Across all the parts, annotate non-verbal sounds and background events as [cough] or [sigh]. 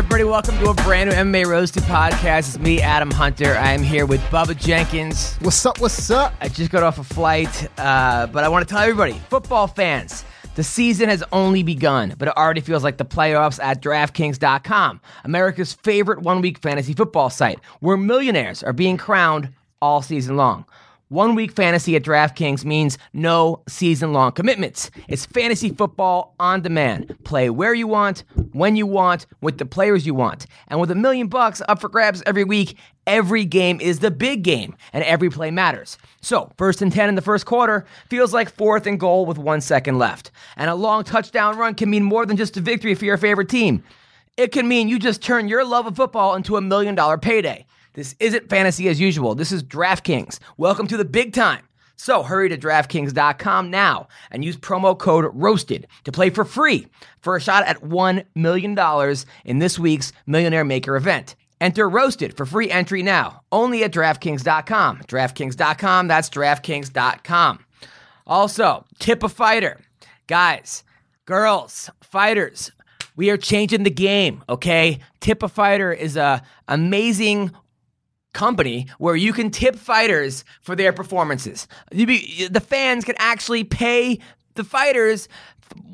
everybody. Welcome to a brand new MMA Roasted podcast. It's me, Adam Hunter. I am here with Bubba Jenkins. What's up? What's up? I just got off a flight, uh, but I want to tell everybody, football fans, the season has only begun, but it already feels like the playoffs at DraftKings.com, America's favorite one week fantasy football site, where millionaires are being crowned all season long. One week fantasy at DraftKings means no season long commitments. It's fantasy football on demand. Play where you want, when you want, with the players you want. And with a million bucks up for grabs every week, every game is the big game and every play matters. So, first and 10 in the first quarter feels like fourth and goal with one second left. And a long touchdown run can mean more than just a victory for your favorite team. It can mean you just turn your love of football into a million dollar payday. This isn't fantasy as usual. This is DraftKings. Welcome to the big time. So hurry to DraftKings.com now and use promo code ROASTED to play for free for a shot at $1 million in this week's Millionaire Maker event. Enter ROASTED for free entry now, only at DraftKings.com. DraftKings.com, that's DraftKings.com. Also, tip a fighter. Guys, girls, fighters, we are changing the game, okay? Tip a Fighter is a amazing company where you can tip fighters for their performances. Be, the fans can actually pay the fighters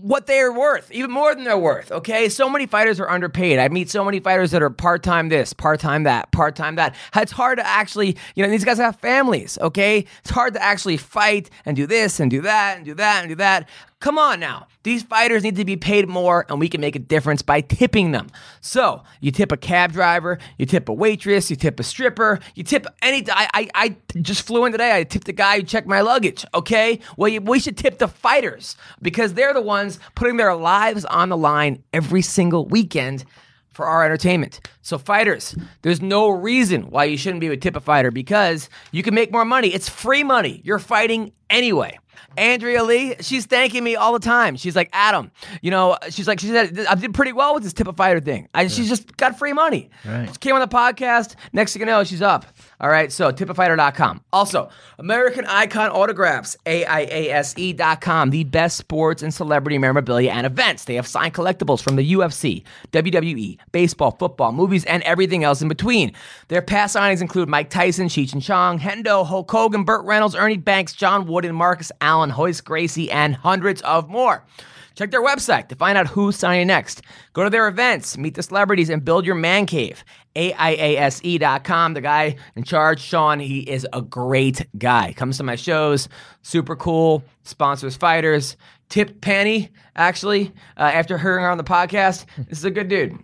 what they're worth, even more than they're worth. Okay, so many fighters are underpaid. I meet so many fighters that are part time this, part time that, part time that. It's hard to actually, you know, these guys have families. Okay, it's hard to actually fight and do this and do that and do that and do that. Come on now. These fighters need to be paid more, and we can make a difference by tipping them. So, you tip a cab driver, you tip a waitress, you tip a stripper, you tip any. I, I, I just flew in today. I tipped the guy who checked my luggage, okay? Well, you, we should tip the fighters because they're the ones putting their lives on the line every single weekend for our entertainment. So, fighters, there's no reason why you shouldn't be a Tip a Fighter because you can make more money. It's free money. You're fighting anyway. Andrea Lee, she's thanking me all the time. She's like, Adam, you know, she's like, she said, I did pretty well with this tip a fighter thing. I, She's just got free money. Right. She came on the podcast. Next thing you know, she's up. All right, so tipafighter.com. Also, American Icon Autographs, AIASE.com, the best sports and celebrity memorabilia and events. They have signed collectibles from the UFC, WWE, baseball, football, movies, and everything else in between. Their past signings include Mike Tyson, Cheech and Chong, Hendo, Hulk Hogan, Burt Reynolds, Ernie Banks, John Wooden, Marcus Allen, Royce Gracie, and hundreds of more. Check their website to find out who's signing next. Go to their events, meet the celebrities, and build your man cave. AIASE.com. The guy in charge, Sean, he is a great guy. Comes to my shows, super cool, sponsors fighters. Tip Penny, actually, uh, after hearing her on the podcast, this is a good dude.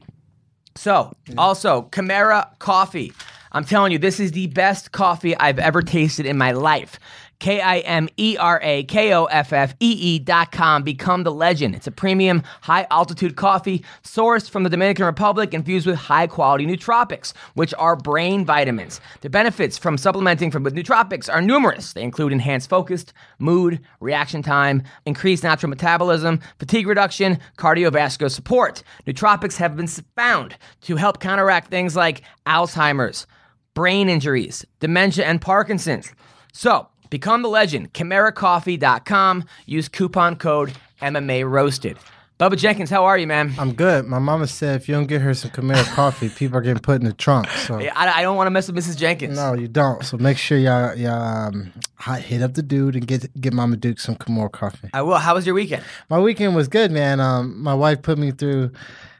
So, also, Kimera Koffee. I'm telling you, this is the best coffee I've ever tasted in my life. K I M E R A K O F F E E dot com. Become the legend. It's a premium, high altitude coffee sourced from the Dominican Republic, infused with high quality nootropics, which are brain vitamins. The benefits from supplementing from with nootropics are numerous. They include enhanced focus, mood, reaction time, increased natural metabolism, fatigue reduction, cardiovascular support. Nootropics have been found to help counteract things like Alzheimer's, brain injuries, dementia, and Parkinson's. So, become the legend. KimeraKoffee.com. Use coupon code MMA Roasted. Bubba Jenkins, how are you, man? I'm good. My mama said if you don't get her some Kimera Koffee, people are getting put in the trunk. So I, I don't want to mess with Mrs. Jenkins. no, you don't. So make sure y'all y'all um, hi- hit up the dude and get get Mama Duke some Kimera Koffee. I will. How was your weekend? My weekend was good, man. Um, my wife put me through,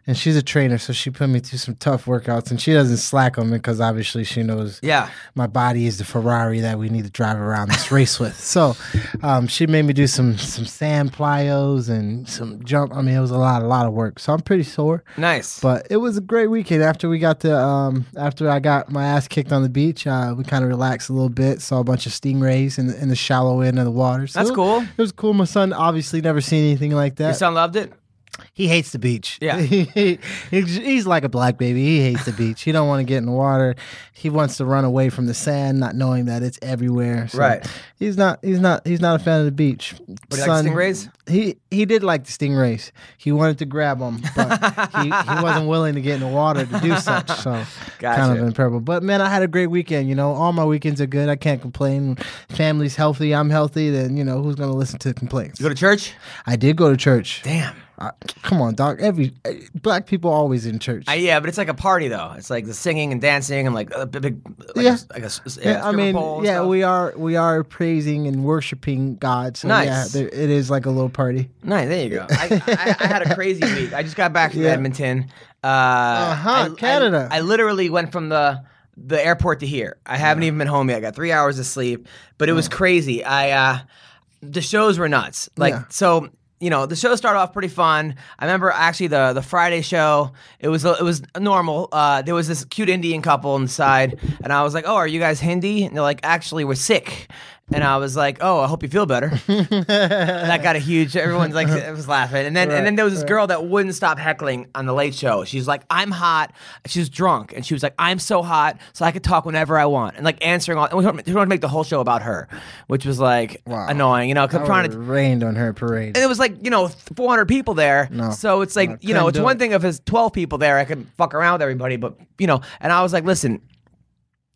and she's a trainer, so she put me through some tough workouts, and she doesn't slack on me because obviously she knows Yeah. my body is the Ferrari that we need to drive around this race with. [laughs] So um, she made me do some some sand plyos and some jump. I mean, it was a lot, a lot of work. So I'm pretty sore, Nice. but it was a great weekend. After we got the um, after I got my ass kicked on the beach, uh, we kind of relaxed a little bit. Saw a bunch of stingrays in the, in the shallow end of the water. So That's cool. It was cool. My son obviously never seen anything like that. Your son loved it? He hates the beach. [laughs] Yeah. he, he's, like a black baby. He hates the beach. He don't want to get in the water. He wants to run away from the sand, not knowing that it's everywhere. So Right. He's not. He's not. He's not a fan of the beach. But he likes stingrays? He he did like the stingrays. He wanted to grab them, but [laughs] he, he wasn't willing to get in the water to do such. So Gotcha. kind of improbable. But man, I had a great weekend. You know, all my weekends are good. I can't complain. Family's healthy. I'm healthy. Then you know who's gonna listen to complaints? You go to church? I did go to church. Damn. Uh, come on, dog. Every uh, black people always in church. I, yeah, but it's like a party though. It's like the singing and dancing and like a big, big like Yeah. a, like a s- s- yeah, I mean, yeah, stuff. we are we are praising and worshiping God. So yeah, Nice. there, it is like a little party. Nice, there you go. I, [laughs] I, I had a crazy week. I just got back from Yeah. Edmonton. Uh, uh Canada. I, literally went from the the airport to here. I haven't even been home yet. I got three hours of sleep, but it was crazy. I uh, the shows were nuts. Like Yeah. so. You know, the show started off pretty fun. I remember actually the the Friday show. It was it was normal. Uh, there was this cute Indian couple inside, and I was like, "Oh, are you guys Hindi?" And they're like, "Actually, we're sick." And I was like, "Oh, I hope you feel better." [laughs] And that got a huge. Everyone's like, [laughs] was laughing, and then and then there was this girl that wouldn't stop heckling on the Late Show. She's like, "I'm hot." She was drunk, and she was like, "I'm so hot, so I could talk whenever I want," and like answering all. And we wanted to make the whole show about her, which was like Wow. annoying, you know. 'cause trying to. rained on her parade. And it was like you know 400 people there, No. so it's like No, you know it's one it. thing if it's 12 people there, I could fuck around with everybody, but you know. And I was like, listen,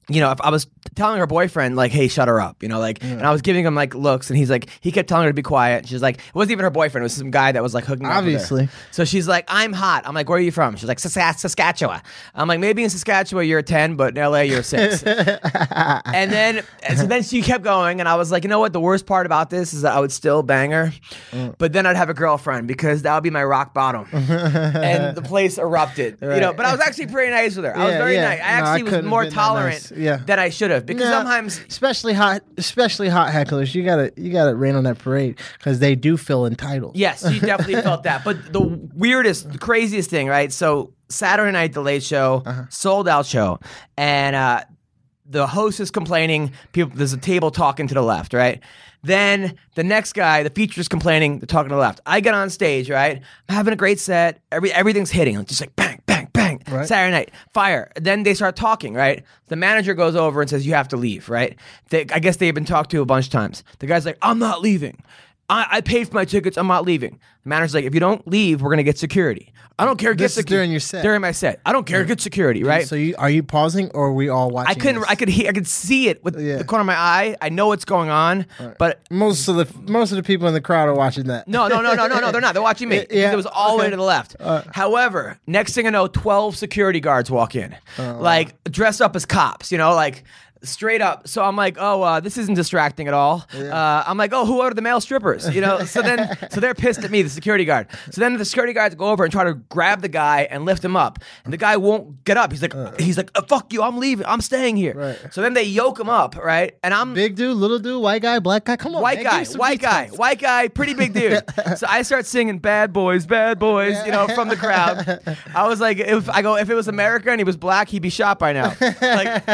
you know, if I was telling her boyfriend like, "Hey, shut her up," you know, like, mm. and I was giving him like looks, and he's like, he kept telling her to be quiet. She's like, it wasn't even her boyfriend; it was some guy that was like hooking up with her. Obviously. So she's like, "I'm hot." I'm like, "Where are you from?" She's like, "Saskatchewan." I'm like, "Maybe in Saskatchewan you're a ten, but in LA you're a six. [laughs] and then, so then she kept going, and I was like, you know what? The worst part about this is that I would still bang her, mm. but then I'd have a girlfriend because that would be my rock bottom, [laughs] and the place erupted. You know, but I was actually pretty nice with her. I was very yeah. nice. I No, I actually was more tolerant nice. Yeah. that I should have because No, sometimes. especially hot, especially hot hecklers, you gotta you gotta rain on that parade because they do feel entitled. Yes, you definitely felt that. But the weirdest, the craziest thing, right? So Saturday night, the late show, Uh-huh. sold out show, and uh, the host is complaining. People, there's a table talking to the left, right? Then the next guy, the feature is complaining. They're talking to the left. I get on stage, right? I'm having a great set. Every everything's hitting, I'm just like bang, bang. Right. Saturday night, fire. Then they start talking, right? The manager goes over and says, "You have to leave," right? They, I guess they've been talked to a bunch of times. The guy's like, "I'm not leaving." I, I paid for my tickets. I'm not leaving. The manager's like, if you don't leave, we're gonna get security. I don't care. Get This is secu- during your set. During my set, I don't care. Get security, right? So you are you pausing or are we all watching? I couldn't. this? I could hear. I could see it with Yeah. the corner of my eye. I know what's going on, but Most of the most of the people in the crowd are watching that. no, no, no, no, no, no. They're not. They're watching me. [laughs] Yeah, It was all the way okay. To the left. However, next thing I know, twelve security guards walk in, Oh, like dressed up as cops. You know, like. Straight up, so I'm like, oh, uh, this isn't distracting at all. Uh, I'm like, oh, who are the male strippers? You know, so then, [laughs] so they're pissed at me, the security guard. So then the security guards go over and try to grab the guy and lift him up, and the guy won't get up. He's like, he's like, "Uh, fuck you, I'm leaving, I'm staying here. Right. So then they yoke him up, right? And I'm Big dude, little dude, white guy, black guy. Come on, white man, guy, give me some white guy, white guy, pretty big dude. [laughs] so I start singing "Bad Boys, Bad Boys," you know, from the crowd. [laughs] I was like, if I go, if it was America and he was black, he'd be shot by now. Like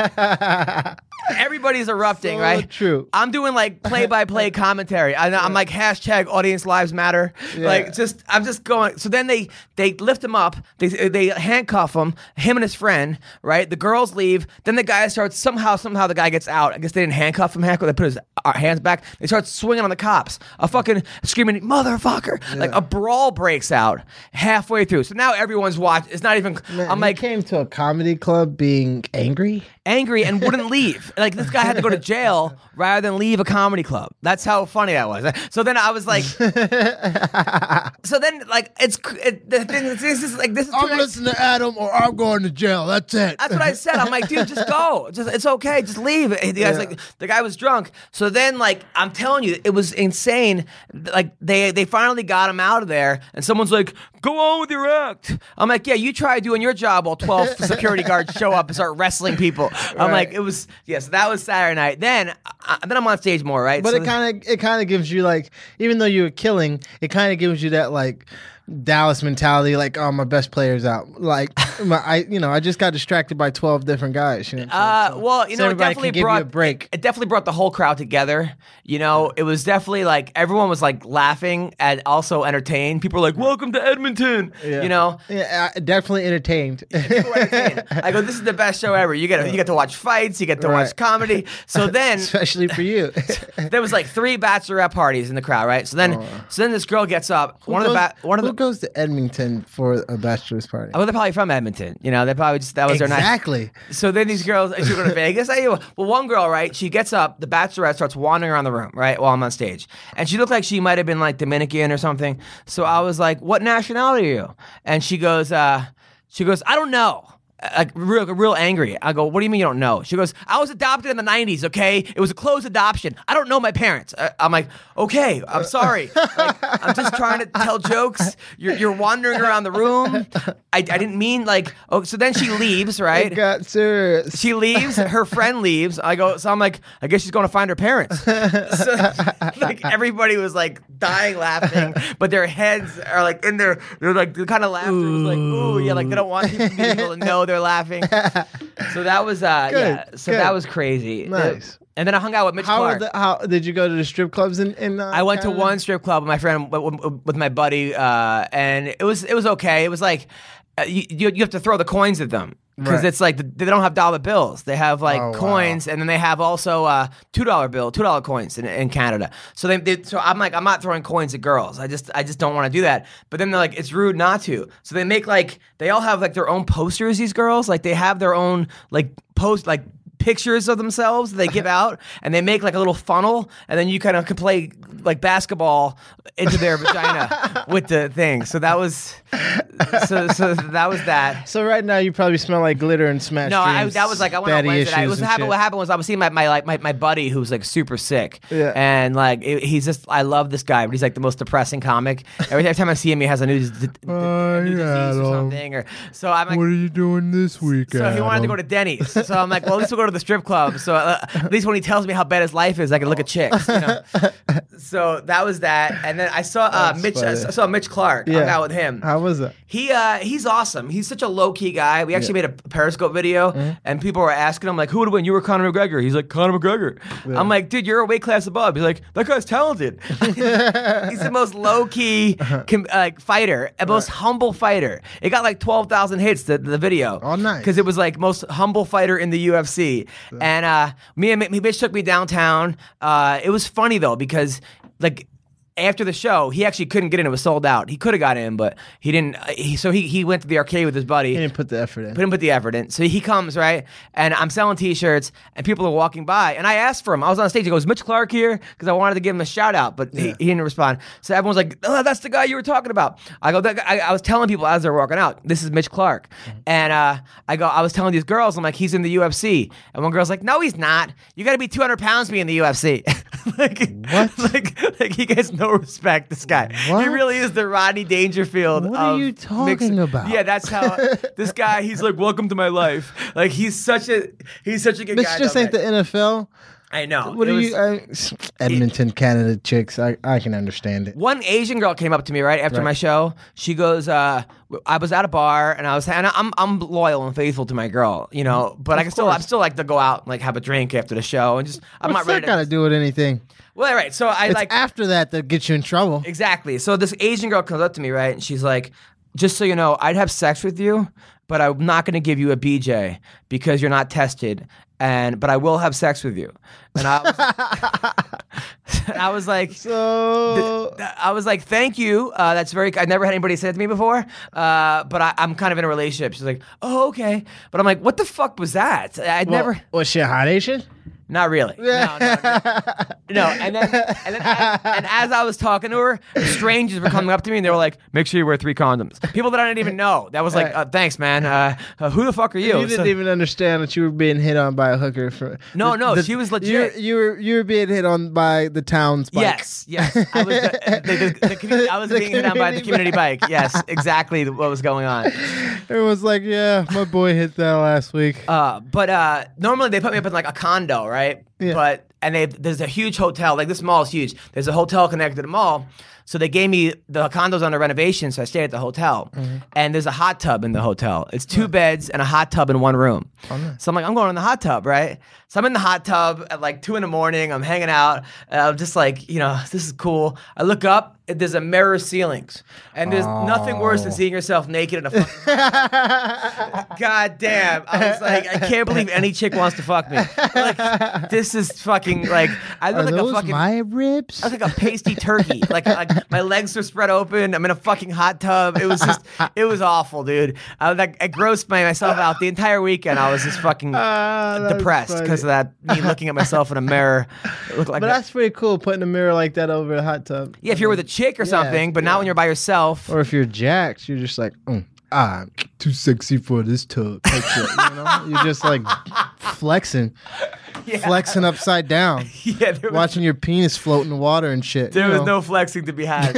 that everybody's erupting, So right? true. I'm doing like play-by-play [laughs] commentary. I, I'm like hashtag Audience Lives Matter. Like just, I'm just going. So then they they lift him up. They they handcuff him, him and his friend. Right. The girls leave. Then the guy starts somehow somehow the guy gets out. I guess they didn't handcuff him. Handcuff. They put his uh, hands back. They start swinging on the cops. A fucking screaming motherfucker. Like a brawl breaks out halfway through. So now everyone's watching. It's not even. Man, I'm like came to a comedy club being angry. angry and wouldn't [laughs] leave. Like this guy had to go to jail [laughs] rather than leave a comedy club. That's how funny that was. So then I was like, [laughs] so then like it's it, the thing. is, This is like this is. too listening to Adam, or I'm going to jail. That's it. That's what I said. I'm like, dude, just go. [laughs] Just it's okay. Just leave. And the guy's Yeah. like, the guy was drunk. So then, like, I'm telling you, it was insane. Like they they finally got him out of there, and someone's like, go on with your act. I'm like, yeah, you try doing your job while 12 [laughs] security guards show up and start wrestling people. I'm Right. like, it was yes, that was Saturday night. Then uh, then I'm on stage more, right? But So it kind of it kind of gives you like even though you were killing, it kind of gives you that like Dallas mentality, like oh my best player's out. Like [laughs] my, I you know I just got distracted by twelve different guys. You know, Uh. So- well, you so know, it definitely brought you a break. It definitely brought the whole crowd together. You know, it was definitely like everyone was like laughing and also entertained. People were like, "Welcome to Edmonton." You know, yeah, I- definitely entertained. Entertained. I go, "This is the best show ever." You get you get to watch fights, you get to watch comedy. So [laughs] then, Especially for you. [laughs] there was like three bachelorette parties in the crowd, right? So then, so then this girl gets up. one of the ba- one of who goes to Edmonton for a bachelor's party? well, they're probably from Edmonton. You know, they probably just that was their night. exactly. So then these girls, she go to Vegas. I, well, one girl, right? She gets up. The bachelorette starts wandering around the room, right, while I'm on stage, and she looked like she might have been like Dominican or something. So I was like, "What nationality are you?" And she goes, uh, "She goes, I don't know." Like real, real angry. I go, "What do you mean you don't know?" She goes, "I was adopted in the '90s. Okay, it was a closed adoption. I don't know my parents." I- I'm like, "Okay, I'm sorry. Like, I'm just trying to tell jokes. You're, you're wandering around the room. I, I didn't mean like." Oh, so then she leaves, right? It got serious. She leaves. Her friend leaves. I go. So I'm like, I guess she's going to find her parents. [laughs] so, like everybody was like dying laughing, but their heads are like in their. They're like the kind of laughter was like, ooh, yeah, like they don't want people to know they're laughing. [laughs] So that was, uh, Good, yeah. So good. that was crazy. Nice. And then I hung out with Mitch how, Clark. the, how did you go to the strip clubs in? in uh, I went to one strip club with my friend with, my buddy, uh, and it was it was okay. It was like uh, you you have to throw the coins at them because Right. it's like they don't have dollar bills. They have like Oh, wow. coins, and then they have also uh, two dollar bill, two dollar coins in, in Canada. So they, they so I'm like I'm not throwing coins at girls. I just I just don't want to do that. But then they're like it's rude not to. So they make like they all have like their own posters. These girls like they have their own like post like pictures of themselves that they give [laughs] out and they make like a little funnel and then you kind of can play like basketball into their vagina [laughs] with the thing so that was so so that was that So right now you probably smell like glitter and smash. no, I, that was like I went on Wednesday. night. It was and happened. shit. What happened was I was seeing my my like my, my buddy who's like super sick, Yeah. and like it- he's just I love this guy, but he's like the most depressing comic. Every, time I see him, he has a new, d- d- Oh, [laughs] a new yeah, disease or something, or so I'm like. What are you doing this weekend? So he wanted to go to Denny's. So I'm like, well, at least we'll go to the strip club. So uh, at least when he tells me how bad his life is, I can look at chicks. You know? [laughs] so that was that. And then I saw uh, Mitch. I saw Mitch Clark. Hung out with him. How was it? He uh he's awesome. He's such a low key guy. We actually made a Periscope video, Mm-hmm. and people were asking him like, "Who would win? You or Conor McGregor?" He's like, "Conor McGregor." I'm like, "Dude, you're a weight class above." He's like, "That guy's talented." [laughs] he's the most low key com- like fighter, a most humble fighter. It got like twelve thousand hits the the video. Oh, nice. Because it was like most humble fighter in the UFC, and uh, me and me, Mitch took me downtown. Uh, it was funny though because like after the show, he actually couldn't get in. It was sold out. He could have got in, but he didn't. uh, He, so he, he went to the arcade with his buddy. He didn't put the effort in. Put him put the effort in. So he comes right, and I'm selling T-shirts, and people are walking by, and I asked for him. I was on stage. He goes, "Mitch Clark here," because I wanted to give him a shout out, but he, he didn't respond. So everyone's like, "Oh, that's the guy you were talking about." I go, that guy, I, I was telling people as they're walking out, "This is Mitch Clark," and uh, I go, I was telling these girls, I'm like, "He's in the UFC," and one girl's like, "No, he's not. You got to be 200 pounds to be in the UFC." [laughs] like What? [laughs] Like, like he gets no respect. This guy, he really is the Rodney Dangerfield. What are you talking about? Yeah, that's how [laughs] this guy. He's like, "Welcome to my life." Like he's such a he's such a good This guy. just ain't the. NFL. I know. What It are was- you? I, Edmonton, Canada chicks. I, I can understand it. One Asian girl came up to me right after Right. my show. She goes, uh, "I was at a bar and I was, and I'm I'm loyal and faithful to my girl, you know, but I can still. I'm still like to go out and like have a drink after the show and just I'm What's not ready that got to to. do with anything? Well, right. So I It's like after that that gets you in trouble. Exactly. So this Asian girl comes up to me, right? And she's like, just so you know, I'd have sex with you, but I'm not going to give you a BJ because you're not tested. And but I will have sex with you. And I was, [laughs] I was like, So I was like, thank you. Uh, that's very. I never had anybody say that to me before. Uh, but I, I'm kind of in a relationship. She's like, oh okay. But I'm like, what the fuck was that? I'd well, never. Was she a hot Asian? Not really. No, no, no. [laughs] No, and then and then as, and as I was talking to her, strangers were coming up to me and they were like, "Make sure you wear three condoms." People that I didn't even know. That was like, uh, "Thanks, man. Uh, uh, who the fuck are you?" You didn't So- even understand that you were being hit on by a hooker. For No, the- no, the- she was You, legit. you were you were being hit on by the town's bike. Yes, yes. I was the, [laughs] the, the, the, commu- I was The being hit on by the community community bike. Yes, [laughs] exactly what was going on. Everyone's like, yeah, my boy hit that last week. Uh, but uh, normally they put me up in like a condo, right? Yeah. But and they there's a huge hotel. Like this mall is huge. There's a hotel connected to the mall. So they gave me the condos under renovation, so I stayed at the hotel. Mm-hmm. And there's a hot tub in the hotel. It's two beds and a hot tub in one room. Oh, So I'm like, I'm going in the hot tub, right? So I'm in the hot tub at like two in the morning. I'm hanging out. And I'm just like, you know, this is cool. I look up. and There's a mirror ceilings, and there's nothing worse Oh. than seeing yourself naked in a. fucking [laughs] God damn! I was like, I can't believe any chick wants to fuck me. Like, this is fucking like I Are look like those a fucking. my ribs? I was like a pasty turkey. Like, like my legs are spread open. I'm in a fucking hot tub. It was just, it was awful, dude. I was like, I grossed myself out the entire weekend. I was just fucking ah, that's depressed funny. Because of that. Me looking at myself in a mirror. [laughs] It looked like But a- that's pretty cool, putting a mirror like that over a hot tub. yeah, if you're with a chick or something, but not when you're by yourself. Or if you're jacked, you're just like, mm, ah, too sexy for this tub. shit, you know? You're just like flexing, [laughs] flexing upside down, [laughs] yeah, was, watching your penis float in the water and shit. there was know? no flexing to be had.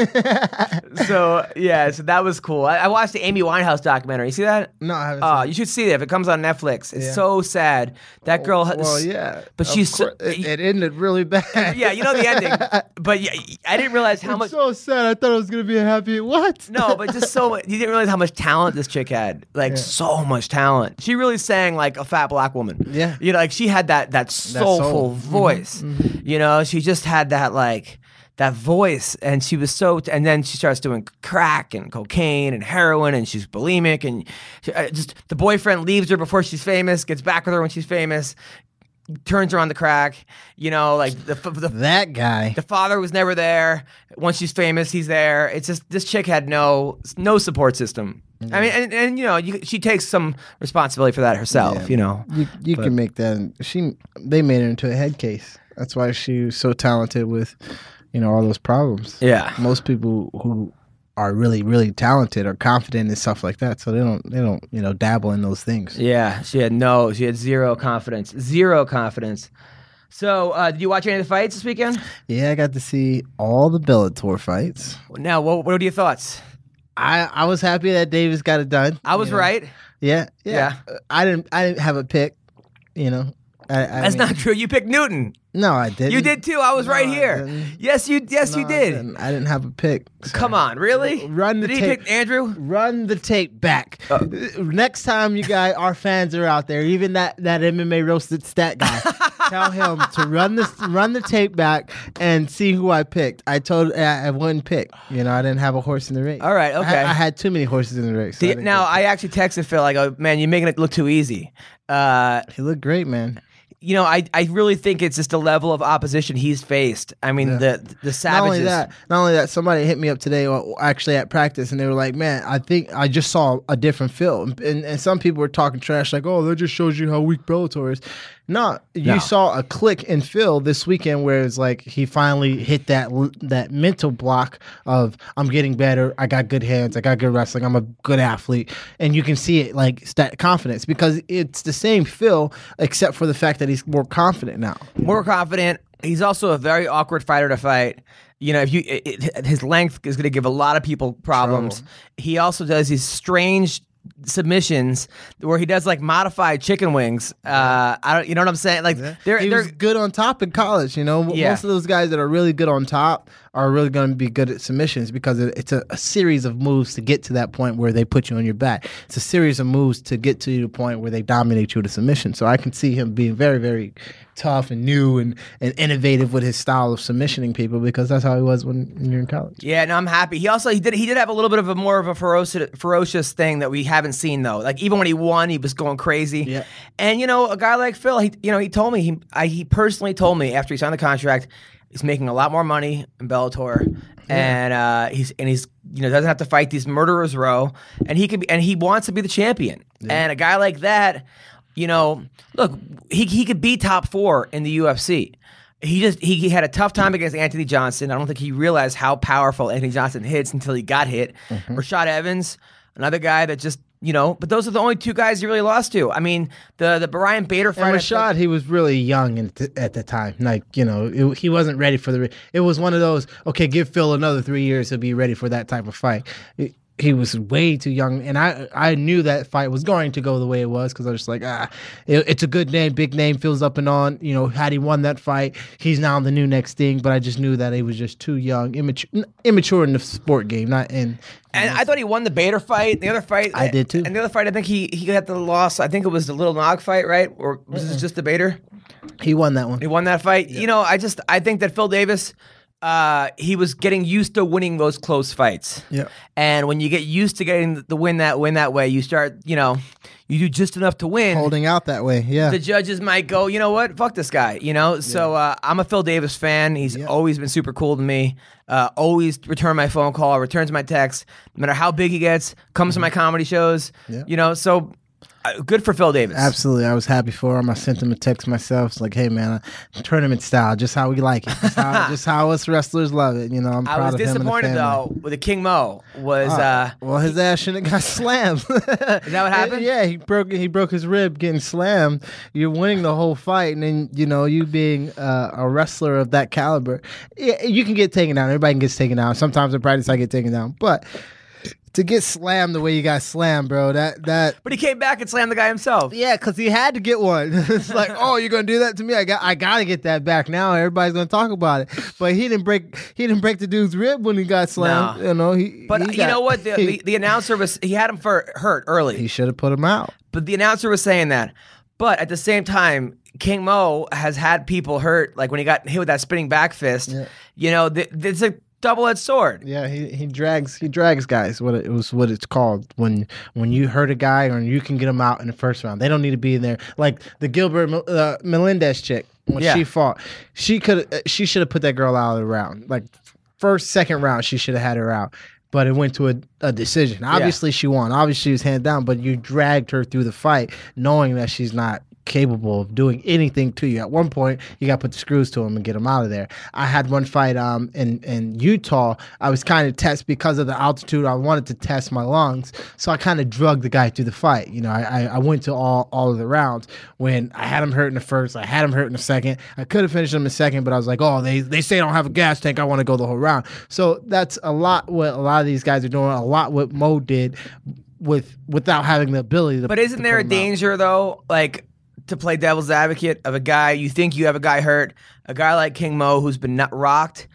[laughs] so yeah, so that was cool. I, I watched the Amy Winehouse documentary. You see that? No, I haven't. Oh, you should see it if it comes on Netflix. It's Yeah. so sad. That girl. has- Well, yeah, but she's so- it, it ended really bad. yeah, you know the ending. But yeah, I didn't realize how It's much. so sad. I thought it was gonna be a happy. What? No, but just so much. You didn't realize how much talent this chick had. Like so much talent. She really sang like a fat black woman. Yeah. You know, like she had that that soulful soul. voice. You know, she just had that like that voice and she was so and then she starts doing crack and cocaine and heroin and she's bulimic and she, uh, just the boyfriend leaves her before she's famous gets back with her when she's famous turns her on the crack you know like the the, That guy. the father was never there. Once she's famous, he's there. It's just this chick had no no support system. I mean, and, and you know, you, she takes some responsibility for that herself. Yeah. You know, You, you can make that. She they made her into a head case. That's why she was so talented with, you know, all those problems. yeah, Most people who are really really talented are confident and stuff like that, so they don't they don't you know dabble in those things. yeah. She had no, she had zero confidence, zero confidence. So, uh, did you watch any of the fights this weekend? Yeah, I got to see all the Bellator fights. Now, what, what are your thoughts? I I was happy that Davis got it done. I was you know. right. Yeah, yeah. I didn't I didn't have a pick. You know, I, I That's mean- not true. You picked Newton. No, I didn't. You did too. I was No, right I here. didn't. Yes, you. Yes, No, you I did. didn't. I didn't have a pick. so- Come on, really? Run the Did he tape. pick Andrew? Run the tape back. Uh. Next time you guys, our fans are out there, even that that MMA roasted stat guy, [laughs] tell him to run the run the tape back and see who I picked. I told I, I wouldn't pick. You know, I didn't have a horse in the race. All right, okay. I had too many horses in the race. so I now. I actually texted Phil. I go, man, you're making it look too easy. Uh, he looked great, man. You know, I I really think it's just the level of opposition he's faced. I mean, the the savages. Not only that, not only that, somebody hit me up today, or actually at practice, and they were like, "Man, I think I just saw a different film." And, and some people were talking trash, like, "Oh, that just shows you how weak Bellator is." No, you No. saw a click in Phil this weekend where it's like he finally hit that that mental block of I'm getting better. I got good hands. I got good wrestling. I'm a good athlete, and you can see it like that confidence because it's the same Phil except for the fact that he's more confident now. more confident. He's also a very awkward fighter to fight. You know, if you it, it- his length is going to give a lot of people problems. He also does these strange submissions where he does like modified chicken wings. Uh, I don't, you know what I'm saying? Like they're he they're good on top in college. You know, Yeah. most of those guys that are really good on top are really going to be good at submissions because it's a, a series of moves to get to that point where they put you on your back. It's a series of moves to get to the point where they dominate you with a submission. So I can see him being very, very tough and new and, and innovative with his style of submissioning people because that's how he was when, you're in college. Yeah, no, I'm happy. He also he did he did have a little bit of a more of a ferocious ferocious thing that we haven't seen though. Like even when he won, he was going crazy. Yeah. And you know, a guy like Phil, he you know he told me he I, he personally told me after he signed the contract, he's making a lot more money in Bellator, and uh, he's and he's you know doesn't have to fight these murderers row, and he could be and he wants to be the champion. And a guy like that, you know, look, he he could be top four in the UFC he just he, he had a tough time against Anthony Johnson. I don't think he realized how powerful Anthony Johnson hits until he got hit. Rashad Evans, another guy that just you know, but those are the only two guys he really lost to. I mean, the the Ryan Bader fight. And Rashad, he was really young at the time. Like, you know, it, he wasn't ready for the. It was one of those, okay, give Phil another three years, he'll be ready for that type of fight. It- he was way too young, and I I knew that fight was going to go the way it was because I was just like, ah, it, it's a good name, big name, feels up and on. You know, had he won that fight, he's now the new next thing. But I just knew that he was just too young, immature, immature in the sport game, not in. And I thought he won the Bader fight. The other fight, I did too. And the other fight, I think he he got the loss. I think it was the Little Nog fight, right? Or was it just the Bader? He won that one. He won that fight. You know, I just I think that Phil Davis, uh, he was getting used to winning those close fights. Yeah. And when you get used to getting the win that win that way, you start, you know, you do just enough to win. Holding out that way, yeah. The judges might go, you know what, fuck this guy, you know. So uh, I'm a Phil Davis fan. He's always been super cool to me. Uh, always return my phone call, returns my text, no matter how big he gets. Comes to my comedy shows, Yeah. you know. So good for Phil Davis. Absolutely, I was happy for him. I sent him a text myself. It's like, hey man, uh, tournament style, just how we like it, just how, [laughs] just how us wrestlers love it. You know, I'm I proud was of him and the disappointed though with the King Mo was uh, well, his ass shouldn't have got [laughs] slammed. Is that what happened? [laughs] Yeah, he broke he broke his rib getting slammed. You're winning the whole fight, and then you know you being uh, a wrestler of that caliber, yeah, you can get taken down. Everybody gets taken down. Sometimes in practice I get taken down, but to get slammed the way you got slammed, bro, that that but he came back and slammed the guy himself. yeah, because he had to get one. [laughs] it's like, [laughs] oh, you're gonna do that to me? I got, I gotta get that back now. Everybody's gonna talk about it. But he didn't break, he didn't break the dude's rib when he got slammed. No. You know, he. But he you got- know what? The, the, [laughs] the announcer was he had him for hurt early. he should have put him out. But the announcer was saying that. But at the same time, King Mo has had people hurt, like when he got hit with that spinning back fist. Yeah. You know, th- it's a double edged sword. Yeah, he, he drags he drags guys. What it, was what it's called when when you hurt a guy or you can get him out in the first round. They don't need to be in there. Like the Gilbert uh, Melendez chick when Yeah. she fought, she could she should have put that girl out of the round. Like first second round, she should have had her out. But it went to a, a decision. Obviously, she won. Obviously, she was hand down. But you dragged her through the fight, knowing that she's not capable of doing anything to you. At one point, you got to put the screws to him and get him out of there. I had one fight um in in Utah. I was kind of test because of the altitude. I wanted to test my lungs, so I kind of drugged the guy through the fight. You know, I, I I went to all all of the rounds when I had him hurt in the first. I had him hurt in the second. I could have finished him in the second, but I was like, oh, they they say I don't have a gas tank. I want to go the whole round. So that's a lot what a lot of these guys are doing. A lot what Mo did with without having the ability to. But isn't to there a him out. danger though, like to play devil's advocate of a guy you think you have a guy hurt, a guy like King Mo who's been rocked.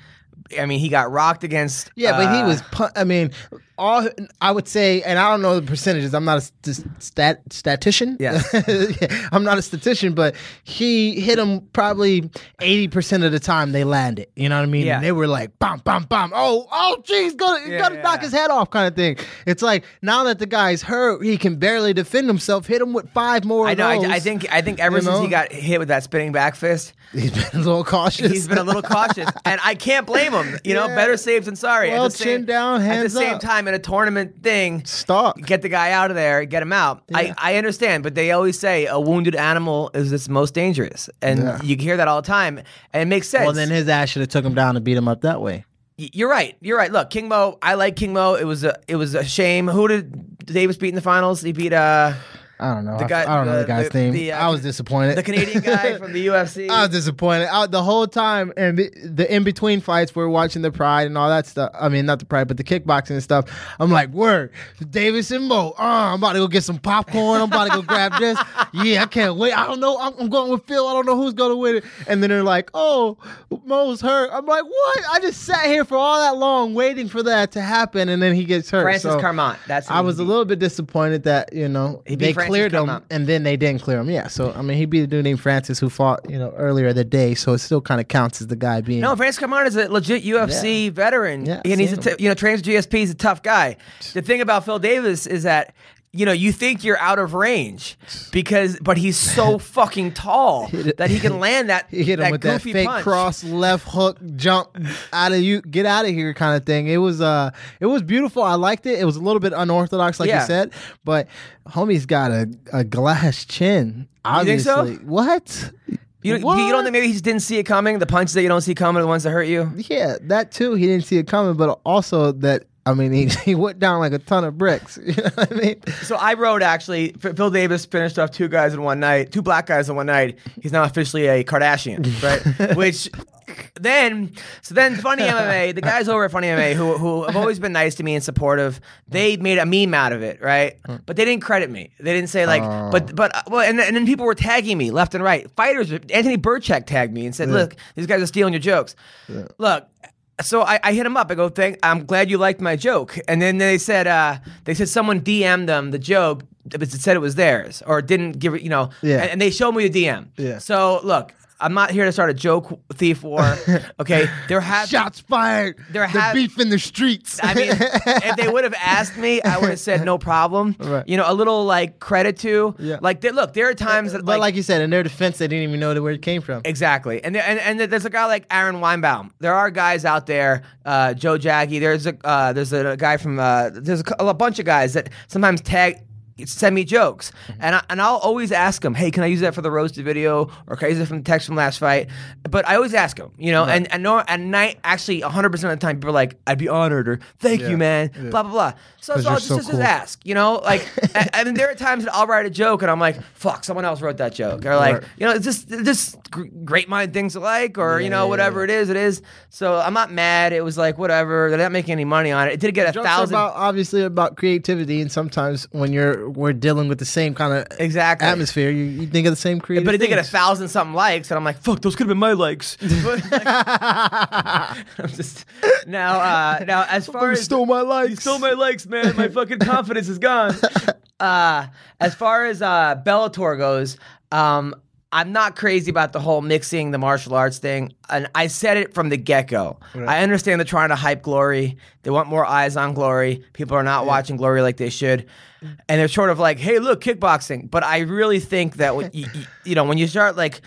I mean, he got rocked against. Yeah, but he uh, was. Pu- I mean, all I would say, and I don't know the percentages. I'm not a st- stat statistician. Yeah, [laughs] I'm not a statistician, but he hit him probably eighty percent of the time they landed. You know what I mean? Yeah. And they were like, bam, bam, bam. Oh, oh, geez, gonna Yeah, gonna yeah, knock yeah. his head off, kind of thing. It's like now that the guy's hurt, he can barely defend himself. Hit him with five more. I know. I. I think. I think ever you since he got hit with that spinning back fist, he's been a little cautious. he's been a little cautious, and I can't blame him. You know, [laughs] better safe than sorry. Well, at the same, chin down, At the same up. time, in a tournament thing, Stop. get the guy out of there, get him out. I, I understand, but they always say a wounded animal is its most dangerous, and Yeah. you hear that all the time, and it makes sense. Well, then his ass should have took him down and beat him up that way. Y- You're right. You're right. Look, King Mo. I like King Mo. It was a it was a shame. Who did Davis beat in the finals? He beat uh I don't know. The I- guy- I, don't know the, the- guy's the- name. the, uh, I was disappointed. the Canadian guy [laughs] from the UFC. I was disappointed. I, the whole time, and the, the in between fights, we're watching the Pride and all that stuff. I mean, not the Pride, but the kickboxing and stuff. I'm like, word, Davis and Mo. Uh, I'm about to go get some popcorn. I'm about to go grab this. [laughs] Yeah, I can't wait. I don't know. I'm, I'm going with Phil. I don't know who's going to win it. And then they're like, oh, Mo's hurt. I'm like, what? I just sat here for all that long waiting for that to happen, and then he gets hurt. Francis So- Carmont. That's I was a little bit disappointed that you know they cleared him Carmont. and then they didn't clear him. Yeah, so I mean he beat a dude named Francis who fought you know earlier the day, so it still kind of counts as the guy being. No, Francis Carmont is a legit UFC veteran, Yeah, and he's a t- you know trains GSP. He's a tough guy. The thing about Phil Davis is that you know you think you're out of range because, but he's so [laughs] fucking tall that he can [laughs] land that he hit him that with that goofy fake punch. cross left hook jump out of you get out of here kind of thing. It was uh it was beautiful. I liked it. It was a little bit unorthodox like Yeah. you said, but homie's got a, a glass chin. Think so? Obviously. What? You, don't- What? you don't think maybe he just didn't see it coming? The punches that you don't see coming are the ones that hurt you. Yeah, that too. He didn't see it coming, but also that I mean he, [laughs] he went down like a ton of bricks. [laughs] You know what I mean? So I wrote actually. Phil Davis finished off two guys in one night, two black guys in one night. He's now officially a Kardashian, right? [laughs] Which then so then funny MMA, the guys over at Funny MMA who who have always been nice to me and supportive, they made a meme out of it, right? But they didn't credit me. They didn't say like, Oh. but but uh, well, and, and then people were tagging me left and right. Fighters, Anthony Birchak tagged me and said, "Look, these guys are stealing your jokes." Look. So I, I hit him up. I go, "Thank. I'm glad you liked my joke." And then they said, uh, "They said someone DM'd them the joke, but it said it was theirs, or didn't give it. You know, Yeah. and, and they showed me the DM. Yeah. So look, I'm not here to start a joke thief war. [laughs] Okay, there have Shots fired. There the have- beef in the streets. I mean, [laughs] if they would have asked me, I would have said no problem. Right. You know, a little like credit to. Yeah. Like, they, look, there are times that but like, you said, in their defense, they didn't even know where it came from. Exactly, and, there, and and there's a guy like Aaron Weinbaum. There are guys out there, uh, Joe Jaggy. There's a uh, there's a, guy from uh, there's a, a bunch of guys that sometimes tag send me jokes, mm-hmm. and I, and I'll always ask them, hey, can I use that for the roasted video, or can I use it from the text from last fight? But I always ask them, you know, and and no, at night actually 100 percent of the time people are like, I'd be honored, or thank Yeah, you, man, yeah. blah blah blah. So, so I'll just, so just, cool. ask, you know, like, [laughs] and, and there are times that I'll write a joke and I'm like, fuck, someone else wrote that joke, or like, Right. you know, it's just just great mind things alike, or you know, yeah, whatever yeah. it is, it is. So I'm not mad. It was like whatever. They're not making any money on it. It did get a Jokes thousand. about obviously about creativity, and sometimes when you're we're dealing with the same kind of Exactly. atmosphere, you, you think of the same creative. but it did get a thousand something likes, and I'm like, fuck, those could have been my likes. But, [laughs] like, [laughs] I'm just now. Uh, now, as far as stole my likes. You stole my likes, man. My fucking confidence is gone. [laughs] Uh, as far as uh, Bellator goes, um, I'm not crazy about the whole mixing the martial arts thing. And I said it from the get go. I understand they're trying to hype Glory. They want more eyes on Glory. People are not watching Glory like they should. And they're sort of like, hey, look, kickboxing. But I really think that, when you, you, you know, when you start like,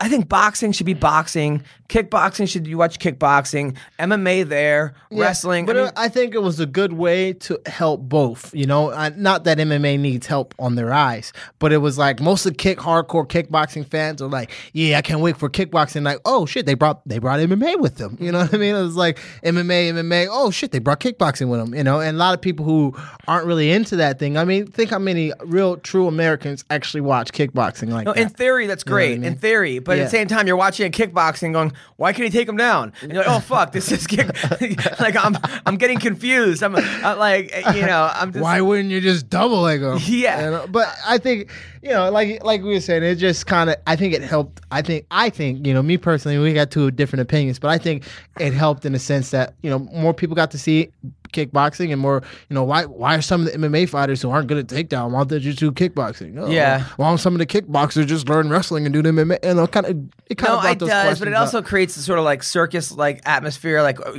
I think boxing should be boxing. Kickboxing should you watch kickboxing. MMA there, Yeah, wrestling. But I mean, I think it was a good way to help both. You know, not that MMA needs help on their eyes, but it was like most of the kick hardcore kickboxing fans are like, yeah, I can't wait for kickboxing. Like, oh shit, they brought they brought MMA with them. You know what I mean? It was like MMA, MMA. Oh shit, they brought kickboxing with them. You know, and a lot of people who aren't really into that thing. I mean, think how many real true Americans actually watch kickboxing like No, that. in theory, that's know I great. In theory, but at the same time, you're watching a kickboxing, going, "Why can't he take him down?" And you're like, "Oh fuck, this is kick." [laughs] like I'm, I'm getting confused. I'm, I'm like, you know, I'm just. Why wouldn't you just double leg them? [laughs] Yeah. You know, But I think, you know, like like we were saying, it just kind of. I think it helped. I think I think you know me personally, we got two different opinions, but I think it helped in the sense that you know more people got to see kickboxing and more. You know, why why are some of the MMA fighters who aren't good at takedown why don't they just do kickboxing? Oh, Yeah. Why don't some of the kickboxers just learn wrestling and do the MMA? You know, kind of it kind No, of brought it those does, but it up. also creates a sort of like circus like atmosphere. Like, uh,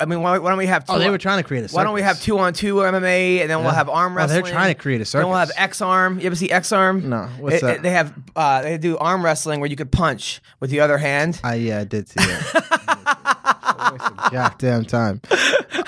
I mean, why, why don't we have? Two Oh, they on- were trying to create a Why don't we have two on two MMA, and then we'll have arm Oh, they're trying to create a circus. Then we'll have. X arm. You ever see X arm? No, what's that? They have uh, they do arm wrestling where you could punch with the other hand. I yeah, I did see that. [laughs] Goddamn time.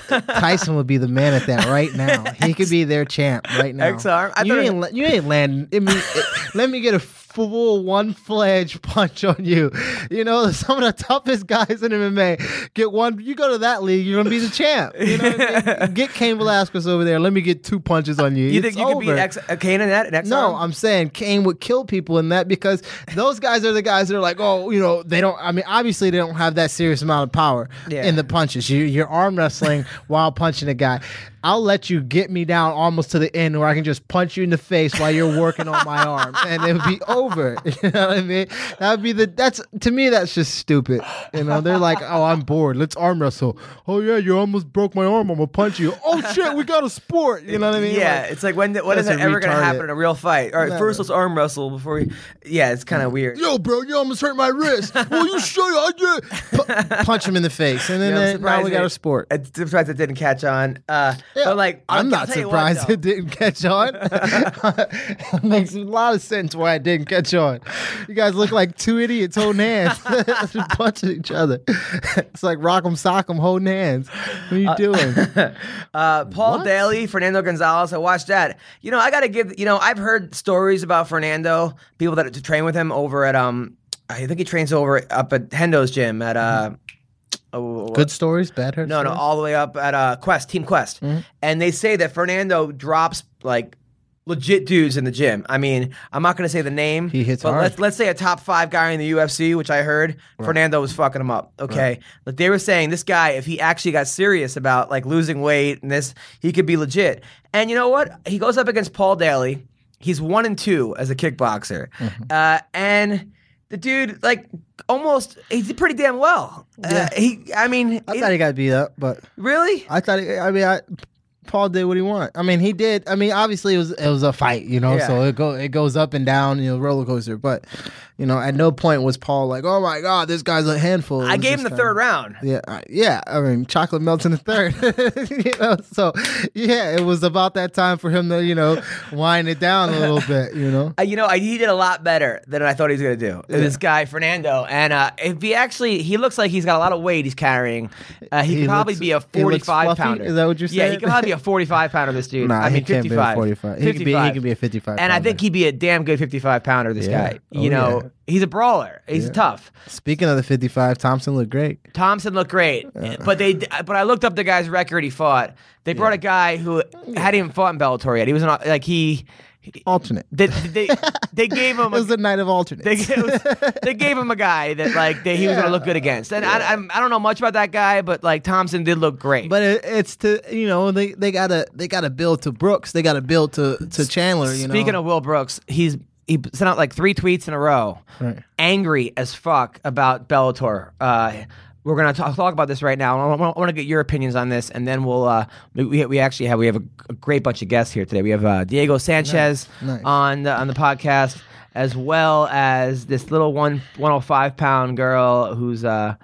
Tyson would be the man at that right now. He could be their champ right now. X-arm? You thought ain't, la- you ain't landing. I mean, it- let me get a full one fledged punch on you. You know, [laughs] some of the toughest guys in MMA get one. You go to that league, you're gonna be the champ. You know, what I mean? [laughs] get Cain Velasquez over there. Let me get two punches on you. You It's think you could beat over. X, uh, Cain in that? No? I'm saying Cain would kill people in that because those guys are the guys that are like, oh, you know, they don't. I mean, obviously they don't have that serious amount of power Yeah. in the punches. You, you're arm wrestling [laughs] while punching a guy. I'll let you get me down almost to the end where I can just punch you in the face while you're working on my [laughs] arm, and it would be over. [laughs] You know what I mean? That would be the. That's to me, that's just stupid. You know, they're like, oh, I'm bored. Let's arm wrestle. Oh yeah, you almost broke my arm. I'm gonna punch you. Oh [laughs] shit, we got a sport. You know what I mean? yeah, Like, it's like when when is that ever going to happen in a real fight? All right, Never. first let's arm wrestle before we. Yeah, it's kind of weird. yo, bro, you almost hurt my wrist. well, you sure I did? Pu- punch him in the face, and then I'm uh, now we got a sport. I'm surprised it didn't catch on. Uh, Yeah, but like, I'm not you what, surprised it didn't catch on. [laughs] [laughs] it Makes a lot of sense why it didn't catch on. You guys look like two idiots holding hands, [laughs] just punching each other. It's like rock'em sock'em holding hands. What are you doing? Uh, Paul What? Daley, Fernando Gonzalez. I watched that. You know, I got to give. You know, I've heard stories about Fernando. People that train with him over at um, I think he trains over up at Hendo's gym at uh. Oh, Good stories, bad hurt. No, no, all the way up at uh, Quest, Team Quest. Mm-hmm. And they say that Fernando drops like legit dudes in the gym. I mean, I'm not going to say the name. He hits but hard. let's let's say a top five guy in the UFC, which I heard Fernando was fucking him up. Okay, but they were saying this guy, if he actually got serious about like losing weight and this, he could be legit. And you know what? He goes up against Paul Daley. He's one and two as a kickboxer, Mm-hmm. uh, and. The dude, like, almost, he did pretty damn well. Yeah. Uh, he, I mean, I it- thought he got beat up, but really? I thought. He, I mean, I, Paul did what he wanted. I mean, he did. I mean, obviously it was it was a fight, you know. Yeah. So it go it goes up and down, you know, roller coaster. But you know, at no point was Paul like, "Oh my god, this guy's a handful." I gave him the third round. Yeah, I- yeah. I mean, chocolate melts in the third. [laughs] you know, so yeah, it was about that time for him to you know wind it down a little [laughs] bit. You know, Uh, you know, I, he did a lot better than I thought he was going to do. This guy Fernando, and uh, if he actually, he looks like he's got a lot of weight he's carrying. Uh, he, He could probably looks- be a forty-five pounder. Is that what you're saying? Yeah, he could probably be a [laughs] forty-five pounder. This dude. Nah, I mean, he can't be a 55. 45. He could be- he could be a 55 And I think he'd be a damn good fifty-five pounder. This Yeah. guy. Oh, You know, yeah. he's a brawler. He's Yeah. tough. speaking of the 55, Thomson looked great. Thomson looked great, but they. But I looked up the guy's record he fought. They brought a guy who hadn't even fought in Bellator yet. He was an, like he. Alternate. They, they, they [laughs] gave him It was a, a night of alternates. they, they gave him a guy that like he was gonna look good against, and I, I'm, I don't know much about that guy, but like Thomson did look great. But it, it's to you know they, they gotta they gotta build to Brooks. They gotta build to to Chandler. You know. speaking know. of Will Brooks, he's he sent out like three tweets in a row, Right. angry as fuck about Bellator. Uh, we're gonna talk, talk about this right now. I want, to get your opinions on this, and then we'll. Uh, we, we actually have we have a, a great bunch of guests here today. We have uh, Diego Sanchez Nice. Nice. on the on the podcast, as well as this little one 105 pound girl who's uh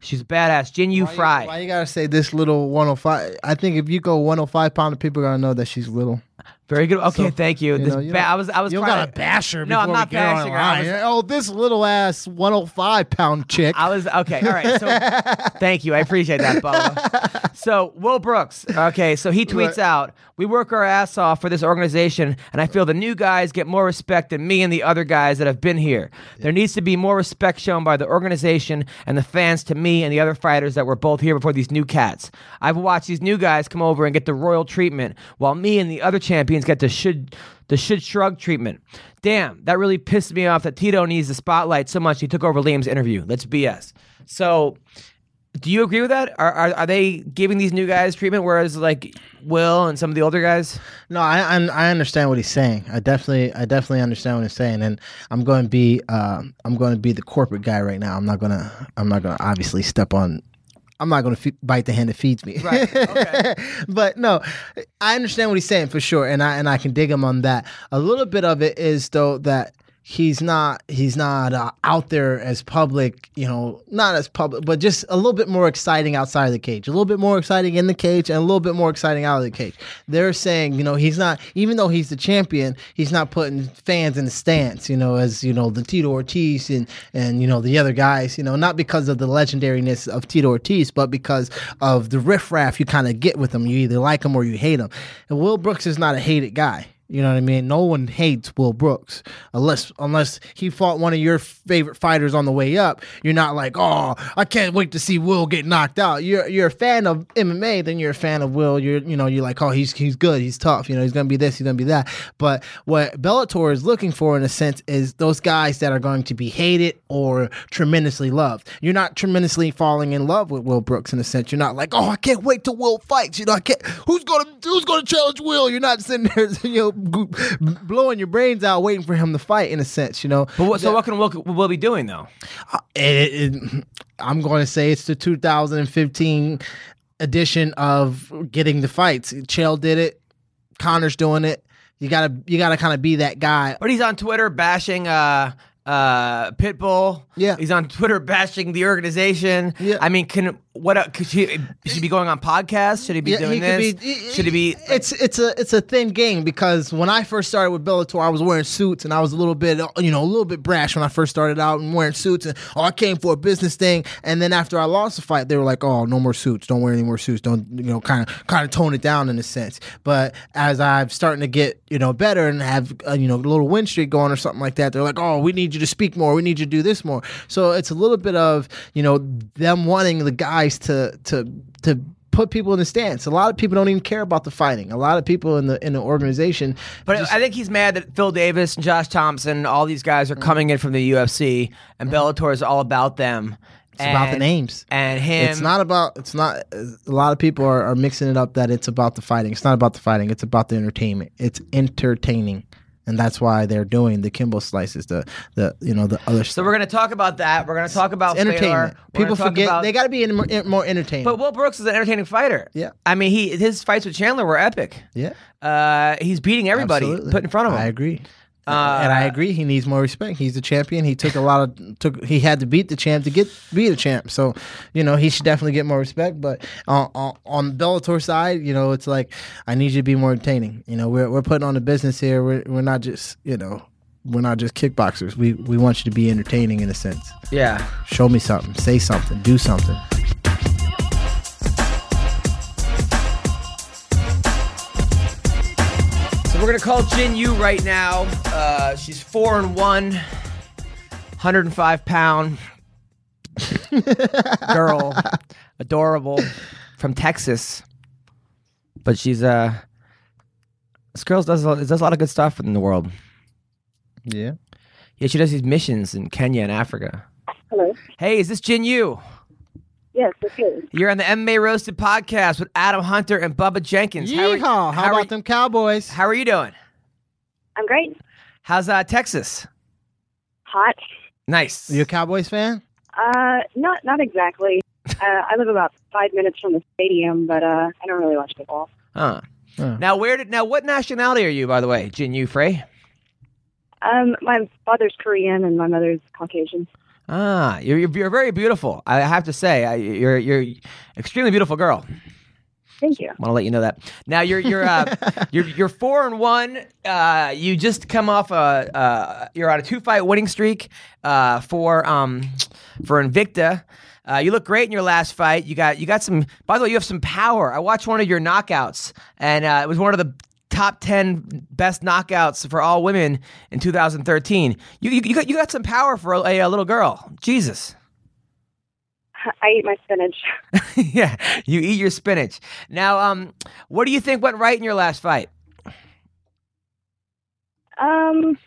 she's a badass, Jinh Yu you- Frey. Why you gotta say this little 105? I think if you go 105 pound, people are gonna know that she's little. Very good. Okay, So, thank you. you This know, you ba- I was I was You trying gotta bash her. No, I'm not bashing her. Online. oh, this little ass 105 pound chick. I was okay. All right. So [laughs] thank you. I appreciate that, Bubba. [laughs] So Will Brooks. Okay. So he tweets Right. out, "We work our ass off for this organization, and I feel the new guys get more respect than me and the other guys that have been here. There needs to be more respect shown by the organization and the fans to me and the other fighters that were both here before these new cats. I've watched these new guys come over and get the royal treatment, while me and the other champions get the should." The should shrug treatment. Damn, that really pissed me off that Tito needs the spotlight so much he took over Liam's interview. Let's BS. So, do you agree with that? Are, are are they giving these new guys treatment, whereas like Will and some of the older guys? No, I, I I understand what he's saying. I definitely I definitely understand what he's saying, and I'm going to be uh, I'm going to be the corporate guy right now. I'm not gonna I'm not gonna obviously step on. I'm not going to fe- bite the hand that feeds me. Right, okay. [laughs] but no, I understand what he's saying for sure, and I and I can dig him on that. A little bit of it is though that he's not he's not uh, out there as public, you know, not as public, but just a little bit more exciting outside of the cage, a little bit more exciting in the cage, and a little bit more exciting out of the cage. They're saying, you know, he's not even though he's the champion, he's not putting fans in the stands, you know, as you know the Tito Ortiz and and you know the other guys, you know, not because of the legendariness of Tito Ortiz, but because of the riffraff you kind of get with him. You either like him or you hate him. And Will Brooks is not a hated guy. You know what I mean? No one hates Will Brooks unless unless he fought one of your favorite fighters on the way up. You're not like, oh, I can't wait to see Will get knocked out. You're you're a fan of MMA, then you're a fan of Will. You're you know you're like, oh, he's he's good, he's tough. You know, he's gonna be this, he's gonna be that. But what Bellator is looking for, in a sense, is those guys that are going to be hated or tremendously loved. You're not tremendously falling in love with Will Brooks in a sense. You're not like, oh, I can't wait till Will fights. You know, I can't. Who's gonna who's gonna challenge Will? You're not sitting there, [laughs] you know, blowing your brains out waiting for him to fight. In a sense, you know. But what, so what can Will, Will be doing though? It- it- I'm going to say it's the 2015 edition of getting the fights. Chael did it. Conor's doing it. You gotta you gotta kind of be that guy. But he's on Twitter bashing uh uh Pitbull. Yeah. he's on Twitter bashing the organization. Yeah. I mean, can what uh, could he, should he be going on podcasts? Should he be Yeah, doing could this? be- should he be? It's it's a it's a thin game because when I first started with Bellator, I was wearing suits and I was a little bit you know a little bit brash when I first started out and wearing suits and oh I came for a business thing and then after I lost the fight, they were like oh no more suits, don't wear any more suits, don't you know kind of kind of tone it down in a sense. But as I'm starting to get you know better and have uh, you know a little win streak going or something like that, they're like oh we need you to speak more, we need you to do this more. So it's a little bit of you know them wanting the guys to to to put people in the stands. A lot of people don't even care about the fighting. A lot of people in the in the organization. But just- I think he's mad that Phil Davis and Josh Thomson, all these guys are Mm-hmm. coming in from the UFC, and Bellator is all about them. it's about the names. And him. It's not about. It's not. A lot of people are, are mixing it up that it's about the fighting. It's not about the fighting. It's about the entertainment. It's entertaining, and that's why they're doing the Kimbo Slices. The the you know the other So stuff. we're going to talk about that. We're going to talk about entertainment. People forget about- they got to be in more, in more entertaining. But Will Brooks is an entertaining fighter. Yeah. I mean, he his fights with Chandler were epic. yeah, Uh, he's beating everybody absolutely. put in front of him. I agree. Uh, and I agree. He needs more respect. He's the champion. He took a lot of took. He had to beat the champ to get be the champ. So, you know, he should definitely get more respect. But on on, on Bellator side, you know, it's like I need you to be more entertaining. You know, we're we're putting on the business here. We're we're not just you know we're not just kickboxers. We we want you to be entertaining in a sense. Yeah. Show me something. Say something. Do something. So we're gonna call Jinh Yu right now. Uh, she's four and one, 105 pound [laughs] girl, adorable, from Texas. But she's uh, this girl does a- does a lot of good stuff in the world. Yeah. Yeah, she does these missions in Kenya and Africa. Hello. Hey, is this Jinh Yu? Yes, this. You're on the MMA Roasted podcast with Adam Hunter and Bubba Jenkins. How are- Yeehaw! How, how are- about them Cowboys? How are you doing? I'm great. How's uh, Texas? Hot. Nice. You a Cowboys fan? Uh, not not exactly. [laughs] Uh, I live about five minutes from the stadium, but uh, I don't really watch football. Huh. Huh. Now, where did now? What nationality are you, by the way, Jinh Yu Frey? Um, my father's Korean and my mother's Caucasian. Ah, you're, you're you're very beautiful. I have to say, I, you're you're extremely beautiful girl. Thank you. I Want to let you know that. Now you're you're uh, [laughs] you're you're four and one. Uh, you just come off a uh, you're on a two fight winning streak uh, for um for Invicta. Uh, you look great in your last fight. You got you got some. By the way, you have some power. I watched one of your knockouts, and uh, it was one of the top ten best knockouts for all women in 2013. You you, you got you got some power for a, a little girl. Jesus. I eat my spinach. [laughs] [laughs] yeah, you eat your spinach. Now, um, what do you think went right in your last fight? Um,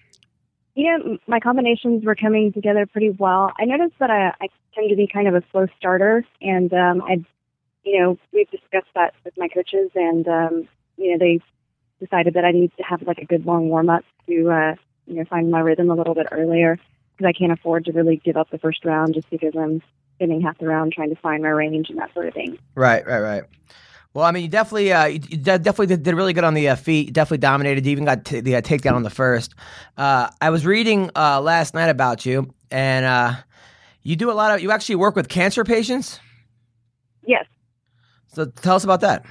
you know, my combinations were coming together pretty well. I noticed that I, I tend to be kind of a slow starter, and um, I, you know, we've discussed that with my coaches, and um, you know, they decided that I need to have like a good long warm up to, uh, you know, find my rhythm a little bit earlier because I can't afford to really give up the first round just because I'm spending half the round trying to find my range and that sort of thing. Right, right, right. Well, I mean, you definitely, uh, you definitely did, did really good on the uh, feet. You definitely dominated. You even got t- the uh, takedown on the first. Uh, I was reading uh, last night about you, and uh, you do a lot of. You actually work with cancer patients. Yes. So tell us about that.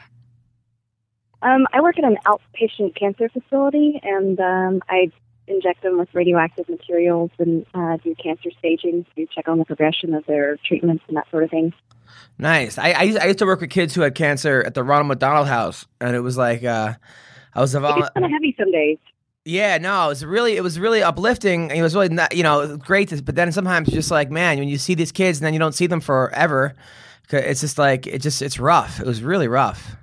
Um, I work at an outpatient cancer facility, and um, I inject them with radioactive materials and uh, do cancer staging to check on the progression of their treatments and that sort of thing. Nice. I, I, used, I used to work with kids who had cancer at the Ronald McDonald House, and it was like uh, I was a It vol- gets kind of heavy some days. Yeah, no, it was really, it was really uplifting. It was really, not, you know, great. To, but then sometimes you're just like, man, when you see these kids and then you don't see them forever, it's just like, it just, it's rough. It was really rough.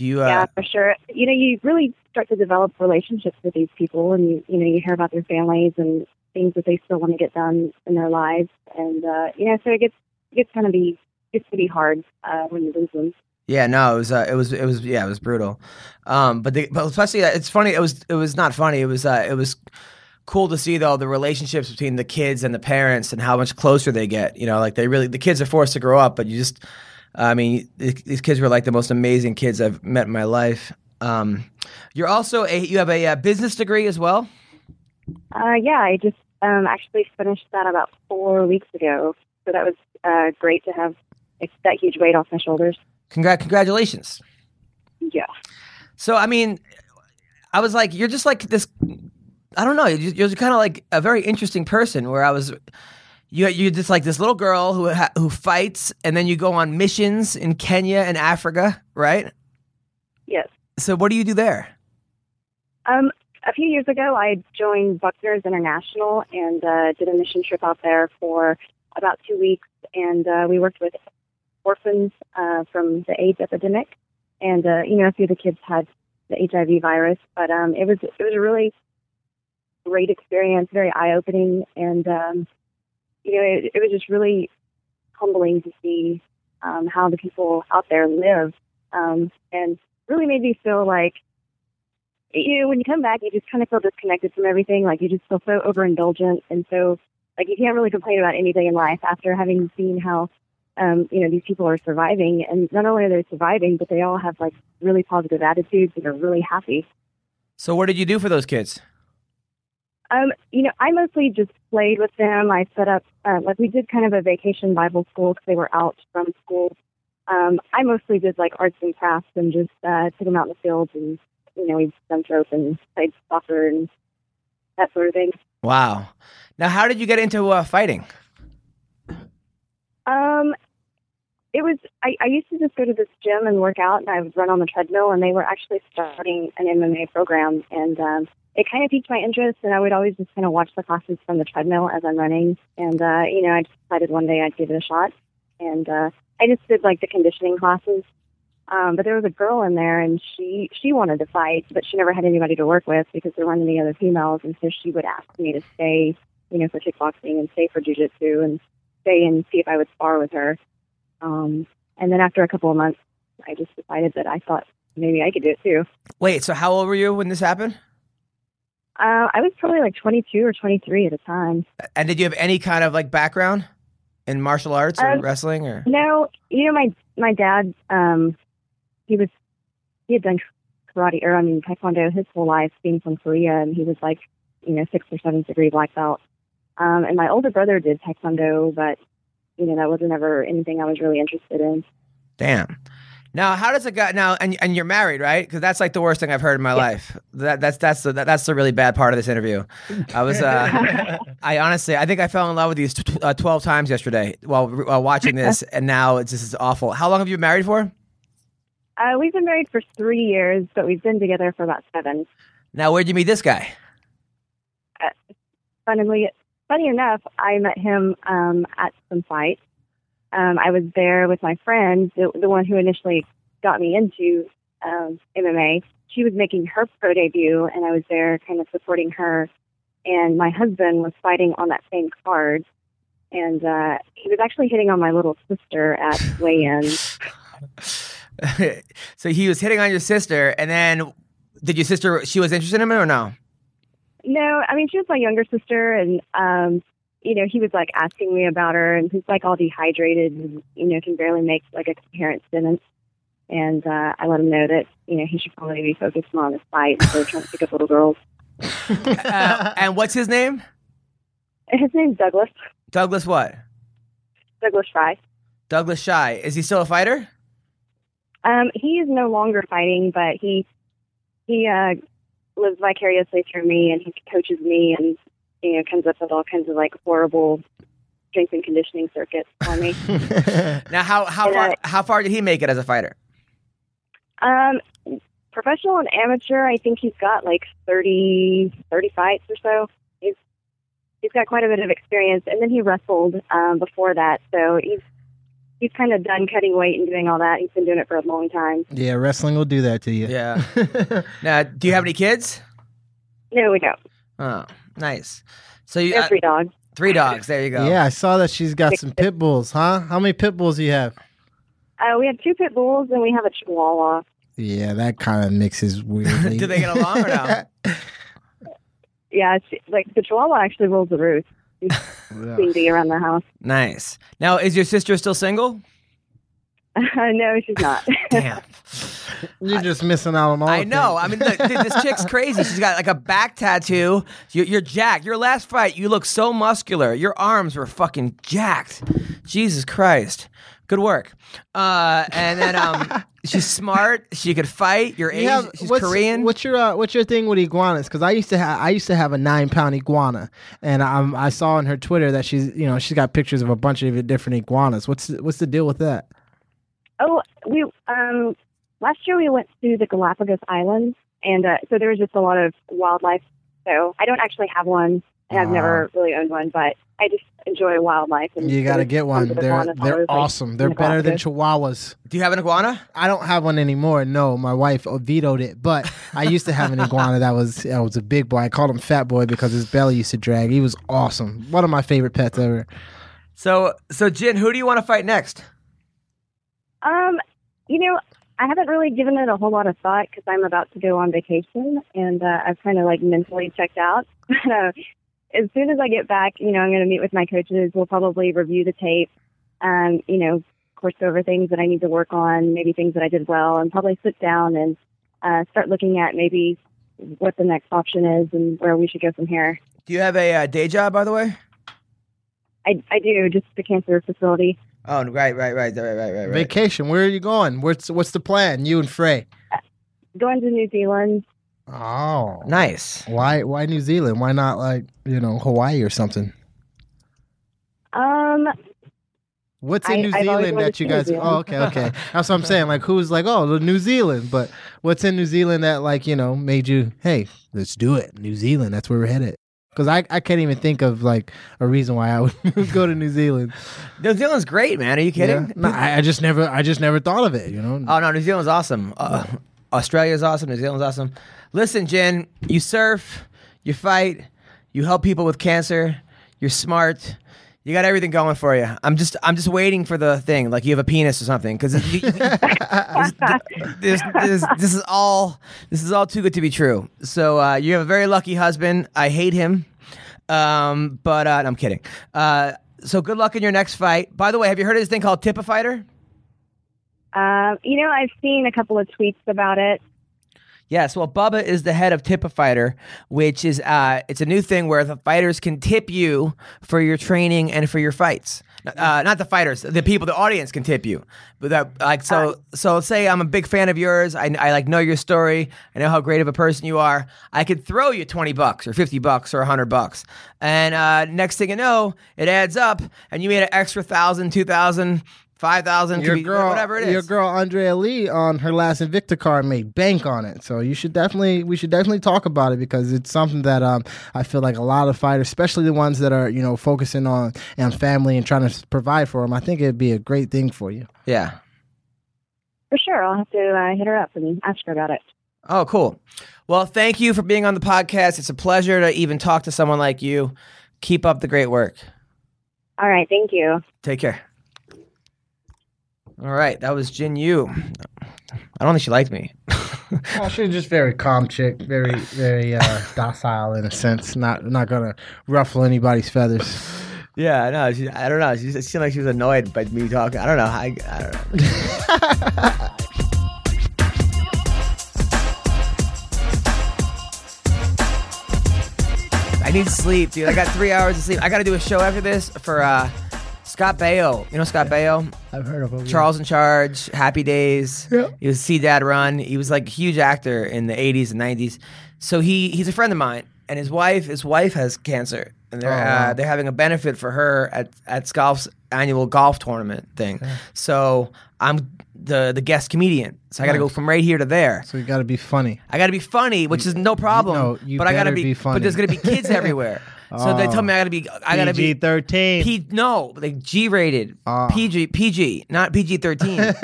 Do you? Uh, yeah, for sure. You know, you really start to develop relationships with these people, and you, you know, you hear about their families and things that they still want to get done in their lives, and uh, you know, so it gets it gets kind of be gets to be hard uh, when you lose them. Yeah, no, it was, uh, it was, it was, yeah, it was brutal. Um, but the, but especially, uh, it's funny. It was, it was not funny. It was, uh, it was cool to see though the relationships between the kids and the parents and how much closer they get. You know, like they really, the kids are forced to grow up, but you just, I mean, these kids were like the most amazing kids I've met in my life. Um, you're also a, you have a, uh business degree as well. Uh, yeah, I just um, actually finished that about four weeks ago, so that was uh, great to have like, that huge weight off my shoulders. Congrat, congratulations. Yeah. So I mean, I was like, you're just like this. I don't know. You're, you're kind of like a very interesting person. Where I was, you you're just like this little girl who ha- who fights, and then you go on missions in Kenya and Africa, right? Yes. So what do you do there? Um, a few years ago, I joined Buckner's International and uh, did a mission trip out there for about two weeks, and uh, we worked with orphans uh, from the AIDS epidemic, and uh, you know a few of the kids had the HIV virus, but um, it was it was a really great experience, very eye opening, and um, you know it, it was just really humbling to see um, how the people out there live, um, and really made me feel like you know when you come back, you just kind of feel disconnected from everything. Like you just feel so overindulgent, and so like you can't really complain about anything in life after having seen how um, you know these people are surviving, and not only are they surviving, but they all have like really positive attitudes and are really happy. So, what did you do for those kids? Um, you know, I mostly just played with them. I set up, uh, like, we did kind of a vacation Bible school because they were out from school. Um, I mostly did like arts and crafts and just uh, took them out in the fields and, you know, we jumped rope and played soccer and that sort of thing. Wow. Now, how did you get into uh, fighting? Um, it was I, I used to just go to this gym and work out, and I would run on the treadmill, and they were actually starting an MMA program, and um, it kind of piqued my interest, and I would always just kind of watch the classes from the treadmill as I'm running, and uh, you know, I decided one day I'd give it a shot, and uh, I just did like the conditioning classes. Um, but there was a girl in there, and she she wanted to fight, but she never had anybody to work with because there weren't any other females, and so she would ask me to stay, you know, for kickboxing and stay for jujitsu and stay and see if I would spar with her. Um, and then after a couple of months, I just decided that I thought maybe I could do it too. Wait, so how old were you when this happened? Uh, I was probably like 22 or 23 at the time. And did you have any kind of like background in martial arts or Um, wrestling or? No, you know my my dad. Um, he was he had done karate or I mean taekwondo his whole life, being from Korea, and he was like you know six or seven degree black belt. Um, and my older brother did taekwondo, but you know that wasn't ever anything I was really interested in. Damn. Now, how does a guy now? And and you're married, right? Because that's like the worst thing I've heard in my life. That that's that's the, that's the really bad part of this interview. I was, uh, [laughs] I honestly, I think I fell in love with you tw- uh, twelve times yesterday while while watching this, [laughs] and now it's just awful. How long have you been married for? Uh, we've been married for three years, but we've been together for about seven. Now, where'd you meet this guy? funnily, funny enough, I met him um, at some fight. Um, I was there with my friend, the, the one who initially got me into um, MMA. She was making her pro debut, and I was there kind of supporting her. And my husband was fighting on that same card. And uh, he was actually hitting on my little sister at [laughs] weigh-in. [laughs] so he was hitting on your sister, and then did your sister? She was interested in him or no? No, I mean she was my younger sister, and um, you know he was like asking me about her, and he's like all dehydrated, and you know can barely make like a coherent sentence. And uh, I let him know that you know he should probably be focused more on his fight instead of trying to pick up little girls. [laughs] Uh, and what's his name? His name's Douglas. Douglas what? Douglas Frey. Douglas Shy. Is he still a fighter? Um, he is no longer fighting, but he he uh, lives vicariously through me, and he coaches me, and you know comes up with all kinds of like horrible strength and conditioning circuits for me. [laughs] Now, how how And far I- how far did he make it as a fighter? Um, professional and amateur, I think he's got like 30, 30 fights or so. He's he's got quite a bit of experience, and then he wrestled um, before that, so he's he's kind of done cutting weight and doing all that. He's been doing it for a long time. yeah, wrestling will do that to you. Yeah. [laughs] now, do you have any kids? No, we don't. Oh, nice. So you We have uh, three dogs. three dogs. There you go. Yeah, I saw that she's got some pit bulls, huh? How many pit bulls do you have? Uh, we have two pit bulls, and we have a Chihuahua. Yeah, that kind of mixes weirdly. [laughs] Do they get along or no? [laughs] Yeah, it's, like the Chihuahua actually rules the roost. He's [laughs] Yeah. around the house. Nice. Now, is your sister still single? [laughs] no, she's not. [laughs] Damn. You're just missing out on all. I of know. I mean, look, dude, this chick's [laughs] crazy. She's got like a back tattoo. You're, you're jacked. Your last fight, you look so muscular. Your arms were fucking jacked. Jesus Christ. Good work. Uh, and then um, she's smart. She could fight. You're You Asian. have- she's what's, Korean. What's your uh, What's your thing with iguanas? Because I used to have I used to have a nine pound iguana, and um, I saw on her Twitter that she's you know she's got pictures of a bunch of different iguanas. What's what's the deal with that? Oh, we um last year we went to the Galapagos Islands, and uh, so there was just a lot of wildlife. So I don't actually have one, and I've never really owned one, but I just enjoy wildlife. And You got to get one. come to the They're they're always, like, awesome. They're better than chihuahuas. Do you have an iguana? I don't have one anymore. No, my wife vetoed it, but I used to have an iguana that was that was a big boy. I called him Fat Boy because his belly used to drag. He was awesome. One of my favorite pets ever. So, so Jin, who do you want to fight next? Um, you know, I haven't really given it a whole lot of thought because I'm about to go on vacation, and uh, I've kind of like mentally checked out. [laughs] But uh, as soon as I get back, you know, I'm going to meet with my coaches. We'll probably review the tape. Um, you know, of course, go over things that I need to work on, maybe things that I did well, and probably sit down and uh, start looking at maybe what the next option is and where we should go from here. Do you have a uh, day job, by the way? I, I do just the cancer facility. Oh, right, right, right, right, right, right, right. Vacation. Where are you going? What's what's the plan? You and Frey. Going to New Zealand. Oh, Nice. why why New Zealand? Why not like you know Hawaii or something? Um, What's in I- New Zealand that you guys? Oh, okay, okay. That's what I'm saying. Like, who's like, oh, New Zealand? But what's in New Zealand that like you know made you? Hey, let's do it. New Zealand. That's where we're headed. Because I, I can't even think of like a reason why I would [laughs] go to New Zealand. New Zealand's great, man. Are you kidding? Yeah. No, I, I just never I just never thought of it. You know. Oh no, New Zealand's awesome. Uh, Australia's awesome. New Zealand's awesome. Listen, Jen, you surf, you fight, you help people with cancer. You're smart. You got everything going for you. I'm just, I'm just waiting for the thing, like you have a penis or something, because this, this, this, is all, this is all too good to be true. So uh, you have a very lucky husband. I hate him, um, but uh, no, I'm kidding. Uh, so good luck in your next fight. By the way, have you heard of this thing called Tip a Fighter? Um, you know, I've seen a couple of tweets about it. Yes, well, Bubba is the head of Tip a Fighter, which is uh, it's a new thing where the fighters can tip you for your training and for your fights. Uh, not the fighters, the people, the audience can tip you. But that, like, so, so say I'm a big fan of yours. I, I like know your story. I know how great of a person you are. I could throw you twenty bucks or fifty bucks or hundred bucks, and uh, next thing you know, it adds up, and you made an extra thousand, two thousand, five thousand, your girl, whatever it is. your girl Andrea Lee on her last Invicta card made bank on it. So you should definitely, we should definitely talk about it because it's something that um, I feel like a lot of fighters, especially the ones that are you know focusing on and family and trying to provide for them, I think it'd be a great thing for you. yeah. For sure, I'll have to uh, hit her up and ask her about it. Oh, cool. Well, thank you for being on the podcast. It's a pleasure to even talk to someone like you. Keep up the great work. All right, thank you. Take care. All right, that was Jinh Yu. I don't think she liked me. [laughs] Oh, she's just very calm chick, very very uh, [laughs] docile in a sense, not not gonna ruffle anybody's feathers. yeah, I know. She, I don't know. She, she seemed like she was annoyed by me talking. I don't know. I, I don't know. [laughs] I need sleep, dude. I got three hours of sleep. I got to do a show after this for uh, Scott Baio. You know Scott Baio? I've heard of him. Charles in Charge, Happy Days. Yeah. He was See Dad Run. He was like a huge actor in the 80s and 90s. So he he's a friend of mine, and his wife his wife has cancer, and they're Oh, wow. uh, they're having a benefit for her at at golf's annual golf tournament thing. So I'm the the guest comedian, so I got to go from right here to there. So you got to be funny. I got to be funny, which is no problem. no, you but I got to be, be But there's gonna be kids [laughs] everywhere. So they tell me I got to be I got to be PG thirteen. P no, like G rated, Ah. PG PG, not PG thirteen. [laughs]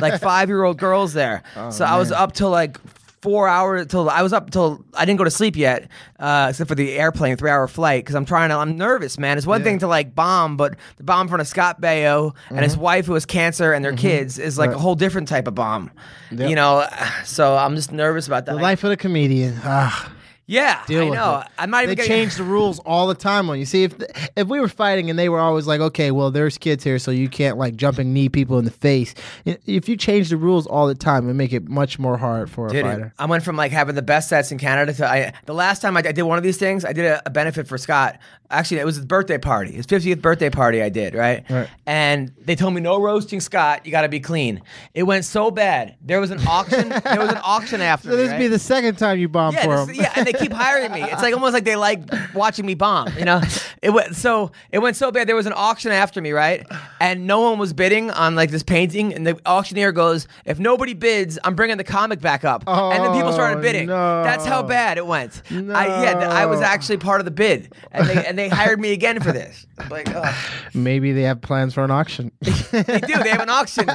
like five year old girls there. Oh, so I was up till like four hours till I was up till I didn't go to sleep yet, uh, except for the airplane three hour flight because I'm trying to. I'm nervous, man. It's one thing to like bomb, but the bomb in front of Scott Baio and his wife who has cancer and their kids is like Mm-hmm. A whole different type of bomb. You know, [sighs] so I'm just nervous about that. the life of the comedian. Ah. Yeah, deal I know. it. I'm not even They getting- change the rules all the time on you. See, if if we were fighting and they were always like, okay, well, there's kids here, so you can't like jumping knee people in the face. If you change the rules all the time, it make it much more hard for a fighter. I went from like having the best sets in Canada to I. The last time I, I did one of these things, I did a, a benefit for Scott. Actually, it was his birthday party, his 50th birthday party. I did right, Right. and they told me no roasting Scott. You got to be clean. It went so bad. There was an auction. there was an auction [laughs] after. So this right? be the second time you bomb yeah, for this- him. yeah, and they keep hiring me. It's like almost like they like watching me bomb. You know, it went so it went so bad. There was an auction after me, right? And no one was bidding on like this painting. And the auctioneer goes, "If nobody bids, I'm bringing the comic back up." and then people started Oh, bidding. no. That's how bad it went. I, yeah, I was actually part of the bid, and they and they hired me again for this. Like, ugh. Maybe they have plans for an auction. [laughs] They do. They have an auction.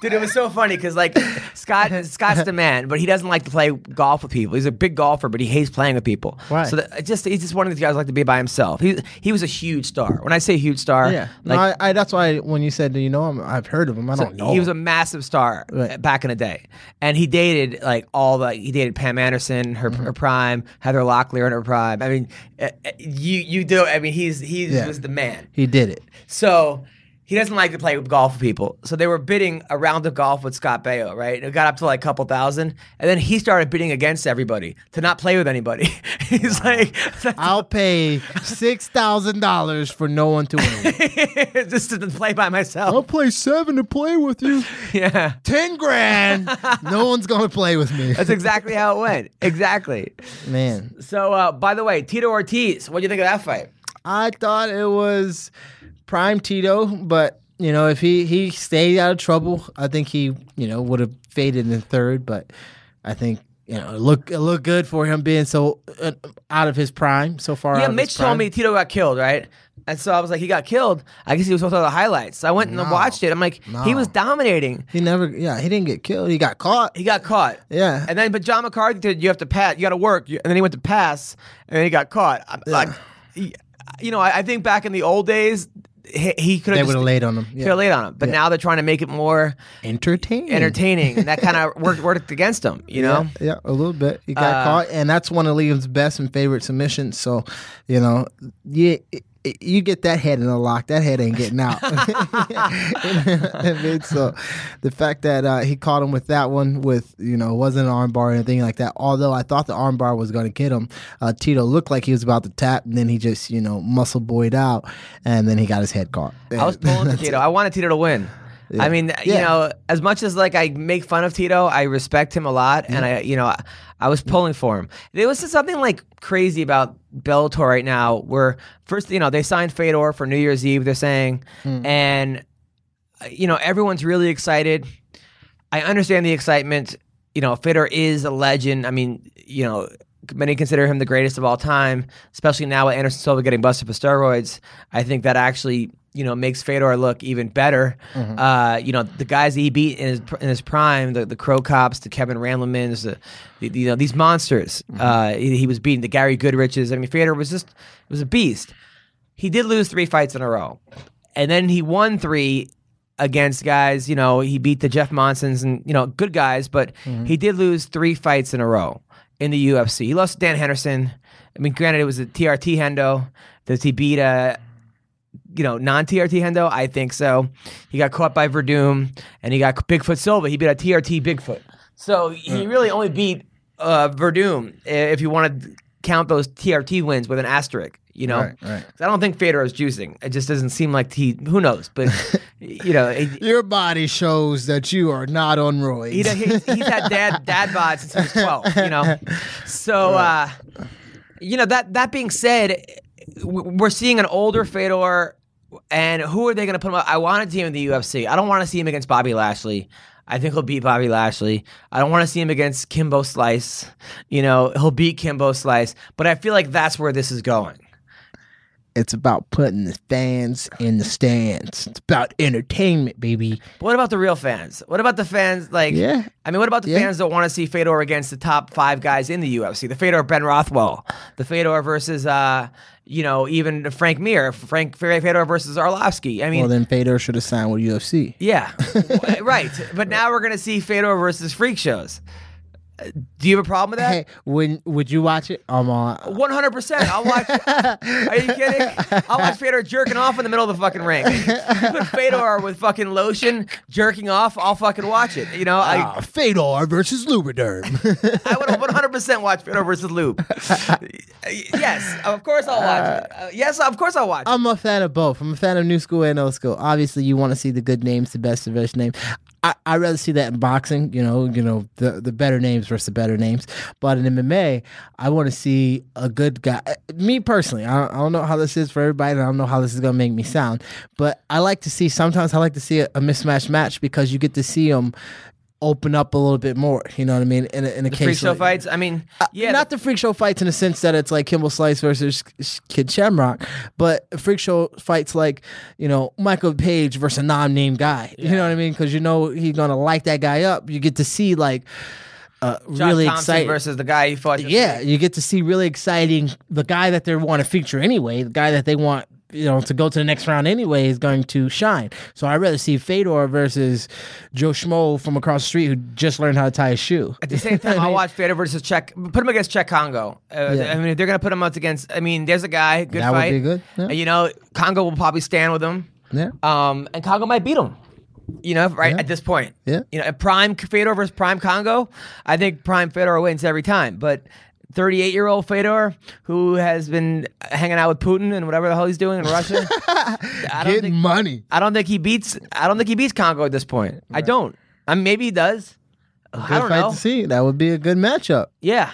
Dude, it was so funny because like Scott, Scott's the man, but he doesn't like to play golf with people. He's a big golfer, but he hates playing with people. Why? So that, just he's just one of these guys like to be by himself. He he was a huge star. When I say huge star, yeah, like no, I, I, that's why when you said, "Do you know him?" I've heard of him. I don't know. he was a massive star Right. back in the day, and he dated like all the he dated Pam Anderson, her, Mm-hmm. her prime, Heather Locklear in her prime. I mean, uh, uh, you you do. I mean, he's he Yeah. was the man. he did it. So he doesn't like to play with golf with people. So they were bidding a round of golf with Scott Baio, right? It got up to like a couple thousand. And then he started bidding against everybody to not play with anybody. [laughs] He's like, [laughs] I'll pay six thousand dollars for no one to win. [laughs] just to play by myself. I'll play seven to play with you. Yeah. Ten grand. no one's gonna play with me. That's exactly how it went. Exactly. Man, So, uh, by the way, Tito Ortiz, what do you think of that fight? I thought it was prime Tito, but you know, if he he stayed out of trouble, I think he you know would have faded in third. But I think you know it look it looked good for him being so uh, out of his prime so far. Yeah, Mitch told me Tito got killed, right? And so I was like, he got killed. I guess he was supposed to the highlights. So I went and No. watched it. I'm like, he was dominating. he never. Yeah, he didn't get killed. He got caught. He got caught. Yeah. And then, but John McCarthy did. You have to pass. You got to work. And then he went to pass, and then he got caught. I'm Like, he- you know, I, I think back in the old days, he, he could They have would have just laid on him. could have laid on him. But now they're trying to make it more Entertaining. entertaining, and that kind of [laughs] worked worked against him. You know. Yeah, yeah, a little bit. He got Uh, caught, and that's one of Liam's best and favorite submissions. So, you know, you you get that head in a lock. That head ain't getting out. [laughs] I mean, so the fact that uh, he caught him with that one, with you know, wasn't an armbar or anything like that. Although I thought the armbar was going to get him, uh, Tito looked like he was about to tap, and then he just you know muscle boyed out, and then he got his head caught. I was pulling Tito. I wanted Tito to win. I mean, you know, as much as like I make fun of Tito, I respect him a lot, and I, you know, I, I was pulling for him. There was something like crazy about Bellator right now, where first, you know, they signed Fedor for New Year's Eve. They're saying, and uh, you know, everyone's really excited. I understand the excitement. You know, Fedor is a legend. I mean, you know, many consider him the greatest of all time, especially now with Anderson Silva getting busted for steroids. I think that actually, you know, makes Fedor look even better. Uh, you know, the guys that he beat in his in his prime, the the Cro Cops, the Kevin Randlemans, the, the you know these monsters. Uh, he, he was beating the Gary Goodriches. I mean, Fedor was just was a beast. He did lose three fights in a row, and then he won three against guys. You know, he beat the Jeff Monsons and you know good guys, but he did lose three fights in a row in the UFC. He lost to Dan Henderson. I mean, granted, it was a TRT Hendo. Does he beat a you know non TRT Hendo? I think so. He got caught by Werdum, and he got Bigfoot Silva. He beat a TRT Bigfoot. So he really only beat uh, Werdum if you want to count those TRT wins with an asterisk. You know, Right, right. I don't think Fedor is juicing. It just doesn't seem like he. Who knows? But [laughs] you know, he, Your body shows that you are not on roids. he, he's, he's had dad [laughs] dad bod since he was twelve. You know, so uh, you know that that being said, we're seeing an older Fedor, and who are they going to put him up? I want to see him in the UFC. I don't want to see him against Bobby Lashley. I think he'll beat Bobby Lashley. I don't want to see him against Kimbo Slice. You know, he'll beat Kimbo Slice, but I feel like that's where this is going. It's about putting the fans in the stands. It's about entertainment, baby. But what about the real fans? What about the fans like? Yeah. I mean, what about the Yeah. fans that want to see Fedor against the top five guys in the UFC? The Fedor Ben Rothwell, the Fedor versus, uh, you know, even Frank Mir, Frank Fedor versus Arlovsky. I mean, Well, then Fedor should have signed with UFC. yeah, [laughs] right. But now we're gonna see Fedor versus freak shows. Uh, Do you have a problem with that? Hey, when would you watch it? I'm on. One hundred percent. I'll watch. [laughs] Are you kidding? I'll watch Fedor jerking off in the middle of the fucking ring. You [laughs] put Fedor with fucking lotion jerking off. I'll fucking watch it. You know, I Ah, Fedor versus Lubriderm. [laughs] I would 100 percent watch Fedor versus Lube. yes, of course I'll watch it. Uh, yes, of course I'll watch. it. I'm a fan of both. I'm a fan of new school and old school. Obviously, you want to see the good names, the best of best name. I, I'd rather see that in boxing. You know, you know the the better names versus the better names. But in MMA, I want to see a good guy. Uh, me personally, I don't, I don't know how this is for everybody, and I don't know how this is gonna make me sound. But I like to see. Sometimes I like to see a, a mismatched match because you get to see them open up a little bit more. You know what I mean? In a, in a The case freak show like- fights. I mean, yeah, not the freak show fights in the sense that it's like Kimbo Slice versus Kid Shamrock, but freak show fights like you know Michael Page versus a non-named guy. You know what I mean? Because you know he's gonna light that guy up. You get to see like uh, really Thompson exciting. versus the guy he fought. yeah, you get to see really exciting. The guy that they want to feature anyway, the guy that they want you know to go to the next round anyway is going to shine. So I'd rather see Fedor versus Joe Schmo from across the street who just learned how to tie a shoe. At the same time, [laughs] I'll watch Fedor versus Cheick. Put him against Cheick Kongo. Uh, Yeah. I mean, if they're gonna put him up against. I mean, there's a guy, good That would fight. be good, yeah. You know, Kongo will probably stand with him. Yeah. Um, and Kongo might beat him. You know, right Yeah. at this point. Yeah. You know, prime Fedor versus prime Kongo, I think prime Fedor wins every time. But 38 year old Fedor, who has been hanging out with Putin and whatever the hell he's doing in Russia, [laughs] I don't Getting think money. I don't think he beats. I don't think he beats Kongo at this point. I don't. I mean, maybe he does. I Good don't fight know. to see. That would be a good matchup. Yeah.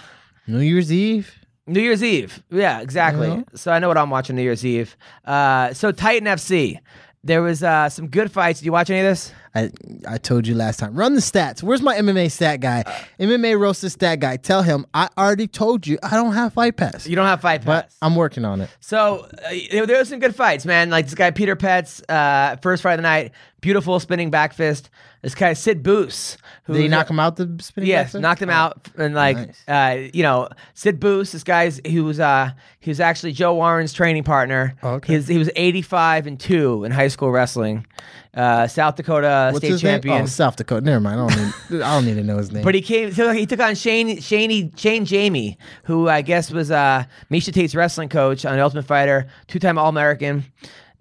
New Year's Eve. New Year's Eve. Yeah, exactly. Yeah. So I know what I'm watching New Year's Eve. Uh, so Titan FC. There was uh, some good fights. Did you watch any of this? I I told you last time. Run the stats. Where's my MMA stat guy? Uh, MMA roasted stat guy. Tell him I already told you I don't have fight pass. You don't have fight but pass. I'm working on it. So uh, there, there was some good fights, man. Like this guy Peter Petz, uh, first fight of the night, beautiful spinning back fist. This guy Sid Boos, who Did he knock him out the spinning Yes, back fist? knocked him out, and like, nice. uh, you know, Sid Boos. This guy's he was uh he was actually Joe Warren's training partner. Oh, okay. He was, he was eighty five and two in high school wrestling, uh, South Dakota What's state his champion. name? Oh, South Dakota. Never mind. I don't need. [laughs] I don't need to know his name. But he came. So he took on Shane Shane Shane Jamie, who I guess was uh, Miesha Tate's wrestling coach on Ultimate Fighter, two time All American,